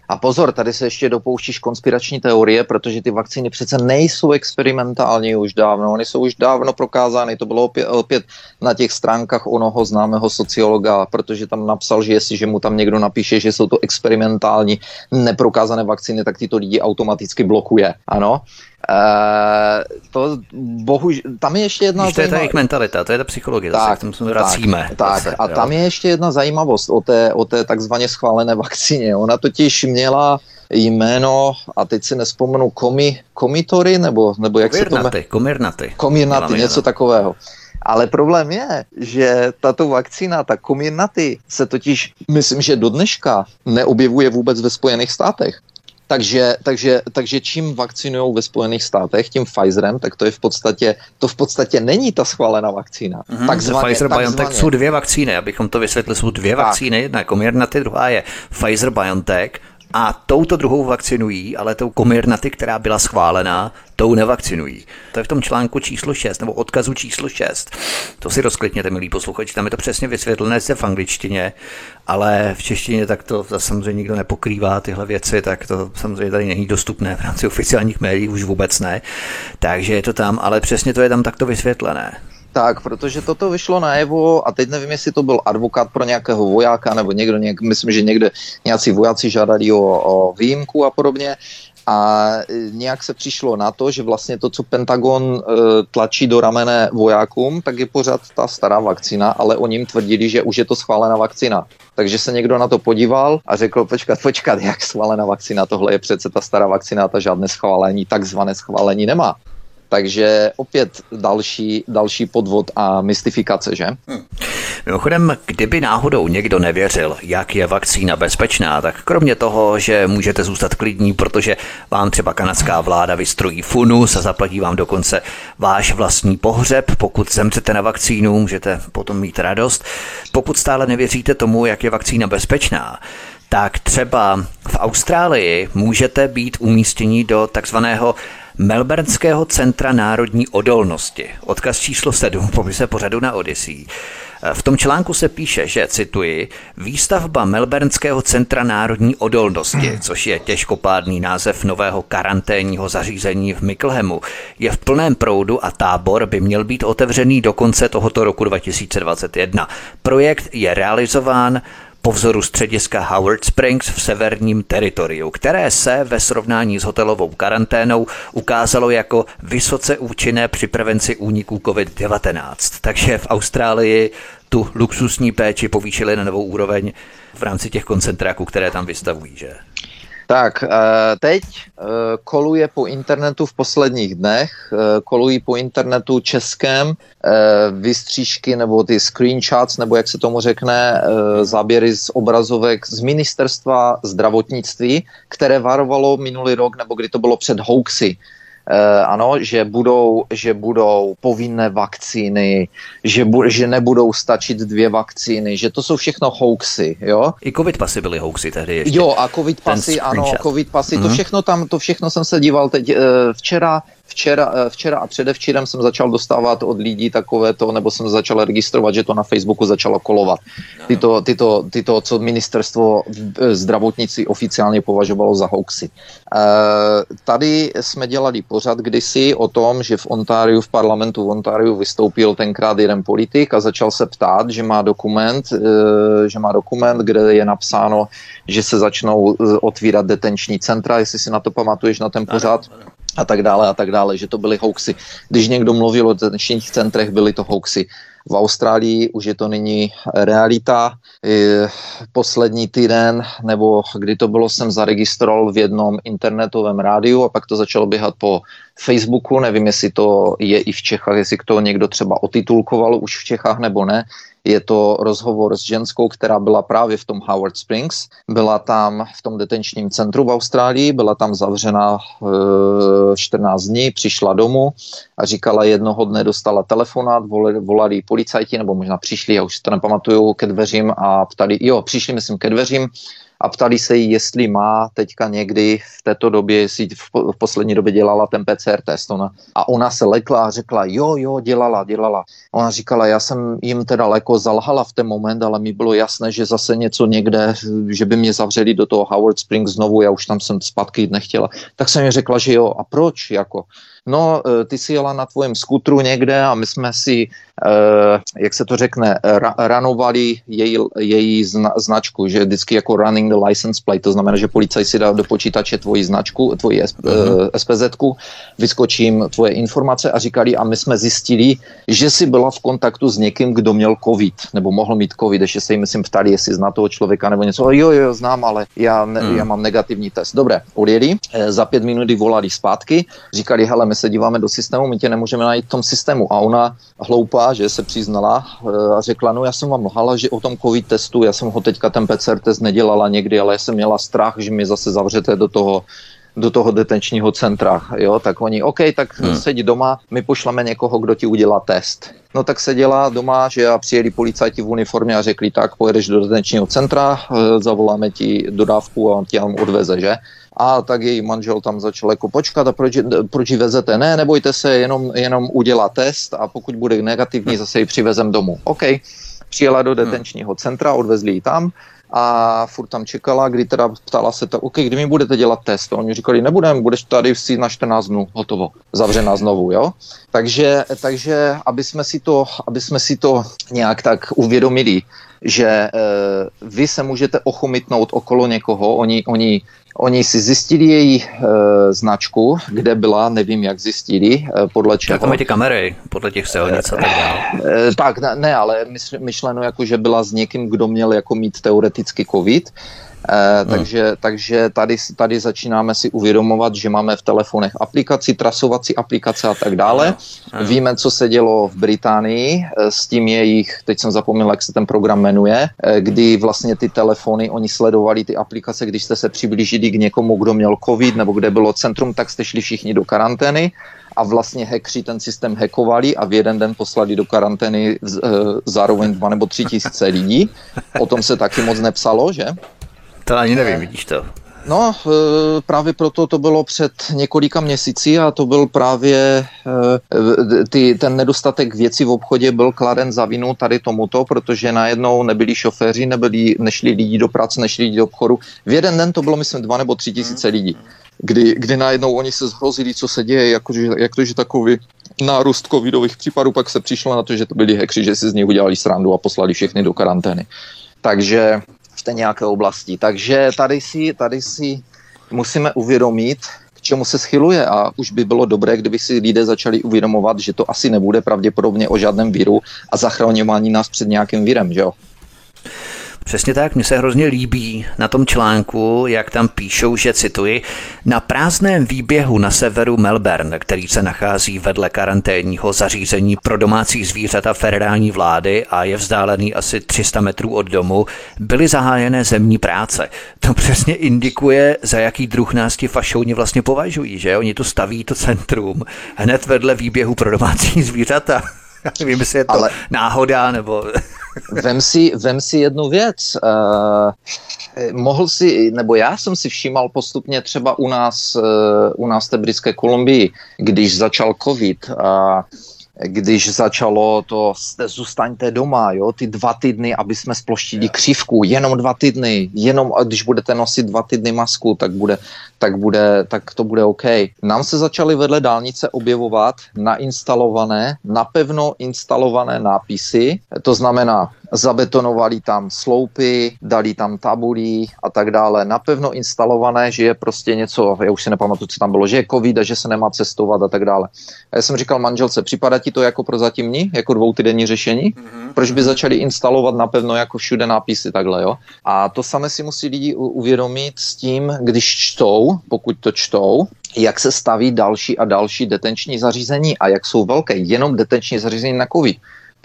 S2: A pozor, tady se ještě dopouštíš konspirační teorie, protože ty vakcíny přece nejsou experimentální už dávno, oni jsou už dávno prokázány, to bylo opět, opět na těch stránkách onoho známého sociologa, protože tam napsal, že jestliže mu tam někdo napíše, že jsou to experimentální neprokázané vakcíny, tak tyto lidi automaticky blokuje. Ano, Uh, to bohužel, tam je ještě jedna
S1: Víš, to je ta jejich mentalita, to je ta psychologie, tak, zase, k tomu se vracíme.
S2: Tak, tak. a jo. tam je ještě jedna zajímavost o té, o té takzvaně schválené vakcíně. Ona totiž měla jméno, a teď si nespomenu, komi, komitory, nebo, nebo jak
S1: komirnaty,
S2: se to jmenuje?
S1: Komirnaty.
S2: Komirnaty, něco takového. Ale problém je, že tato vakcína, ta komirnaty, se totiž, myslím, že do dneška neobjevuje vůbec ve Spojených státech. Takže, takže, takže čím vakcinují ve Spojených státech, tím Pfizerem, tak to je v podstatě, to v podstatě není ta schválená vakcína.
S1: Mm-hmm, takzvaně, Pfizer BioNTech jsou dvě vakcíny, abychom to vysvětlili, jsou dvě tak. vakcíny, jedna je Comirnaty, druhá je Pfizer BioNTech a touto druhou vakcinují, ale tou Comirnaty, která byla schválená, tou nevakcinují. To je v tom článku číslo 6, nebo odkazu číslo 6. To si rozklikněte, milí posluchači, tam je to přesně vysvětlené se v angličtině, ale v češtině tak to samozřejmě nikdo nepokrývá tyhle věci, tak to samozřejmě tady není dostupné v rámci oficiálních médií, už vůbec ne. Takže je to tam, ale přesně to je tam takto vysvětlené.
S2: Tak, protože toto vyšlo najevo a teď nevím, jestli to byl advokát pro nějakého vojáka nebo někdo, něk, myslím, že někde nějací vojáci žádali o, o výjimku a podobně a nějak se přišlo na to, že vlastně to, co Pentagon e, tlačí do ramene vojákům, tak je pořád ta stará vakcína, ale oni jim tvrdili, že už je to schválená vakcína. Takže se někdo na to podíval a řekl, počkat, počkat, jak schválená vakcína, tohle je přece ta stará vakcína, ta žádné schválení, takzvané schválení nemá. Takže opět další, další podvod a mystifikace, že? Hmm.
S1: Mimochodem, kdyby náhodou někdo nevěřil, jak je vakcína bezpečná, tak kromě toho, že můžete zůstat klidní, protože vám třeba kanadská vláda vystrojí funus a zaplatí vám dokonce váš vlastní pohřeb, pokud zemřete na vakcínu, můžete potom mít radost. Pokud stále nevěříte tomu, jak je vakcína bezpečná, tak třeba v Austrálii můžete být umístěni do takzvaného Melbourneského centra národní odolnosti. Odkaz číslo 7 popise pořadu na Odyssey. V tom článku se píše, že, cituji, výstavba Melbourneského centra národní odolnosti, což je těžkopádný název nového karanténního zařízení v Micklehemu, je v plném proudu a tábor by měl být otevřený do konce tohoto roku 2021. Projekt je realizován po vzoru střediska Howard Springs v severním teritoriu, které se ve srovnání s hotelovou karanténou ukázalo jako vysoce účinné při prevenci úniků COVID-19. Takže v Austrálii tu luxusní péči povýšili na novou úroveň v rámci těch koncentráků, které tam vystavují, že?
S2: Tak, eh, teď eh, koluje po internetu v posledních dnech, eh, kolují po internetu českém vystřížky nebo ty screenshots, nebo jak se tomu řekne, záběry z obrazovek z ministerstva zdravotnictví, které varovalo minulý rok, nebo kdy to bylo před hoaxy, ano, že budou, že budou povinné vakcíny, že, bu, že nebudou stačit dvě vakcíny, že to jsou všechno hoaxy, jo?
S1: I covid pasy byly hoaxy tehdy ještě.
S2: Jo, a covid pasy, ano, covid pasy, mm-hmm. to mhm. všechno tam, to všechno jsem se díval teď eh, včera, Včera, eh, včera a předevčírem jsem začal dostávat od lidí takové to, nebo jsem začal registrovat, že to na Facebooku začalo kolovat. Tyto, tyto, tyto co ministerstvo zdravotnicí oficiálně považovalo za hoaxy. E, tady jsme dělali pořad kdysi o tom, že v Ontáriu, v parlamentu v Ontáriu vystoupil tenkrát jeden politik a začal se ptát, že má dokument, že má dokument, kde je napsáno, že se začnou otvírat detenční centra, jestli si na to pamatuješ na ten pořad. Ano, ano a tak dále a tak dále, že to byly hoaxy. Když někdo mluvil o detenčních centrech, byly to hoaxy. V Austrálii už je to nyní realita. Poslední týden, nebo kdy to bylo, jsem zaregistroval v jednom internetovém rádiu a pak to začalo běhat po Facebooku. Nevím, jestli to je i v Čechách, jestli to někdo třeba otitulkoval už v Čechách nebo ne. Je to rozhovor s ženskou, která byla právě v tom Howard Springs. Byla tam v tom detenčním centru v Austrálii, byla tam zavřena e, 14 dní, přišla domů a říkala jednoho dne dostala telefonát, volali, volali policajti, nebo možná přišli, já už to nepamatuju, ke dveřím a ptali, jo, přišli myslím ke dveřím a ptali se jí, jestli má teďka někdy v této době, jestli v poslední době dělala ten PCR test. Ona, a ona se lekla a řekla, jo, jo, dělala, dělala. Ona říkala, já jsem jim teda leko zalhala v ten moment, ale mi bylo jasné, že zase něco někde, že by mě zavřeli do toho Howard Springs znovu, já už tam jsem zpátky jít nechtěla. Tak jsem mi řekla, že jo, a proč, jako? no, e, ty si jela na tvojím skutru někde a my jsme si, jak se to řekne, ra- ranovali její, její zna- značku, že vždycky jako running the license plate, to znamená, že policaj si dá do počítače tvoji značku, tvoji uh-huh. Mhm. SPZ, vyskočím tvoje informace a říkali, a my jsme zjistili, že si byla v kontaktu s někým, kdo měl covid, nebo mohl mít covid, ještě se jim, myslím, ptali, jestli zná toho člověka nebo něco. Jo, jo, znám, ale já, ne, hmm. já mám negativní test. Dobré, odjeli, e, za pět minut volali zpátky, říkali, hele, my se díváme do systému, my tě nemůžeme najít v tom systému. A ona hloupá, že se přiznala eh, a řekla, no já jsem vám lhala, že o tom covid testu, já jsem ho teďka ten PCR test nedělala někdy, ale já jsem měla strach, že mi zase zavřete do toho do toho detenčního centra, jo, tak oni, OK, tak hmm. sedí doma, my pošleme někoho, kdo ti udělá test. No tak seděla doma, že a přijeli policajti v uniformě a řekli, tak pojedeš do detenčního centra, eh, zavoláme ti dodávku a on tě tam odveze, že? A tak její manžel tam začal jako počkat a proč, proč ji vezete? Ne, nebojte se, jenom, jenom udělá test a pokud bude negativní, zase ji přivezem domů. OK, přijela do detenčního centra, odvezli ji tam a furt tam čekala, kdy teda ptala se to, OK, kdy mi budete dělat test? A oni říkali, nebudem, budeš tady si na 14 dnů, hotovo, zavřená znovu, jo? Takže, takže aby, jsme si to, aby jsme si to nějak tak uvědomili, že e, vy se můžete ochomytnout okolo někoho, oni, oni Oni si zjistili její e, značku, kde byla, nevím, jak zjistili, e, podle čeho.
S1: Jako ty kamery, podle těch silnic a tak dále.
S2: E, tak, ne, ne, ale myšleno jako, že byla s někým, kdo měl jako mít teoreticky covid Eh, hmm. takže, takže tady, tady začínáme si uvědomovat, že máme v telefonech aplikaci, trasovací aplikace a tak dále. Hmm. Víme, co se dělo v Británii eh, s tím jejich, teď jsem zapomněl, jak se ten program jmenuje, eh, kdy vlastně ty telefony, oni sledovali ty aplikace, když jste se přiblížili k někomu, kdo měl covid nebo kde bylo centrum, tak jste šli všichni do karantény a vlastně hackři ten systém hackovali a v jeden den poslali do karantény zároveň dva nebo tři tisíce lidí. O tom se taky moc nepsalo, že?
S1: To ani nevím, vidíš to.
S2: No, e, právě proto to bylo před několika měsíci a to byl právě e, ty, ten nedostatek věcí v obchodě byl kladen za vinu tady tomuto, protože najednou nebyli šoféři, nebyli, nešli lidi do práce, nešli lidi do obchodu. V jeden den to bylo, myslím, dva nebo tři tisíce lidí, kdy, kdy najednou oni se zhrozili, co se děje, jakože, jak to, že takový nárůst covidových případů, pak se přišlo na to, že to byli hekři, že si z nich udělali srandu a poslali všechny do karantény. Takže té nějaké oblasti. Takže tady si, tady si musíme uvědomit, k čemu se schyluje a už by bylo dobré, kdyby si lidé začali uvědomovat, že to asi nebude pravděpodobně o žádném víru a zachraňování nás před nějakým vírem, že jo?
S1: Přesně tak, mně se hrozně líbí na tom článku, jak tam píšou, že cituji, na prázdném výběhu na severu Melbourne, který se nachází vedle karanténního zařízení pro domácí zvířata federální vlády a je vzdálený asi 300 metrů od domu, byly zahájené zemní práce. To přesně indikuje, za jaký druh nás ti fašouni vlastně považují, že oni tu staví to centrum hned vedle výběhu pro domácí zvířata. Nevím, jestli je to Ale... náhoda nebo
S2: vem si, vem si jednu věc. Uh, mohl si, nebo já jsem si všímal postupně třeba u nás, uh, u nás v té britské Kolumbii, když začal covid a uh, když začalo to zůstaňte doma, jo, ty dva týdny, aby jsme sploštili křivku, jenom dva týdny, jenom když budete nosit dva týdny masku, tak, bude, tak, bude, tak to bude OK. Nám se začaly vedle dálnice objevovat nainstalované, napevno instalované nápisy, to znamená zabetonovali tam sloupy, dali tam tabulí a tak dále. Napevno instalované, že je prostě něco, já už si nepamatuju, co tam bylo, že je covid a že se nemá cestovat a tak dále. A já jsem říkal manželce, připadá ti to jako prozatímní, jako dvoutýdenní řešení? Mm-hmm. Proč by začali instalovat napevno jako všude nápisy takhle, jo? A to samé si musí lidi uvědomit s tím, když čtou, pokud to čtou, jak se staví další a další detenční zařízení a jak jsou velké, jenom detenční zařízení na COVID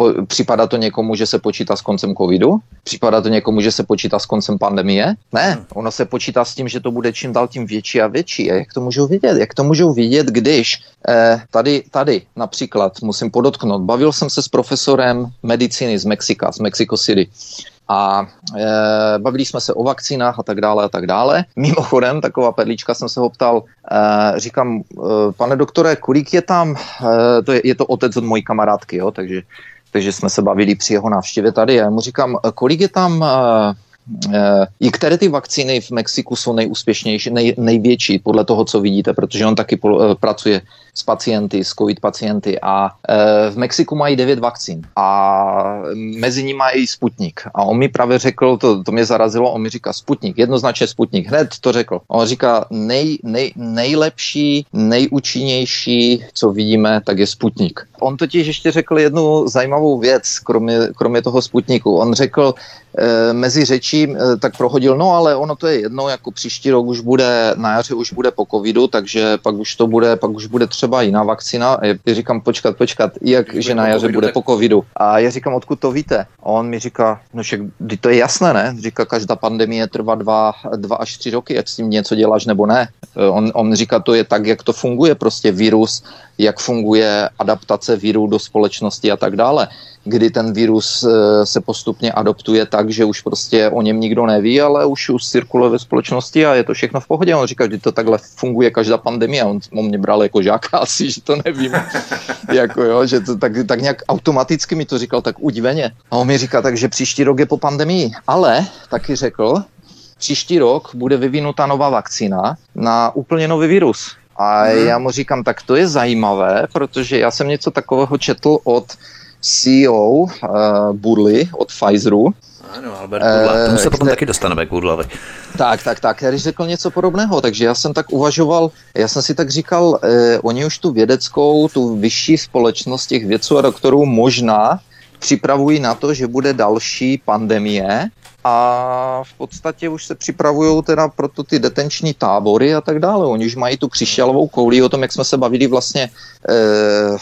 S2: po, připadá to někomu, že se počítá s koncem covidu? Připadá to někomu, že se počítá s koncem pandemie? Ne, hmm. ono se počítá s tím, že to bude čím dál tím větší a větší. A jak to můžou vidět? Jak to můžou vidět, když eh, tady, tady například, musím podotknout, bavil jsem se s profesorem medicíny z Mexika, z Mexico City a e, bavili jsme se o vakcínách a tak dále a tak dále. Mimochodem, taková perlička jsem se ho ptal, e, říkám, e, pane doktore, kolik je tam, e, to je, je to otec od mojí kamarádky, jo, takže takže jsme se bavili při jeho návštěvě tady. Já mu říkám, kolik je tam Eh, I které ty vakcíny v Mexiku jsou nejúspěšnější, nej, největší podle toho, co vidíte, protože on taky eh, pracuje s pacienty, s covid pacienty a eh, v Mexiku mají devět vakcín a mezi nimi i Sputnik. A on mi právě řekl, to, to mě zarazilo, on mi říká Sputnik, jednoznačně Sputnik, hned to řekl. On říká nej, nej, nejlepší, nejúčinnější, co vidíme, tak je Sputnik. On totiž ještě řekl jednu zajímavou věc, kromě, kromě toho Sputniku. On řekl, mezi řečí e, tak prohodil, no ale ono to je jedno, jako příští rok už bude, na jaře už bude po covidu, takže pak už to bude, pak už bude třeba jiná vakcína. A já říkám, počkat, počkat, jak, že na jaře covidu, bude tak... po covidu. A já říkám, odkud to víte? A on mi říká, no však to je jasné, ne? Říká, každá pandemie trvá dva, dva až tři roky, jak s tím něco děláš nebo ne. E, on, on říká, to je tak, jak to funguje, prostě virus, jak funguje adaptace víru do společnosti a tak dále kdy ten virus eh, se postupně adoptuje tak, že už prostě o něm nikdo neví, ale už, už cirkuluje ve společnosti a je to všechno v pohodě. On říká, že to takhle funguje každá pandemie. On, on mě bral jako žáka asi, že to nevím. jako jo, že to tak, tak nějak automaticky mi to říkal tak udiveně. A on mi říká, takže příští rok je po pandemii. Ale taky řekl, příští rok bude vyvinuta nová vakcína na úplně nový virus. A hmm. já mu říkám, tak to je zajímavé, protože já jsem něco takového četl od CEO uh, eh, Burley od Pfizeru.
S1: Ano, Albert Burla, tomu se potom taky dostaneme k Burlovi.
S2: Tak, tak, tak, když řekl něco podobného, takže já jsem tak uvažoval, já jsem si tak říkal, eh, oni už tu vědeckou, tu vyšší společnost těch vědců a doktorů možná připravují na to, že bude další pandemie a v podstatě už se připravují teda pro to ty detenční tábory a tak dále. Oni už mají tu křišťalovou kouli o tom, jak jsme se bavili vlastně eh,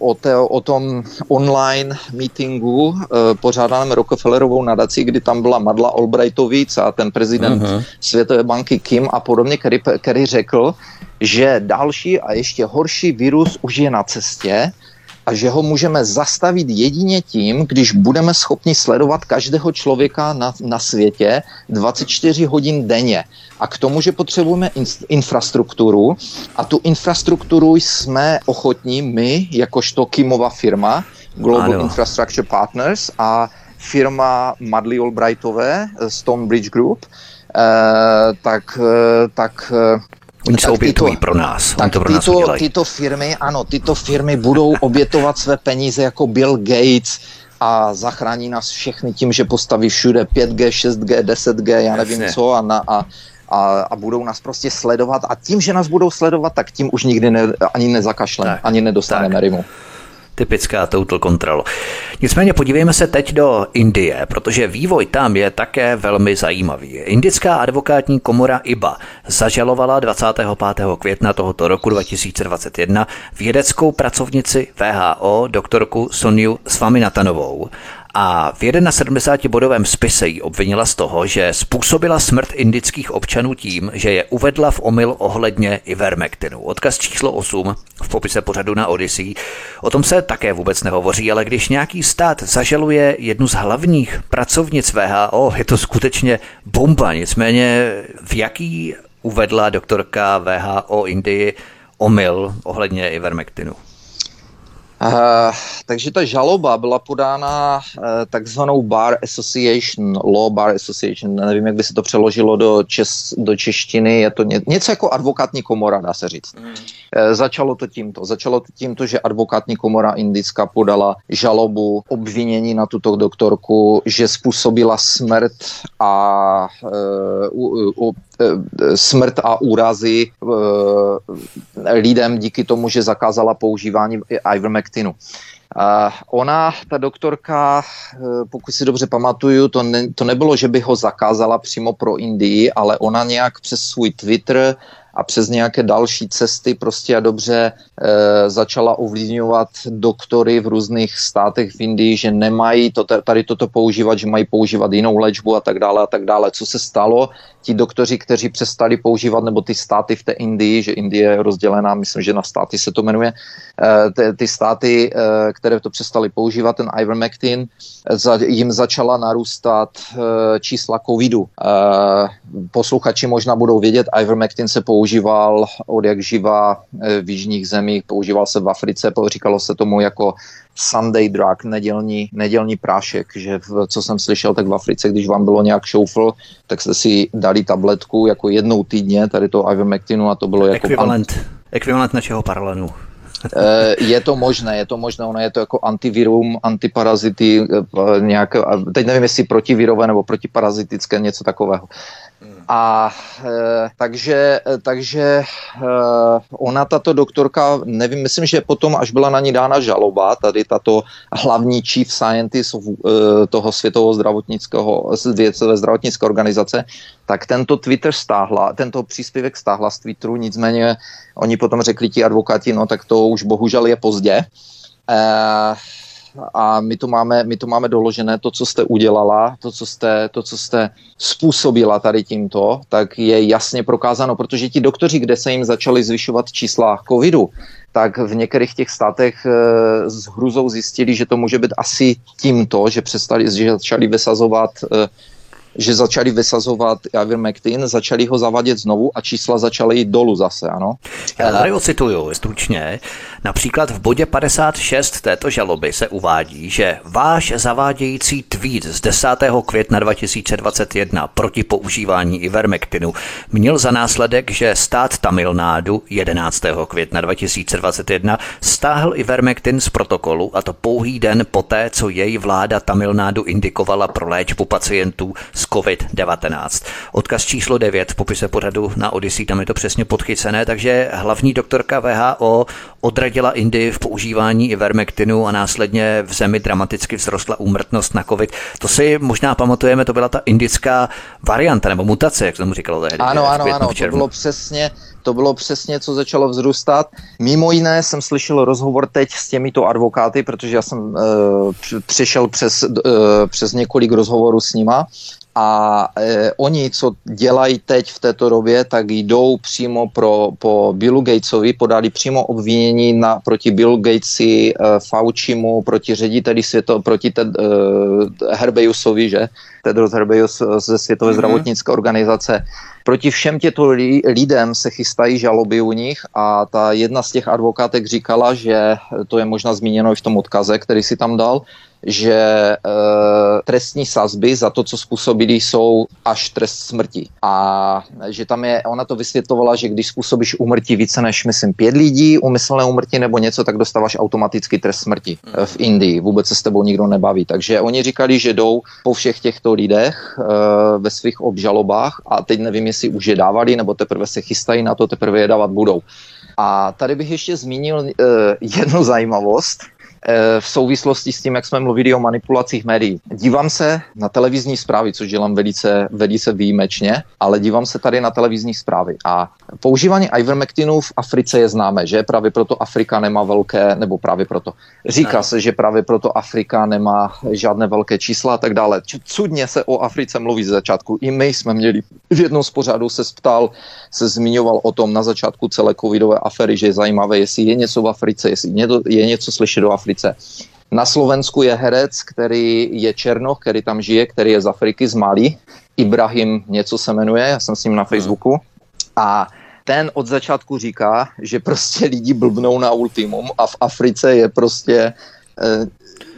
S2: o, té, o tom online meetingu e, pořádaném Rockefellerovou nadací, kdy tam byla Madla Albrightovic a ten prezident uh-huh. Světové banky Kim a podobně, který, který řekl, že další a ještě horší virus už je na cestě a že ho můžeme zastavit jedině tím, když budeme schopni sledovat každého člověka na, na světě 24 hodin denně. A k tomu, že potřebujeme in, infrastrukturu a tu infrastrukturu jsme ochotní my, jakožto Kimova firma, Global ano. Infrastructure Partners a firma Madly Albrightové, Stonebridge Group, eh, tak, eh, tak eh,
S1: Oni se obětují tyto, pro nás.
S2: Tak to pro tyto, nás tyto firmy, ano, tyto firmy budou obětovat své peníze jako Bill Gates a zachrání nás všechny tím, že postaví všude 5G, 6G, 10G, já nevím Jasně. co a, na, a, a, a budou nás prostě sledovat a tím, že nás budou sledovat, tak tím už nikdy ne, ani nezakašleme, ani nedostaneme rimu.
S1: Typická total control. Nicméně podívejme se teď do Indie, protože vývoj tam je také velmi zajímavý. Indická advokátní komora IBA zažalovala 25. května tohoto roku 2021 vědeckou pracovnici VHO doktorku Soniu Svaminatanovou a v 71-bodovém spise ji obvinila z toho, že způsobila smrt indických občanů tím, že je uvedla v omyl ohledně Ivermectinu. Odkaz číslo 8 v popise pořadu na Odyssey. O tom se také vůbec nehovoří, ale když nějaký stát zažaluje jednu z hlavních pracovnic VHO, je to skutečně bomba. Nicméně v jaký uvedla doktorka VHO Indii omyl ohledně Ivermectinu?
S2: Uh, takže ta žaloba byla podána uh, takzvanou Bar Association, Law Bar Association, nevím, jak by se to přeložilo do, čes, do češtiny, je to ně, něco jako advokátní komora, dá se říct. Mm. Uh, začalo to tímto. Začalo to tímto, že advokátní komora indická podala žalobu, obvinění na tuto doktorku, že způsobila smrt a uh, uh, smrt a úrazy lidem díky tomu, že zakázala používání ivermectinu. Ona, ta doktorka, pokud si dobře pamatuju, to, ne, to nebylo, že by ho zakázala přímo pro Indii, ale ona nějak přes svůj Twitter a přes nějaké další cesty prostě a dobře e, začala ovlivňovat doktory v různých státech v Indii, že nemají to, tady toto používat, že mají používat jinou léčbu a tak dále a tak dále. Co se stalo? Ti doktoři, kteří přestali používat, nebo ty státy v té Indii, že Indie je rozdělená, myslím, že na státy se to jmenuje, e, ty, ty státy, e, které to přestali používat, ten ivermectin, za, jim začala narůstat e, čísla covidu. E, posluchači možná budou vědět, ivermectin se používá používal od jak živa eh, v jižních zemích, používal se v Africe, říkalo se tomu jako Sunday drug, nedělní, nedělní prášek, že v, co jsem slyšel, tak v Africe, když vám bylo nějak šoufl, tak jste si dali tabletku jako jednou týdně, tady to ivermectinu a to bylo jako...
S1: Ekvivalent, an... ekvivalent našeho paralenu.
S2: Eh, je to možné, je to možné, ono je to jako antivirum, antiparazity, eh, nějaké, teď nevím, jestli protivirové nebo protiparazitické, něco takového. A e, takže, e, takže e, ona, tato doktorka, nevím, myslím, že potom, až byla na ní dána žaloba, tady tato hlavní chief scientist e, toho světového zdravotnického, světové zdravotnické organizace, tak tento Twitter stáhla, tento příspěvek stáhla z Twitteru, nicméně oni potom řekli ti advokáti, no tak to už bohužel je pozdě. E, a my to máme, my to máme doložené, to, co jste udělala, to, co jste, to, co jste způsobila tady tímto, tak je jasně prokázáno, protože ti doktoři, kde se jim začaly zvyšovat čísla covidu, tak v některých těch státech e, s hruzou zjistili, že to může být asi tímto, že přestali, že začali vysazovat e, že začali vysazovat ivermectin, začali ho zavadět znovu a čísla začaly jít dolů zase, ano.
S1: Já tady ocituju stručně. Například v bodě 56 této žaloby se uvádí, že váš zavádějící tweet z 10. května 2021 proti používání ivermectinu měl za následek, že stát Tamil Nádu 11. května 2021 stáhl ivermectin z protokolu a to pouhý den poté, co její vláda Tamil Nádu indikovala pro léčbu pacientů s COVID-19. Odkaz číslo 9 v popise pořadu na Odyssey, tam je to přesně podchycené, takže hlavní doktorka VHO odradila Indii v používání ivermectinu a následně v zemi dramaticky vzrostla úmrtnost na COVID. To si možná pamatujeme, to byla ta indická varianta nebo mutace, jak jsem mu říkalo tehdy.
S2: Ano, ano, ano, to bylo přesně, to bylo přesně, co začalo vzrůstat. Mimo jiné jsem slyšel rozhovor teď s těmito advokáty, protože já jsem uh, přišel přes, uh, přes několik rozhovorů s nima a e, oni, co dělají teď v této době, tak jdou přímo pro, po Billu Gatesovi, podali přímo obvinění na, proti Bill Gatesi, e, Faucimu, proti řediteli světo, proti Ted, e, Herbeusovi, že? Tedros Herbeus ze Světové mm-hmm. zdravotnické organizace. Proti všem těmto lidem se chystají žaloby u nich a ta jedna z těch advokátek říkala, že to je možná zmíněno i v tom odkaze, který si tam dal, že e, trestní sazby za to, co způsobili, jsou až trest smrti. A že tam je, ona to vysvětlovala, že když způsobíš umrtí více než, myslím, pět lidí, umyslné umrtí nebo něco, tak dostáváš automaticky trest smrti e, v Indii. Vůbec se s tebou nikdo nebaví. Takže oni říkali, že jdou po všech těchto lidech e, ve svých obžalobách a teď nevím, jestli už je dávali, nebo teprve se chystají na to, teprve je dávat budou. A tady bych ještě zmínil uh, jednu zajímavost, v souvislosti s tím, jak jsme mluvili o manipulacích médií. Dívám se na televizní zprávy, což dělám velice, velice výjimečně, ale dívám se tady na televizní zprávy. A používání ivermectinu v Africe je známé, že právě proto Afrika nemá velké, nebo právě proto. Říká se, že právě proto Afrika nemá žádné velké čísla a tak dále. Cudně se o Africe mluví z začátku. I my jsme měli v jednom z pořadů se ptal, se zmiňoval o tom na začátku celé covidové afery, že je zajímavé, jestli je něco v Africe, jestli je něco slyšet do Africe Africe. Na Slovensku je herec, který je Černoch, který tam žije, který je z Afriky, z Mali. Ibrahim něco se jmenuje, já jsem s ním na hmm. Facebooku. A ten od začátku říká, že prostě lidi blbnou na ultimum a v Africe je prostě eh,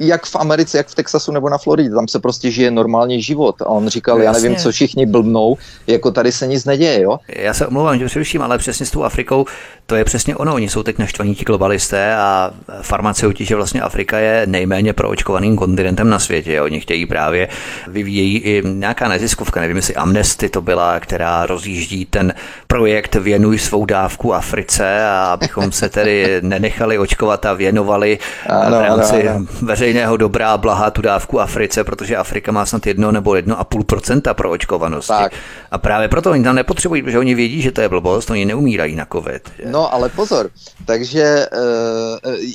S2: jak v Americe, jak v Texasu nebo na Floridě, tam se prostě žije normální život. A on říkal, no, já nevím, co všichni blbnou, jako tady se nic neděje, jo?
S1: Já se omlouvám, že přeruším, ale přesně s tou Afrikou, to je přesně ono. Oni jsou teď naštvaní ti globalisté a farmaceuti, že vlastně Afrika je nejméně proočkovaným kontinentem na světě. Oni chtějí právě, vyvíjejí i nějaká neziskovka, nevím, jestli Amnesty to byla, která rozjíždí ten projekt Věnuj svou dávku Africe a abychom se tedy nenechali očkovat a věnovali ano, v rámci ano, ano veřejného dobrá blaha tu dávku Africe, protože Afrika má snad jedno nebo jedno a půl procenta pro očkovanosti. Tak. A právě proto oni tam nepotřebují, protože oni vědí, že to je blbost, oni neumírají na covid.
S2: Že? No ale pozor, takže e,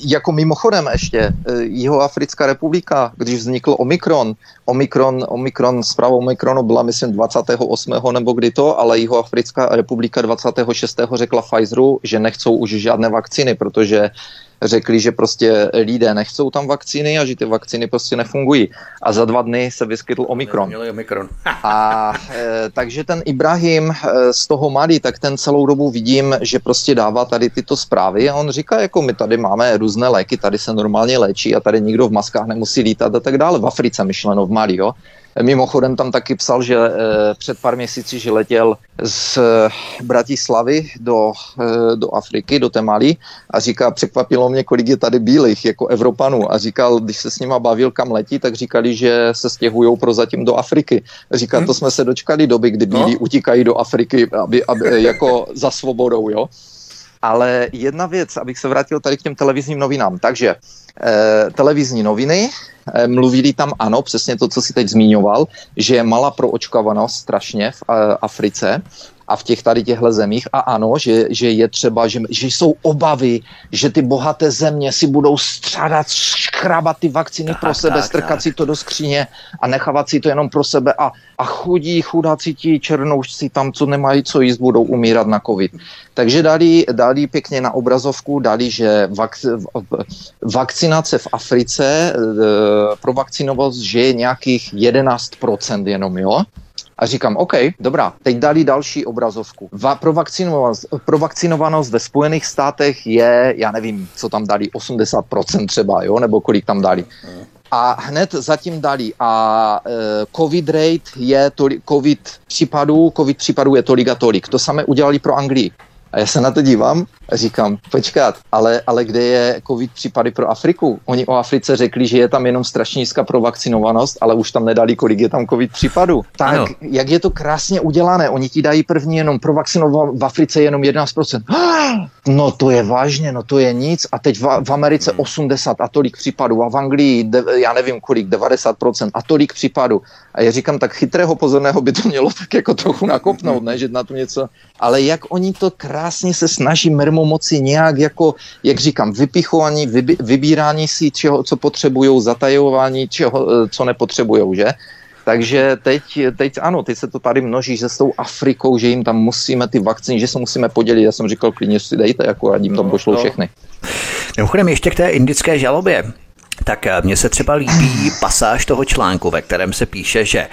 S2: jako mimochodem ještě e, Jihoafrická republika, když vznikl Omikron, Omikron, Omikron, zpráva Omikronu byla myslím 28. nebo kdy to, ale Jihoafrická republika 26. řekla Pfizeru, že nechcou už žádné vakcíny, protože řekli, že prostě lidé nechcou tam vakcíny a že ty vakcíny prostě nefungují. A za dva dny se vyskytl Omikron.
S1: Omikron.
S2: a e, takže ten Ibrahim e, z toho Mali, tak ten celou dobu vidím, že prostě dává tady tyto zprávy a on říká, jako my tady máme různé léky, tady se normálně léčí a tady nikdo v maskách nemusí lítat a tak dále. V Africe myšleno, v Mali, jo. Mimochodem tam taky psal, že eh, před pár měsíci, že letěl z Bratislavy do, eh, do Afriky, do Temali a říká, překvapilo mě, kolik je tady bílých jako Evropanů a říkal, když se s nima bavil, kam letí, tak říkali, že se stěhují prozatím do Afriky. Říká, to jsme se dočkali doby, kdy bílí no. utíkají do Afriky aby, aby, jako za svobodou, jo. Ale jedna věc, abych se vrátil tady k těm televizním novinám. Takže eh, televizní noviny, eh, mluvili tam ano, přesně to, co si teď zmiňoval, že je malá proočkovanost strašně v eh, Africe a v těch tady těchto zemích. A ano, že, že je třeba, že, že jsou obavy, že ty bohaté země si budou střádat, škrabat ty vakcíny tak, pro sebe, tak, strkat tak. si to do skříně a nechávat si to jenom pro sebe a, a chudí, chudáci ti černoušci tam, co nemají co jíst, budou umírat na covid. Takže dali, dali pěkně na obrazovku, dali, že vak, vakcinace v Africe, e, pro vakcinovost, že je nějakých 11% jenom, jo? A říkám, OK, dobrá, teď dali další obrazovku. Va, pro, vakcinovanost, pro vakcinovanost ve Spojených státech je, já nevím, co tam dali, 80% třeba, jo, nebo kolik tam dali. A hned zatím dali a e, covid rate je tolik, covid případů, covid případů je tolik a tolik. To samé udělali pro Anglii. A já se na to dívám a říkám, počkat, ale, ale kde je covid případy pro Afriku? Oni o Africe řekli, že je tam jenom strašně nízká provakcinovanost, ale už tam nedali, kolik je tam covid případů. Tak, ano. jak je to krásně udělané, oni ti dají první jenom provakcinovat v Africe jenom 11%. No to je vážně, no to je nic. A teď v, v Americe 80 hmm. a tolik případů a v Anglii, de, já nevím kolik, 90% a tolik případů. A já říkám, tak chytrého pozorného by to mělo tak jako trochu nakopnout, ne, že na to něco. Ale jak oni to krásně se snaží mermomoci nějak jako, jak říkám, vypichování, vybi, vybírání si čeho, co potřebují, zatajování, čeho, eh, co nepotřebují, že? Takže teď, teď ano, teď se to tady množí, že s tou Afrikou, že jim tam musíme ty vakcíny, že se musíme podělit. Já jsem říkal, klidně si dejte, jako a jim tam no, pošlou no. všechny.
S1: Mimochodem ještě k té indické žalobě. Tak eh, mně se třeba líbí pasáž toho článku, ve kterém se píše, že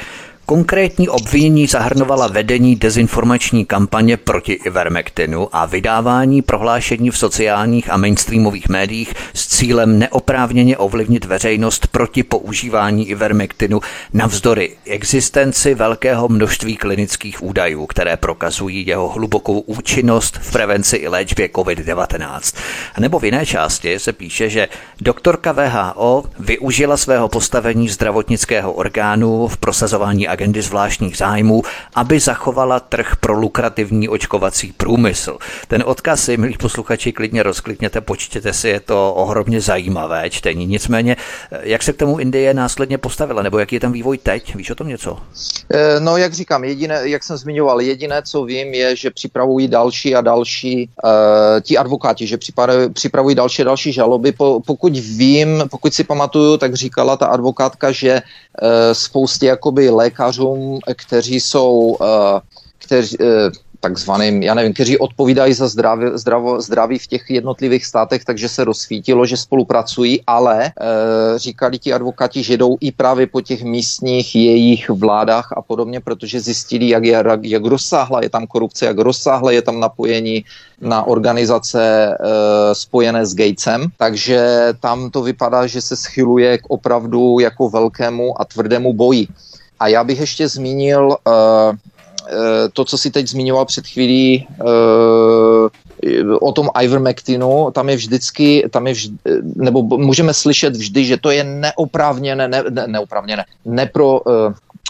S1: Konkrétní obvinění zahrnovala vedení dezinformační kampaně proti Ivermectinu a vydávání prohlášení v sociálních a mainstreamových médiích s cílem neoprávněně ovlivnit veřejnost proti používání Ivermectinu navzdory existenci velkého množství klinických údajů, které prokazují jeho hlubokou účinnost v prevenci i léčbě COVID-19. Nebo v jiné části se píše, že doktorka VHO využila svého postavení zdravotnického orgánu v prosazování agendy zvláštních zájmů, aby zachovala trh pro lukrativní očkovací průmysl. Ten odkaz si, milí posluchači, klidně rozklikněte, počtěte si, je to ohromně zajímavé čtení. Nicméně, jak se k tomu Indie následně postavila, nebo jaký je tam vývoj teď? Víš o tom něco?
S2: Eh, no, jak říkám, jediné, jak jsem zmiňoval, jediné, co vím, je, že připravují další a další uh, ti advokáti, že připravují, další a další žaloby. Po, pokud vím, pokud si pamatuju, tak říkala ta advokátka, že uh, spoustě jakoby lékařům, kteří jsou, uh, kteří, uh, takzvaným, já nevím, kteří odpovídají za zdraví, zdravo, zdraví v těch jednotlivých státech, takže se rozsvítilo, že spolupracují, ale e, říkali ti advokáti, že jdou i právě po těch místních jejich vládách a podobně, protože zjistili, jak, je, jak rozsáhla je tam korupce, jak rozsáhle je tam napojení na organizace e, spojené s Gatesem, takže tam to vypadá, že se schyluje k opravdu jako velkému a tvrdému boji. A já bych ještě zmínil uh, Eh, to, co si teď zmiňoval před chvílí eh, o tom Ivermectinu, tam je vždycky, tam je vždy, nebo můžeme slyšet vždy, že to je neoprávněné, ne, ne, neoprávněné, nepro,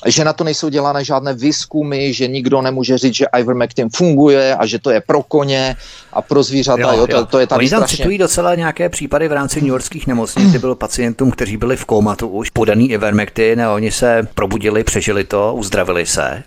S2: že na to nejsou dělané žádné výzkumy, že nikdo nemůže říct, že Ivermectin funguje a že to je pro koně a pro zvířata. Jo, jo, to, to je tady
S1: Oni
S2: tam
S1: strašně... citují docela nějaké případy v rámci New Yorkských nemocnic, kdy bylo pacientům, kteří byli v kómatu už podaný Ivermectin a oni se probudili, přežili to, uzdravili se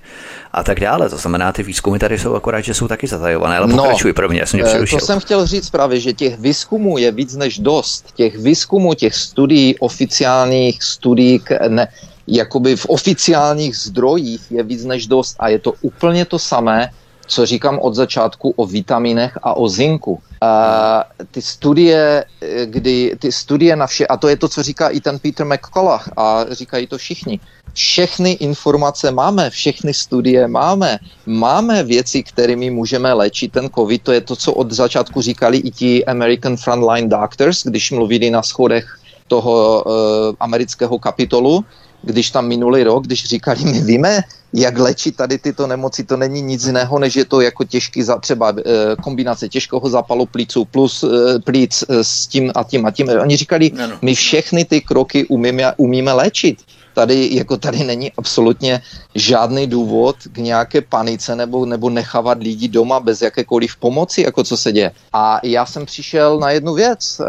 S1: a tak dále. To znamená, ty výzkumy tady jsou akorát, že jsou taky zatajované, ale no, pokračuj pro mě, jsem
S2: mě To jsem chtěl říct právě, že těch výzkumů je víc než dost. Těch výzkumů, těch studií, oficiálních studií, ne, jakoby v oficiálních zdrojích je víc než dost a je to úplně to samé, co říkám od začátku o vitaminech a o zinku. A ty studie, kdy ty studie na vše, a to je to, co říká i ten Peter McCullough a říkají to všichni, všechny informace máme, všechny studie máme, máme věci, kterými můžeme léčit ten COVID, to je to, co od začátku říkali i ti American Frontline Doctors, když mluvili na schodech toho uh, amerického kapitolu, když tam minulý rok, když říkali, my víme, jak léčit tady tyto nemoci, to není nic jiného, než je to jako těžký, za, třeba e, kombinace těžkého zápalu plíců plus e, plíc e, s tím a tím a tím. Oni říkali, my všechny ty kroky umíme, umíme léčit. Tady, jako tady není absolutně žádný důvod k nějaké panice nebo, nebo nechávat lidi doma bez jakékoliv pomoci, jako co se děje. A já jsem přišel na jednu věc.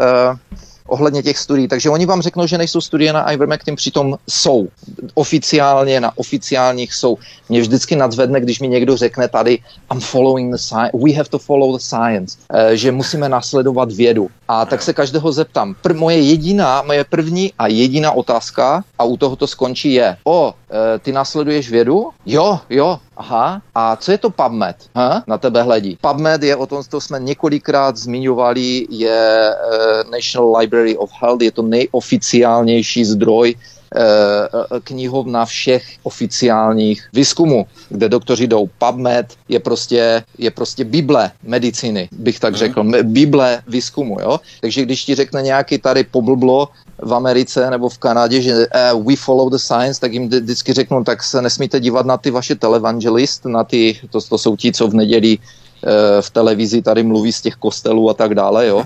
S2: Ohledně těch studií. Takže oni vám řeknou, že nejsou studie na Ivermectin, přitom jsou. Oficiálně na oficiálních jsou. Mě vždycky nadzvedne, když mi někdo řekne tady I'm following the science, we have to follow the science, eh, že musíme nasledovat vědu. A tak se každého zeptám. Pr- moje jediná, moje první a jediná otázka, a u toho to skončí, je, o, e, ty následuješ vědu? Jo, jo, Aha, a co je to PubMed? Ha? Na tebe hledí. PubMed je, o tom to jsme několikrát zmiňovali, je uh, National Library of Health, je to nejoficiálnější zdroj uh, knihovna všech oficiálních výzkumů, kde doktoři jdou. PubMed je prostě, je prostě Bible medicíny, bych tak mhm. řekl. Bible výzkumu, jo? Takže když ti řekne nějaký tady poblblo, v Americe nebo v Kanadě, že uh, we follow the science, tak jim vždycky řeknu, tak se nesmíte dívat na ty vaše televangelist, na ty, to, to jsou ti, co v neděli uh, v televizi tady mluví z těch kostelů a tak dále, jo.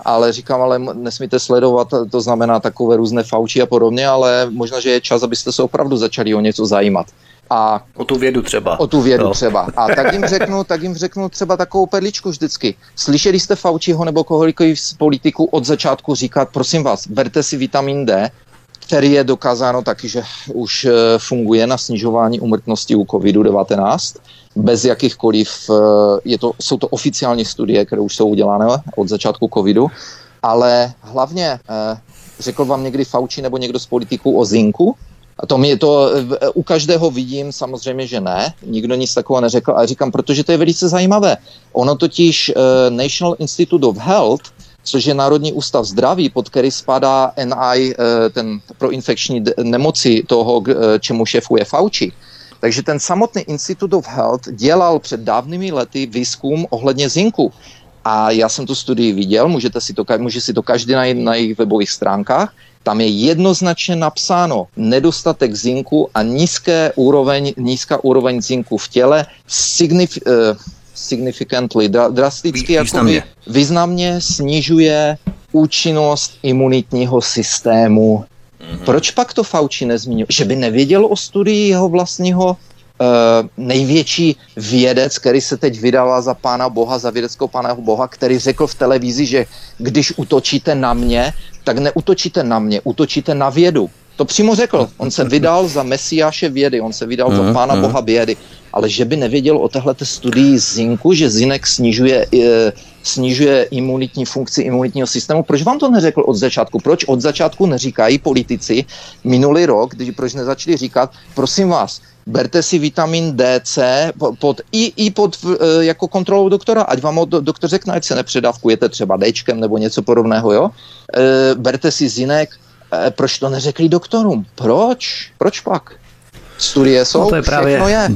S2: Ale říkám, ale nesmíte sledovat, to znamená takové různé fauči a podobně, ale možná, že je čas, abyste se opravdu začali o něco zajímat.
S1: A o tu vědu třeba.
S2: O tu vědu no. třeba. A tak jim, řeknu, tak jim řeknu třeba takovou perličku vždycky. Slyšeli jste Fauciho nebo kohokoliv z politiků od začátku říkat, prosím vás, berte si vitamin D, který je dokázáno taky, že už eh, funguje na snižování umrtnosti u COVID-19 bez jakýchkoliv, eh, je to, jsou to oficiální studie, které už jsou udělané od začátku covidu, ale hlavně eh, řekl vám někdy Fauci nebo někdo z politiků o zinku, to mě to u každého vidím, samozřejmě, že ne. Nikdo nic takového neřekl, ale říkám, protože to je velice zajímavé. Ono totiž uh, National Institute of Health, což je Národní ústav zdraví, pod který spadá NI, uh, ten pro infekční nemoci toho, uh, čemu šefuje Fauci, Takže ten samotný Institute of Health dělal před dávnými lety výzkum ohledně zinku. A já jsem tu studii viděl, můžete si to, může si to každý najít na jejich webových stránkách. Tam je jednoznačně napsáno nedostatek zinku a nízké úroveň, nízká úroveň zinku v těle signif, uh, significantly, drasticky významně. významně snižuje účinnost imunitního systému. Mm-hmm. Proč pak to Fauci nezmínil? Že by nevěděl o studii jeho vlastního největší vědec, který se teď vydává za pána Boha, za vědeckého pána Boha, který řekl v televizi, že když utočíte na mě, tak neutočíte na mě, utočíte na vědu. To přímo řekl. On se vydal za mesiáše vědy, on se vydal za mhm, pána mhm. boha vědy. Ale že by nevěděl o téhle studii zinku, že zinek snižuje, e, snižuje imunitní funkci imunitního systému. Proč vám to neřekl od začátku? Proč od začátku neříkají politici minulý rok, když proč nezačali říkat, prosím vás, berte si vitamin D, C pod, i, i pod e, jako kontrolou doktora, ať vám doktor řekne, ať se nepředávkujete třeba Dčkem nebo něco podobného, jo? E, berte si zinek, e, proč to neřekli doktorům? Proč? Proč pak? Studie jsou, no to je právě je.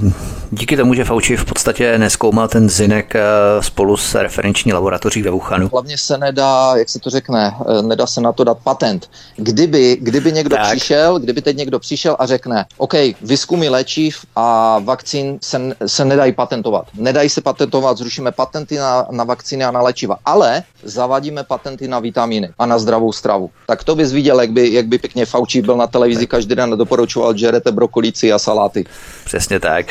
S1: Díky tomu, že Fauci v podstatě neskoumal ten zinek eh, spolu s referenční laboratoří ve Wuhanu.
S2: Hlavně se nedá, jak se to řekne, eh, nedá se na to dát patent. Kdyby, kdyby někdo tak. přišel, kdyby teď někdo přišel a řekne, OK, výzkumy léčiv a vakcín se, se nedají patentovat. Nedají se patentovat, zrušíme patenty na, na vakcíny a na léčiva, ale zavadíme patenty na vitamíny a na zdravou stravu. Tak to bys viděl, jak by, jak by pěkně Fauci byl na televizi každý den a doporučoval, že žerete brokolíci a saláty.
S1: Přesně tak.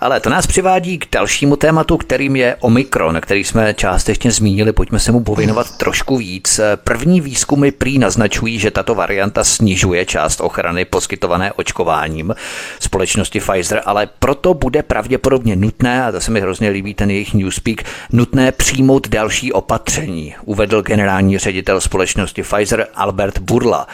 S1: Ale to nás přivádí k dalšímu tématu, kterým je Omikron, který jsme částečně zmínili. Pojďme se mu povinovat trošku víc. První výzkumy prý naznačují, že tato varianta snižuje část ochrany poskytované očkováním společnosti Pfizer, ale proto bude pravděpodobně nutné, a to se mi hrozně líbí ten jejich newspeak, nutné přijmout další opatření, uvedl generální ředitel společnosti Pfizer Albert Burla.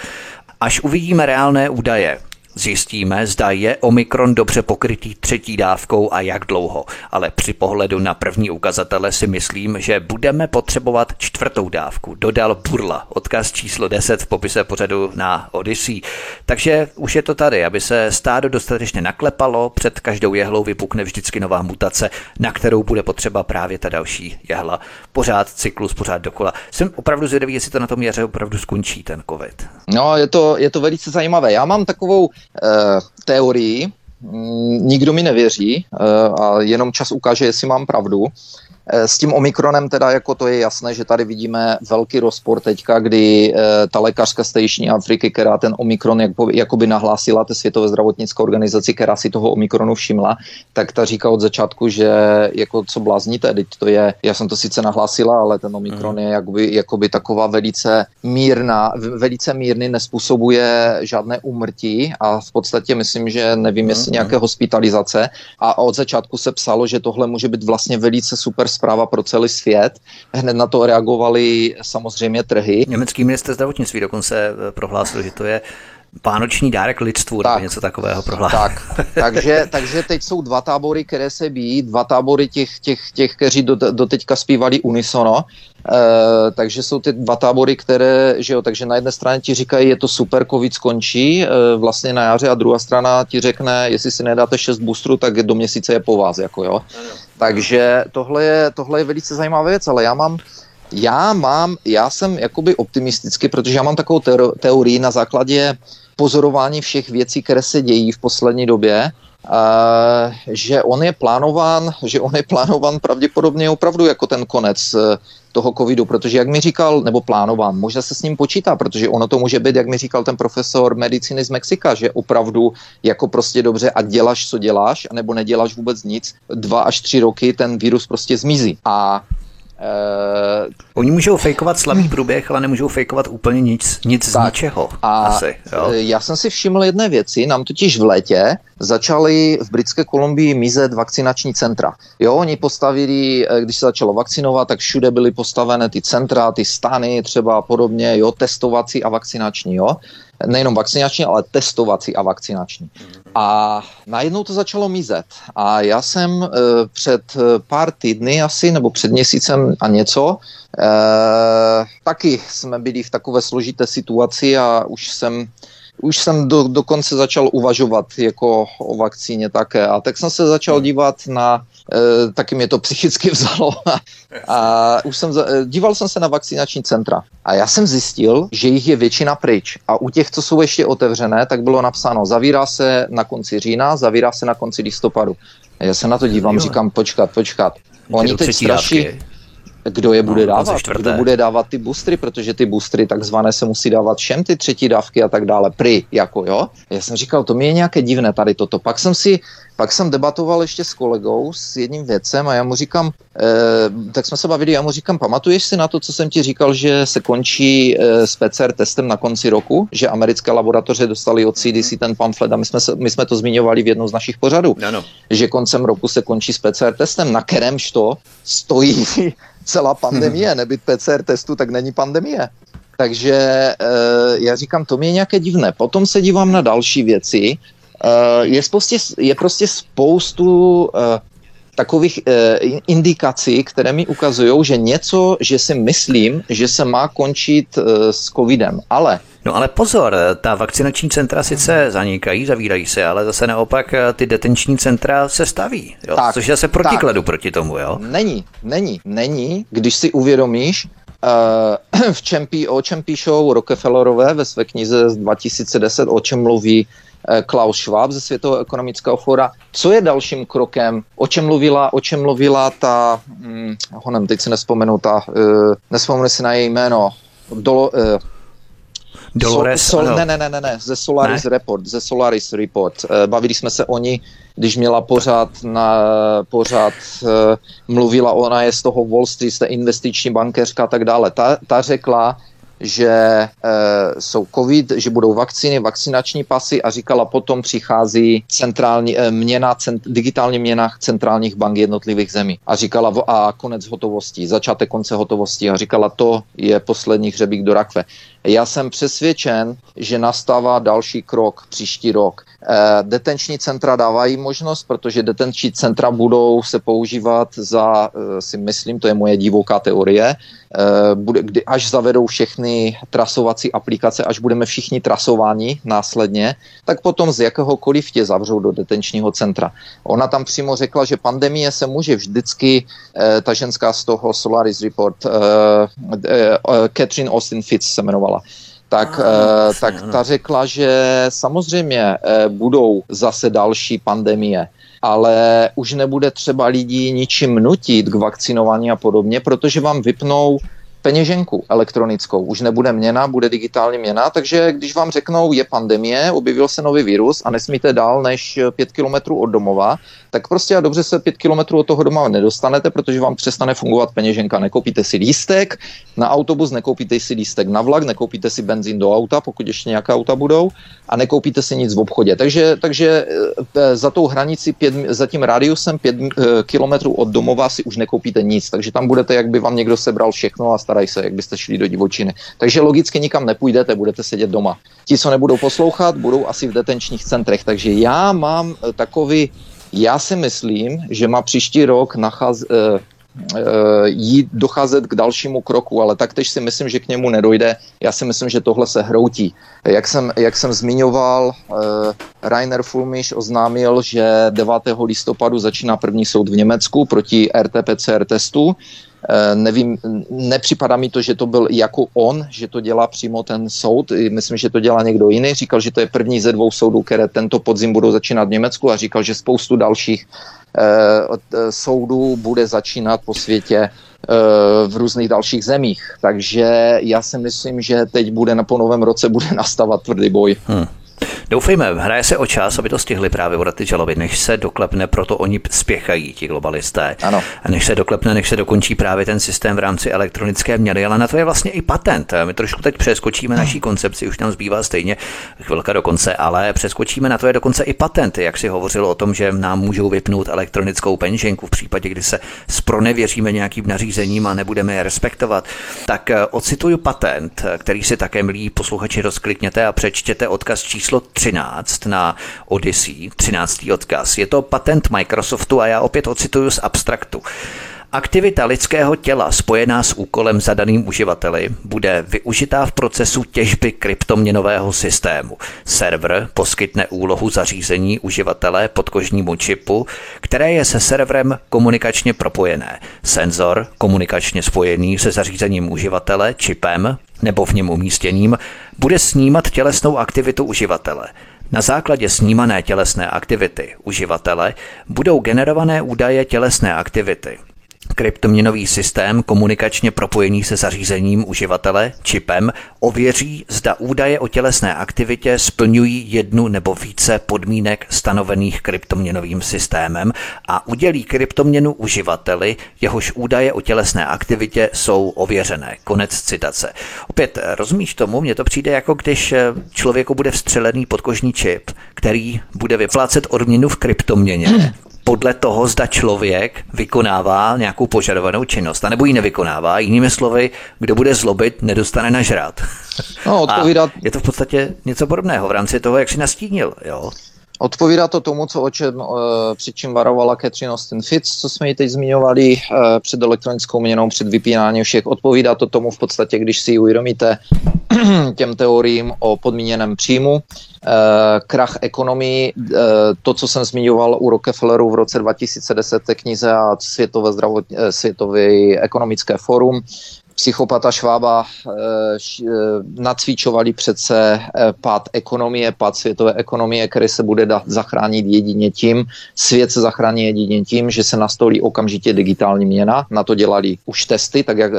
S1: Až uvidíme reálné údaje, Zjistíme, zda je Omikron dobře pokrytý třetí dávkou a jak dlouho, ale při pohledu na první ukazatele si myslím, že budeme potřebovat čtvrtou dávku, dodal Burla, odkaz číslo 10 v popise pořadu na Odyssey. Takže už je to tady, aby se stádo dostatečně naklepalo, před každou jehlou vypukne vždycky nová mutace, na kterou bude potřeba právě ta další jehla. Pořád cyklus, pořád dokola. Jsem opravdu zvědavý, jestli to na tom jaře opravdu skončí ten covid.
S2: No, je to, je to velice zajímavé. Já mám takovou teorii, mm, nikdo mi nevěří eh, a jenom čas ukáže, jestli mám pravdu. Eh, s tím Omikronem teda jako to je jasné, že tady vidíme velký rozpor teďka, kdy ta lékařka z Jižní Afriky, která ten Omikron jakoby nahlásila té Světové zdravotnické organizaci, která si toho Omikronu všimla, tak ta říká od začátku, že jako co blázníte, teď to je, já jsem to sice nahlásila, ale ten Omikron je jakoby, jakoby taková velice mírná, velice mírný, nespůsobuje žádné úmrtí a v podstatě myslím, že nevím, jestli nějaké hospitalizace. A od začátku se psalo, že tohle může být vlastně velice super zpráva pro celý svět. Hned na to reagovali samozřejmě trhy.
S1: Německý minister zdravotnictví dokonce eh, prohlásil, že to je Vánoční dárek lidstvu, tak, nebo něco takového prohlásil.
S2: Tak, takže, takže teď jsou dva tábory, které se bíjí, dva tábory těch, těch, těch kteří do, do teďka zpívali unisono, e, takže jsou ty dva tábory, které, že jo, takže na jedné straně ti říkají, je to super, covid skončí e, vlastně na jaře a druhá strana ti řekne, jestli si nedáte šest boostrů, tak do měsíce je po vás, jako jo. Takže tohle je, tohle je velice zajímavá věc, ale já mám, já mám, já jsem jakoby optimistický, protože já mám takovou teorii na základě pozorování všech věcí, které se dějí v poslední době, že on je plánován, že on je plánován pravděpodobně opravdu jako ten konec uh, toho covidu, protože jak mi říkal, nebo plánován, možná se s ním počítá, protože ono to může být, jak mi říkal ten profesor medicíny z Mexika, že opravdu jako prostě dobře a děláš, co děláš, nebo neděláš vůbec nic, dva až tři roky ten virus prostě zmizí. A
S1: Uh, Oni můžou fejkovat slabý průběh, ale nemůžou fejkovat úplně nic, nic tak, z ničeho.
S2: A asi, jo? Eh, já jsem si všiml jedné věci, nám totiž v létě začaly v britské Kolumbii mizet vakcinační centra. Jo, oni postavili, eh, když se začalo vakcinovat, tak všude byly postavené ty centra, ty stany třeba podobně, jo, testovací a vakcinační, jo nejenom vakcinační, ale testovací a vakcinační. A najednou to začalo mizet. A já jsem e, před eh, pár týdny asi, nebo před měsícem a něco, e, taky jsme byli v takové složité situaci a už jsem už jsem do, dokonce začal uvažovat jako o vakcíně také. A tak jsem se začal dívat na, e, taky mě to psychicky vzalo. a už jsem, e, díval jsem se na vakcinační centra. A já jsem zjistil, že jich je většina pryč. A u těch, co jsou ještě otevřené, tak bylo napsáno, zavírá se na konci října, zavírá se na konci listopadu. A já se na to dívám, říkám, počkat, počkat. Oni teď straší, kdo je bude no, dávat, kdo bude dávat ty boostry, protože ty boostry takzvané se musí dávat všem ty třetí dávky a tak dále, Pri, jako jo. Já jsem říkal, to mi je nějaké divné tady toto. Pak jsem si, pak jsem debatoval ještě s kolegou s jedním věcem a já mu říkám, eh, tak jsme se bavili, já mu říkám, pamatuješ si na to, co jsem ti říkal, že se končí eh, s PCR testem na konci roku, že americké laboratoře dostali od CDC ten pamflet a my jsme, se, my jsme to zmiňovali v jednom z našich pořadů, ano. že koncem roku se končí s PCR testem, na kterémž to stojí celá pandemie, hmm. nebyt PCR testu, tak není pandemie. Takže e, já říkám, to mi je nějaké divné. Potom se dívám na další věci. E, je, prostě, je prostě spoustu e, takových e, indikací, které mi ukazují, že něco, že si myslím, že se má končit e, s covidem. Ale
S1: No ale pozor, ta vakcinační centra sice zanikají, zavírají se, ale zase naopak ty detenční centra se staví, jo? Tak, což je zase protikladu tak. proti tomu, jo?
S2: Není, není, není, když si uvědomíš, v čem pí, o čem píšou Rockefellerové ve své knize z 2010, o čem mluví Klaus Schwab ze Světového ekonomického fóra. Co je dalším krokem? O čem mluvila, o čem mluvila ta, hm, honem, teď si nespomenu, ta, uh, nespomenu si na její jméno, Dolo, uh,
S1: Dolores,
S2: Sol, sol, ne, ne, ne, ne, ne, ze Solaris ne? Report, ze Solaris Report. Eh, bavili jsme se o ní, když měla pořád, na, pořád uh, mluvila, ona je z toho Wall Street, z té investiční bankéřka a tak dále. Ta, ta řekla, že e, jsou covid, že budou vakcíny, vakcinační pasy a říkala, potom přichází centrální e, měna, cent, digitální měna centrálních bank jednotlivých zemí. A říkala, a konec hotovosti, začátek konce hotovosti. A říkala, to je poslední hřebík do rakve. Já jsem přesvědčen, že nastává další krok příští rok. E, detenční centra dávají možnost, protože detenční centra budou se používat za, e, si myslím, to je moje divoká teorie, Eh, až zavedou všechny trasovací aplikace, až budeme všichni trasováni následně, tak potom z jakéhokoliv tě zavřou do detenčního centra. Ona tam přímo řekla, že pandemie se může vždycky, eh, ta ženská z toho Solaris Report, eh, Catherine Austin Fitz se jmenovala, tak, ah, tak ta řekla, že samozřejmě budou zase další pandemie ale už nebude třeba lidí ničím nutit k vakcinování a podobně, protože vám vypnou peněženku elektronickou. Už nebude měna, bude digitální měna, takže když vám řeknou, je pandemie, objevil se nový virus a nesmíte dál než pět kilometrů od domova, tak prostě a dobře se pět kilometrů od toho doma nedostanete, protože vám přestane fungovat peněženka. Nekoupíte si lístek na autobus, nekoupíte si lístek na vlak, nekoupíte si benzín do auta, pokud ještě nějaká auta budou, a nekoupíte si nic v obchodě. Takže, takže e, za tou hranici, pět, za tím radiusem pět e, kilometrů od domova si už nekoupíte nic. Takže tam budete, jak by vám někdo sebral všechno a starají se, jak byste šli do divočiny. Takže logicky nikam nepůjdete, budete sedět doma. Ti, co nebudou poslouchat, budou asi v detenčních centrech. Takže já mám e, takový já si myslím, že má příští rok nachaz, eh, eh, jít docházet k dalšímu kroku, ale taktež si myslím, že k němu nedojde. Já si myslím, že tohle se hroutí. Jak jsem, jak jsem zmiňoval, eh, Rainer Fulmiš oznámil, že 9. listopadu začíná první soud v Německu proti RT-PCR testu. Eh, nevím, nepřipadá mi to, že to byl jako on, že to dělá přímo ten soud. Myslím, že to dělá někdo jiný. Říkal, že to je první ze dvou soudů, které tento podzim budou začínat v Německu a říkal, že spoustu dalších eh, soudů bude začínat po světě eh, v různých dalších zemích. Takže já si myslím, že teď bude na po novém roce bude nastavat tvrdý boj. Hmm.
S1: Doufejme, hraje se o čas, aby to stihli právě vodat ty žaloby, než se doklepne, proto oni spěchají, ti globalisté.
S2: Ano.
S1: Než se doklepne, než se dokončí právě ten systém v rámci elektronické měny, ale na to je vlastně i patent. My trošku teď přeskočíme naší koncepci, už nám zbývá stejně chvilka do konce, ale přeskočíme na to je dokonce i patenty, jak si hovořilo o tom, že nám můžou vypnout elektronickou penženku v případě, kdy se spronevěříme nějakým nařízením a nebudeme je respektovat. Tak eh, ocituju patent, který si také milí posluchači rozklikněte a přečtěte odkaz číslo 13 na Odyssey, 13. odkaz. Je to patent Microsoftu a já opět ocituju z abstraktu. Aktivita lidského těla spojená s úkolem zadaným uživateli bude využitá v procesu těžby kryptoměnového systému. Server poskytne úlohu zařízení uživatele podkožnímu čipu, které je se serverem komunikačně propojené. Senzor, komunikačně spojený se zařízením uživatele, čipem nebo v něm umístěným, bude snímat tělesnou aktivitu uživatele. Na základě snímané tělesné aktivity uživatele budou generované údaje tělesné aktivity. Kryptoměnový systém komunikačně propojený se zařízením uživatele, čipem, ověří, zda údaje o tělesné aktivitě splňují jednu nebo více podmínek stanovených kryptoměnovým systémem a udělí kryptoměnu uživateli, jehož údaje o tělesné aktivitě jsou ověřené. Konec citace. Opět, rozumíš tomu? Mně to přijde jako když člověku bude vstřelený podkožní čip, který bude vyplácet odměnu v kryptoměně podle toho, zda člověk vykonává nějakou požadovanou činnost, anebo ji nevykonává. Jinými slovy, kdo bude zlobit, nedostane nažrát.
S2: No, odpovídat...
S1: A je to v podstatě něco podobného v rámci toho, jak si nastínil. Jo?
S2: Odpovídá to tomu, co o čem, e, před čím varovala Catherine Austin Fitz, co jsme ji teď zmiňovali e, před elektronickou měnou, před vypínáním všech. Odpovídá to tomu v podstatě, když si uvědomíte těm teoriím o podmíněném příjmu, e, krach ekonomii, to, co jsem zmiňoval u Rockefelleru v roce 2010 té knize a Světové, zdravot, Světové ekonomické fórum, psychopata Švába eh, eh, nacvičovali přece eh, pád ekonomie, pád světové ekonomie, který se bude dát zachránit jedině tím, svět se zachrání jedině tím, že se nastolí okamžitě digitální měna. Na to dělali už testy, tak jak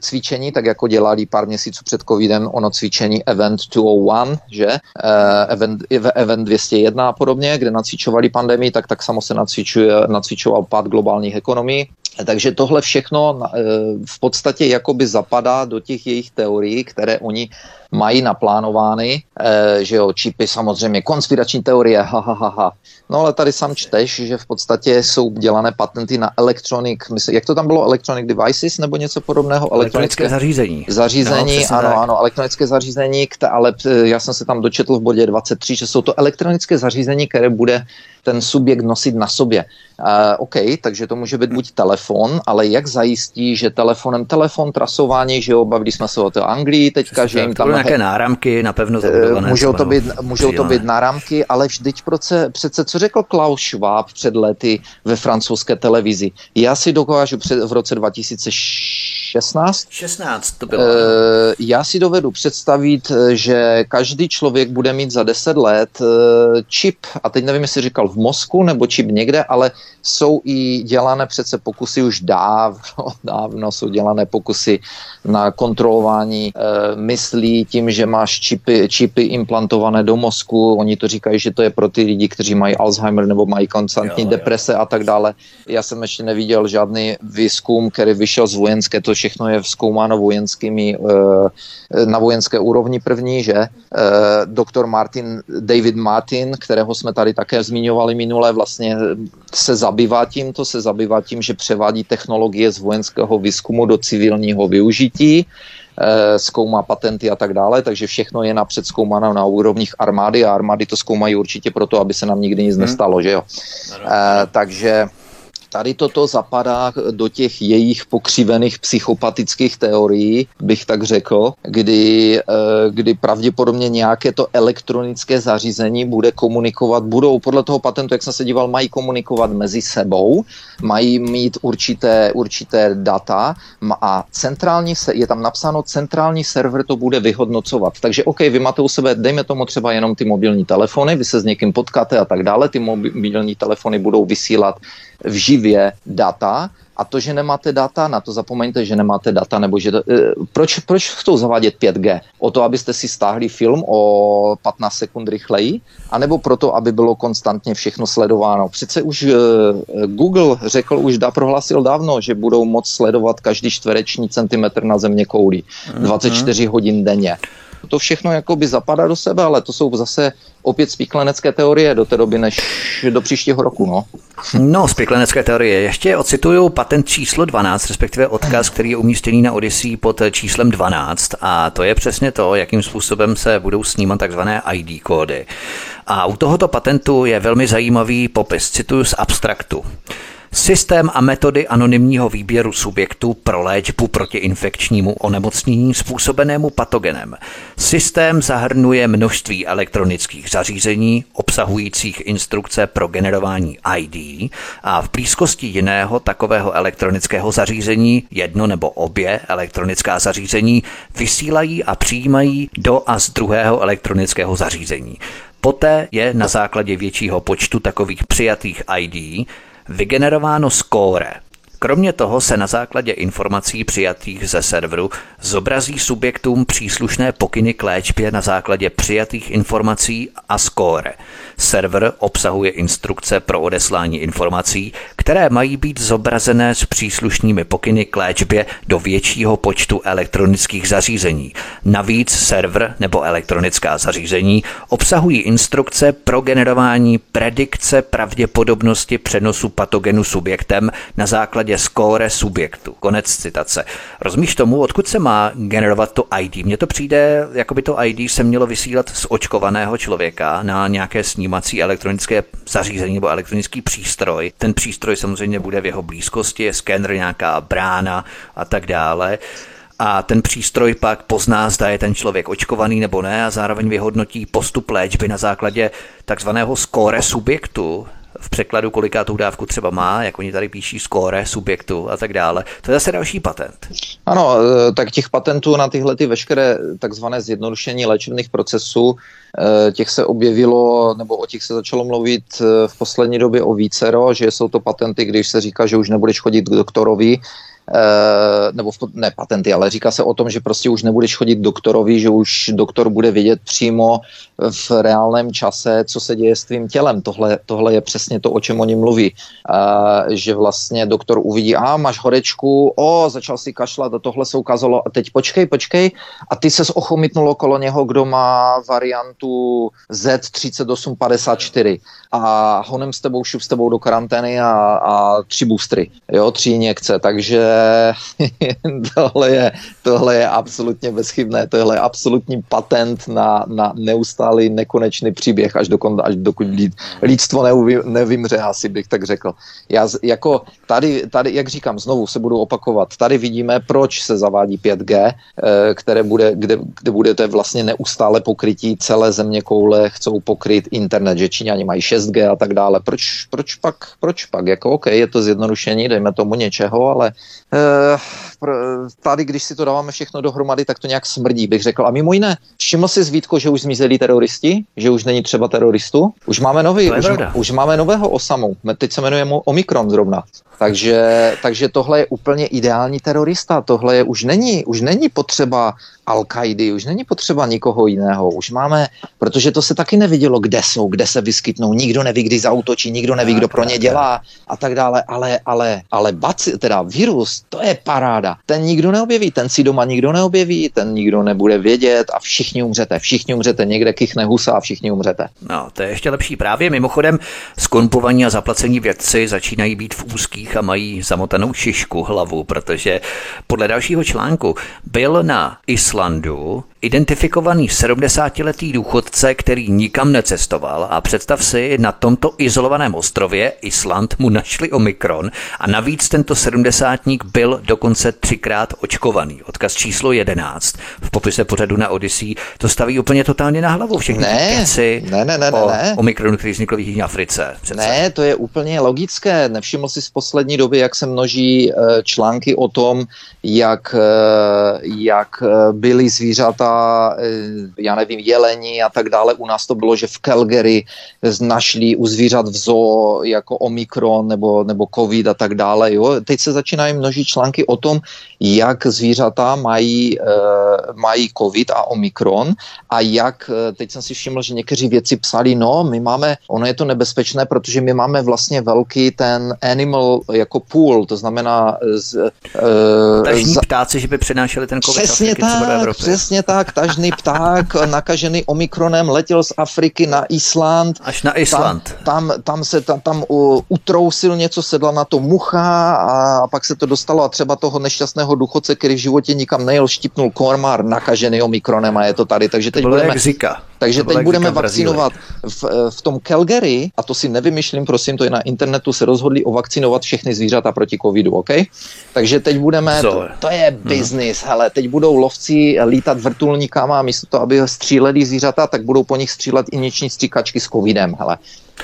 S2: cvičení, tak jako dělali pár měsíců před covidem ono cvičení Event 201, že? Event, event 201 a podobně, kde nacvičovali pandemii, tak tak samo se nacvičuje, nacvičoval pád globálních ekonomií. Takže tohle všechno v podstatě jakoby zapadá do těch jejich teorií, které oni mají naplánovány, eh, že jo, čipy samozřejmě, konspirační teorie, ha, ha, ha, ha. No ale tady sám čteš, že v podstatě jsou dělané patenty na electronic, myslím, jak to tam bylo, electronic devices nebo něco podobného?
S1: Elektronické zařízení.
S2: Zařízení, no, ano, tak. ano, elektronické zařízení, které, ale eh, já jsem se tam dočetl v bodě 23, že jsou to elektronické zařízení, které bude ten subjekt nosit na sobě. Uh, OK, takže to může být buď telefon, ale jak zajistí, že telefonem, telefon, trasování, že jo, bavili jsme se o té Anglii teďka, že jim tam...
S1: nějaké náramky, napevno
S2: zabudované. Můžou to být, můžou to být náramky, ale vždyť přece, přece, co řekl Klaus Schwab před lety ve francouzské televizi. Já si dokážu před, v roce 2016?
S1: 16 to bylo.
S2: Uh, já si dovedu představit, že každý člověk bude mít za 10 let čip, a teď nevím, jestli říkal v mozku nebo čip někde, ale jsou i dělané přece pokusy už dávno, dávno jsou dělané pokusy na kontrolování e, myslí tím, že máš čipy, čipy implantované do mozku. Oni to říkají, že to je pro ty lidi, kteří mají Alzheimer nebo mají konstantní jo, deprese jo. a tak dále. Já jsem ještě neviděl žádný výzkum, který vyšel z vojenské, to všechno je zkoumáno vojenskými e, na vojenské úrovni první, že? E, doktor Martin, David Martin, kterého jsme tady také zmiňovali minule, vlastně se zabývá tímto, se zabývá tím, že převádí technologie z vojenského výzkumu do civilního využití eh, zkoumá patenty a tak dále, takže všechno je napřed zkoumáno na úrovních armády a armády to zkoumají určitě proto, aby se nám nikdy nic hmm. nestalo, že jo. E, takže Tady toto zapadá do těch jejich pokřivených psychopatických teorií, bych tak řekl, kdy, eh, kdy pravděpodobně nějaké to elektronické zařízení bude komunikovat, budou podle toho patentu, jak jsem se díval, mají komunikovat mezi sebou, mají mít určité, určité data a centrální, je tam napsáno, centrální server to bude vyhodnocovat. Takže OK, vy máte u sebe, dejme tomu třeba jenom ty mobilní telefony, vy se s někým potkáte a tak dále, ty mobilní telefony budou vysílat v živě data a to, že nemáte data, na to zapomeňte, že nemáte data, nebo že... E, proč, proč chcou zavádět 5G? O to, abyste si stáhli film o 15 sekund rychleji? A nebo proto, aby bylo konstantně všechno sledováno? Přece už e, Google řekl, už da prohlásil dávno, že budou moc sledovat každý čtvereční centimetr na země kouli. 24 mm-hmm. hodin denně. To všechno jakoby zapadá do sebe, ale to jsou zase opět spiklenecké teorie do té doby, než do příštího roku. No,
S1: no spiklenecké teorie. Ještě ocituju patent číslo 12, respektive odkaz, který je umístěný na Odyssey pod číslem 12 a to je přesně to, jakým způsobem se budou snímat takzvané ID kódy. A u tohoto patentu je velmi zajímavý popis, cituju z abstraktu. Systém a metody anonymního výběru subjektů pro léčbu proti infekčnímu onemocnění způsobenému patogenem. Systém zahrnuje množství elektronických zařízení obsahujících instrukce pro generování ID a v blízkosti jiného takového elektronického zařízení jedno nebo obě elektronická zařízení vysílají a přijímají do a z druhého elektronického zařízení. Poté je na základě většího počtu takových přijatých ID vygenerováno skóre. Kromě toho se na základě informací přijatých ze serveru zobrazí subjektům příslušné pokyny k léčbě na základě přijatých informací a skóre. Server obsahuje instrukce pro odeslání informací, které mají být zobrazené s příslušnými pokyny k léčbě do většího počtu elektronických zařízení. Navíc server nebo elektronická zařízení obsahují instrukce pro generování predikce pravděpodobnosti přenosu patogenu subjektem na základě skóre subjektu. Konec citace. Rozumíš tomu, odkud se má generovat to ID? Mně to přijde, jako by to ID se mělo vysílat z očkovaného člověka na nějaké snímací elektronické zařízení nebo elektronický přístroj. Ten přístroj samozřejmě bude v jeho blízkosti, je skener, nějaká brána a tak dále a ten přístroj pak pozná, zda je ten člověk očkovaný nebo ne a zároveň vyhodnotí postup léčby na základě takzvaného skóre subjektu, v překladu, koliká tu dávku třeba má, jak oni tady píší skóre subjektu a tak dále. To je zase další patent.
S2: Ano, e, tak těch patentů na tyhle ty veškeré takzvané zjednodušení léčebných procesů, e, těch se objevilo, nebo o těch se začalo mluvit e, v poslední době o vícero, že jsou to patenty, když se říká, že už nebudeš chodit k doktorovi, Eh, nebo ne patenty, ale říká se o tom, že prostě už nebudeš chodit doktorovi, že už doktor bude vědět přímo v reálném čase, co se děje s tvým tělem. Tohle, tohle je přesně to, o čem oni mluví. Uh, že vlastně doktor uvidí, a máš horečku, o, začal si kašlat a tohle se ukázalo a teď počkej, počkej a ty se ochomitnul okolo něho, kdo má variantu Z3854 a honem s tebou, šup s tebou do karantény a, a tři boostry, jo, tři injekce, takže tohle, je, tohle je absolutně bezchybné, tohle je absolutní patent na, na neustálý nekonečný příběh, až, dokon, až dokud lid, lidstvo neuví, nevymře, asi bych tak řekl. Já jako tady, tady, jak říkám, znovu se budu opakovat, tady vidíme, proč se zavádí 5G, eh, které bude, kde, kde budete vlastně neustále pokrytí celé země koule, chcou pokryt internet, že Číňani mají 6G a tak dále. Proč, proč pak, proč pak? Jako OK, je to zjednodušení, dejme tomu něčeho, ale tady, když si to dáváme všechno dohromady, tak to nějak smrdí, bych řekl. A mimo jiné, všiml si Zvítko, že už zmizeli teroristi, že už není třeba teroristu? Už máme nový, už, už máme nového Osamu. Teď se jmenuje Omikron zrovna. Takže, takže tohle je úplně ideální terorista. Tohle je, už není, už není potřeba al už není potřeba nikoho jiného. Už máme, protože to se taky nevidělo, kde jsou, kde se vyskytnou. Nikdo neví, kdy zautočí, nikdo neví, kdo pro ně dělá a tak dále. Ale, ale, ale baci, teda virus, to je paráda. Ten nikdo neobjeví, ten si doma nikdo neobjeví, ten nikdo nebude vědět a všichni umřete. Všichni umřete, někde kychne husa a všichni umřete.
S1: No, to je ještě lepší. Právě mimochodem, skompovaní a zaplacení vědci začínají být v úzkých a mají zamotanou šišku hlavu, protože podle dalšího článku byl na Islandu identifikovaný 70-letý důchodce, který nikam necestoval a představ si, na tomto izolovaném ostrově Island mu našli Omikron a navíc tento sedmdesátník byl dokonce třikrát očkovaný. Odkaz číslo 11 v popise pořadu na Odyssey to staví úplně totálně na hlavu všechny
S2: ne, keci ne, ne, ne, ne,
S1: o
S2: ne.
S1: Omikronu, který vznikl v Jižní Africe.
S2: Přece. Ne, to je úplně logické. Nevšiml si z poslední doby, jak se množí eh, články o tom, jak, eh, jak eh, byly zvířata já nevím, jelení a tak dále. U nás to bylo, že v Calgary našli u zvířat v zoo jako Omikron nebo, nebo COVID a tak dále. Jo. Teď se začínají množit články o tom, jak zvířata mají, uh, mají COVID a Omikron a jak, eh, teď jsem si všiml, že někteří věci psali, no, my máme, ono je to nebezpečné, protože my máme vlastně velký ten animal jako pool, to znamená z,
S1: uh, Tažní ptáci, že by přenášeli ten COVID
S2: přesně
S1: Afriky,
S2: tak, Přesně tak, tažný pták nakažený Omikronem letěl z Afriky na Island.
S1: Až na Island.
S2: Tam, tam, tam se tam, tam utrousil něco, sedla na to mucha a, a pak se to dostalo stalo a třeba toho nešťastného důchodce, který v životě nikam nejel, štipnul kormár nakažený omikronem a je to tady. Takže teď budeme, takže teď budeme vakcinovat v, v tom Calgary, a to si nevymyšlím, prosím, to je na internetu, se rozhodli o vakcinovat všechny zvířata proti covidu, OK? Takže teď budeme, to, to je mhm. business, hmm. hele, teď budou lovci lítat vrtulníkama a místo toho, aby stříleli zvířata, tak budou po nich střílet inječní stříkačky s covidem, hele.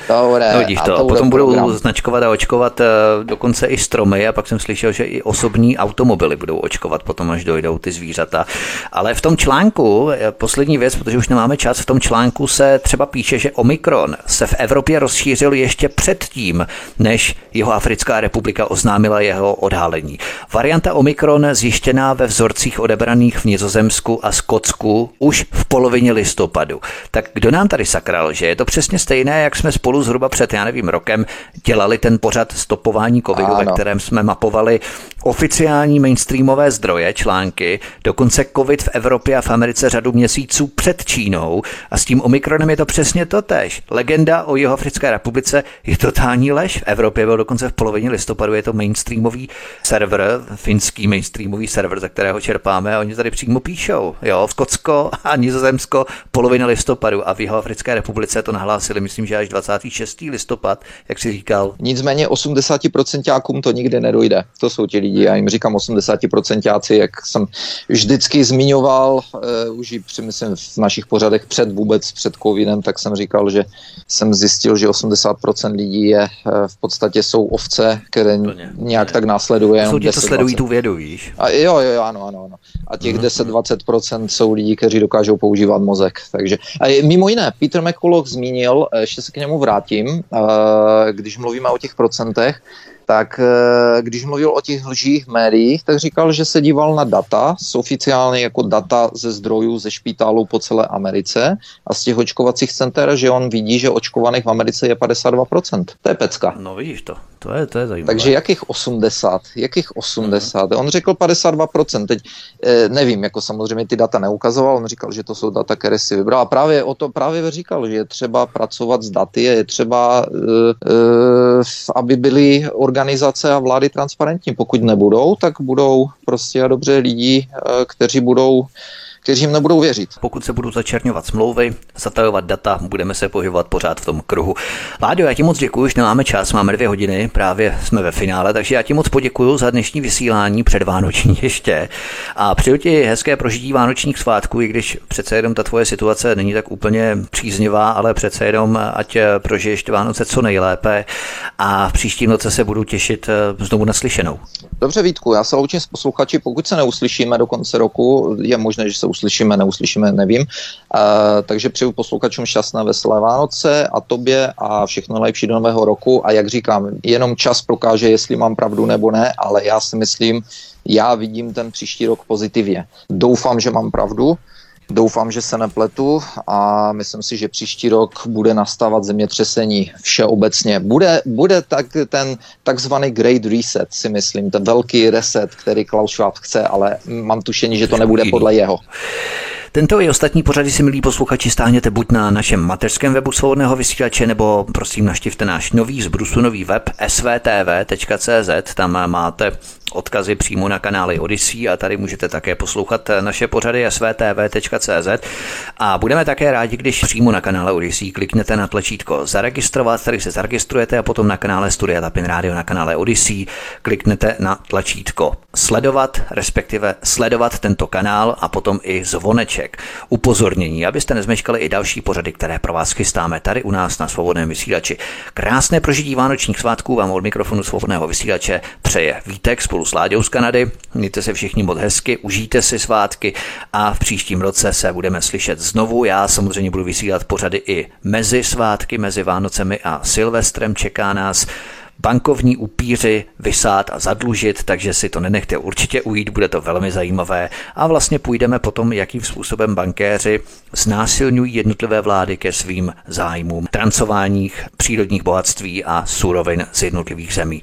S1: Dobré, no, vidíš to. A potom budou program. značkovat a očkovat uh, dokonce i stromy a pak jsem slyšel, že i osobní automobily budou očkovat potom, až dojdou ty zvířata. Ale v tom článku, eh, poslední věc, protože už nemáme čas, v tom článku se třeba píše, že Omikron se v Evropě rozšířil ještě předtím, než jeho Africká republika oznámila jeho odhalení. Varianta Omikron zjištěná ve vzorcích odebraných v Nizozemsku a Skotsku už v polovině listopadu. Tak kdo nám tady sakral, že je to přesně stejné, jak jsme spolu zhruba před, já nevím, rokem dělali ten pořad stopování covidu, ano. ve kterém jsme mapovali oficiální mainstreamové zdroje, články, dokonce covid v Evropě a v Americe řadu měsíců před Čínou a s tím Omikronem je to přesně to tež. Legenda o Jihoafrické republice je totální lež. V Evropě byl dokonce v polovině listopadu, je to mainstreamový server, finský mainstreamový server, ze kterého čerpáme a oni tady přímo píšou. Jo, Skotsko a Nizozemsko polovina listopadu a v Jihoafrické republice to nahlásili, myslím, že až 20 26. listopad, jak si říkal.
S2: Nicméně 80% to nikdy nedojde. To jsou ti lidi. Já jim říkám 80% jak jsem vždycky zmiňoval, uh, už i myslím v našich pořadech před vůbec před covidem, tak jsem říkal, že jsem zjistil, že 80% lidí je uh, v podstatě jsou ovce, které Plně. nějak tak následuje.
S1: Jsou ti, co sledují tu vědu, víš?
S2: A jo, jo, ano, ano, ano. A těch mm-hmm. 10-20% jsou lidi, kteří dokážou používat mozek. Takže a mimo jiné, Peter McCulloch zmínil, ještě se k němu vrátím, eh, když mluvíme o těch procentech, tak eh, když mluvil o těch lžích médiích, tak říkal, že se díval na data, oficiálně jako data ze zdrojů ze špitálů po celé Americe a z těch očkovacích center, že on vidí, že očkovaných v Americe je 52%. To je pecka.
S1: No vidíš to, to je, to je zajímavé.
S2: Takže jakých 80? Jakých 80? Uh-huh. On řekl 52%. Teď eh, nevím, jako samozřejmě ty data neukazoval, on říkal, že to jsou data, které si vybral. A právě o to právě říkal, že je třeba pracovat s daty, je třeba, uh, aby byly organizace a vlády transparentní. Pokud nebudou, tak budou prostě a dobře lidi, eh, kteří budou kteří jim nebudou věřit.
S1: Pokud se budou začerňovat smlouvy, zatajovat data, budeme se pohybovat pořád v tom kruhu. Láďo, já ti moc děkuji, už nemáme čas, máme dvě hodiny, právě jsme ve finále, takže já ti moc poděkuji za dnešní vysílání předvánoční ještě. A přeju ti hezké prožití vánočních svátků, i když přece jenom ta tvoje situace není tak úplně příznivá, ale přece jenom ať prožiješ Vánoce co nejlépe a v příštím roce se budu těšit eh, znovu naslyšenou.
S2: Dobře Vítku, já se loučím s posluchači, pokud se neuslyšíme do konce roku, je možné, že se uslyšíme, neuslyšíme, nevím. Uh, takže přeju posluchačům šťastné veselé Vánoce a tobě a všechno nejlepší do nového roku a jak říkám, jenom čas prokáže, jestli mám pravdu nebo ne, ale já si myslím, já vidím ten příští rok pozitivně. Doufám, že mám pravdu, Doufám, že se nepletu a myslím si, že příští rok bude nastávat zemětřesení všeobecně. Bude, bude tak, ten takzvaný Great Reset, si myslím, ten velký reset, který Klaus Schwab chce, ale mám tušení, že to nebude podle jeho.
S1: Tento i ostatní pořady si, milí posluchači, stáhněte buď na našem mateřském webu svobodného vysílače, nebo prosím naštivte náš nový zbrusunový web svtv.cz, tam máte odkazy přímo na kanály Odyssey a tady můžete také poslouchat naše pořady svtv.cz a budeme také rádi, když přímo na kanále Odyssey kliknete na tlačítko zaregistrovat, tady se zaregistrujete a potom na kanále Studia Tapin Radio na kanále Odyssey kliknete na tlačítko sledovat, respektive sledovat tento kanál a potom i zvoneček. Upozornění, abyste nezmeškali i další pořady, které pro vás chystáme tady u nás na svobodném vysílači. Krásné prožití vánočních svátků vám od mikrofonu svobodného vysílače přeje Vítek spolu s Láďou z Kanady. Mějte se všichni moc hezky, užijte si svátky a v příštím roce se budeme slyšet znovu. Já samozřejmě budu vysílat pořady i mezi svátky, mezi Vánocemi a Silvestrem. Čeká nás bankovní upíři vysát a zadlužit, takže si to nenechte určitě ujít, bude to velmi zajímavé a vlastně půjdeme potom, jakým způsobem bankéři znásilňují jednotlivé vlády ke svým zájmům, trancováních přírodních bohatství a surovin z jednotlivých zemí.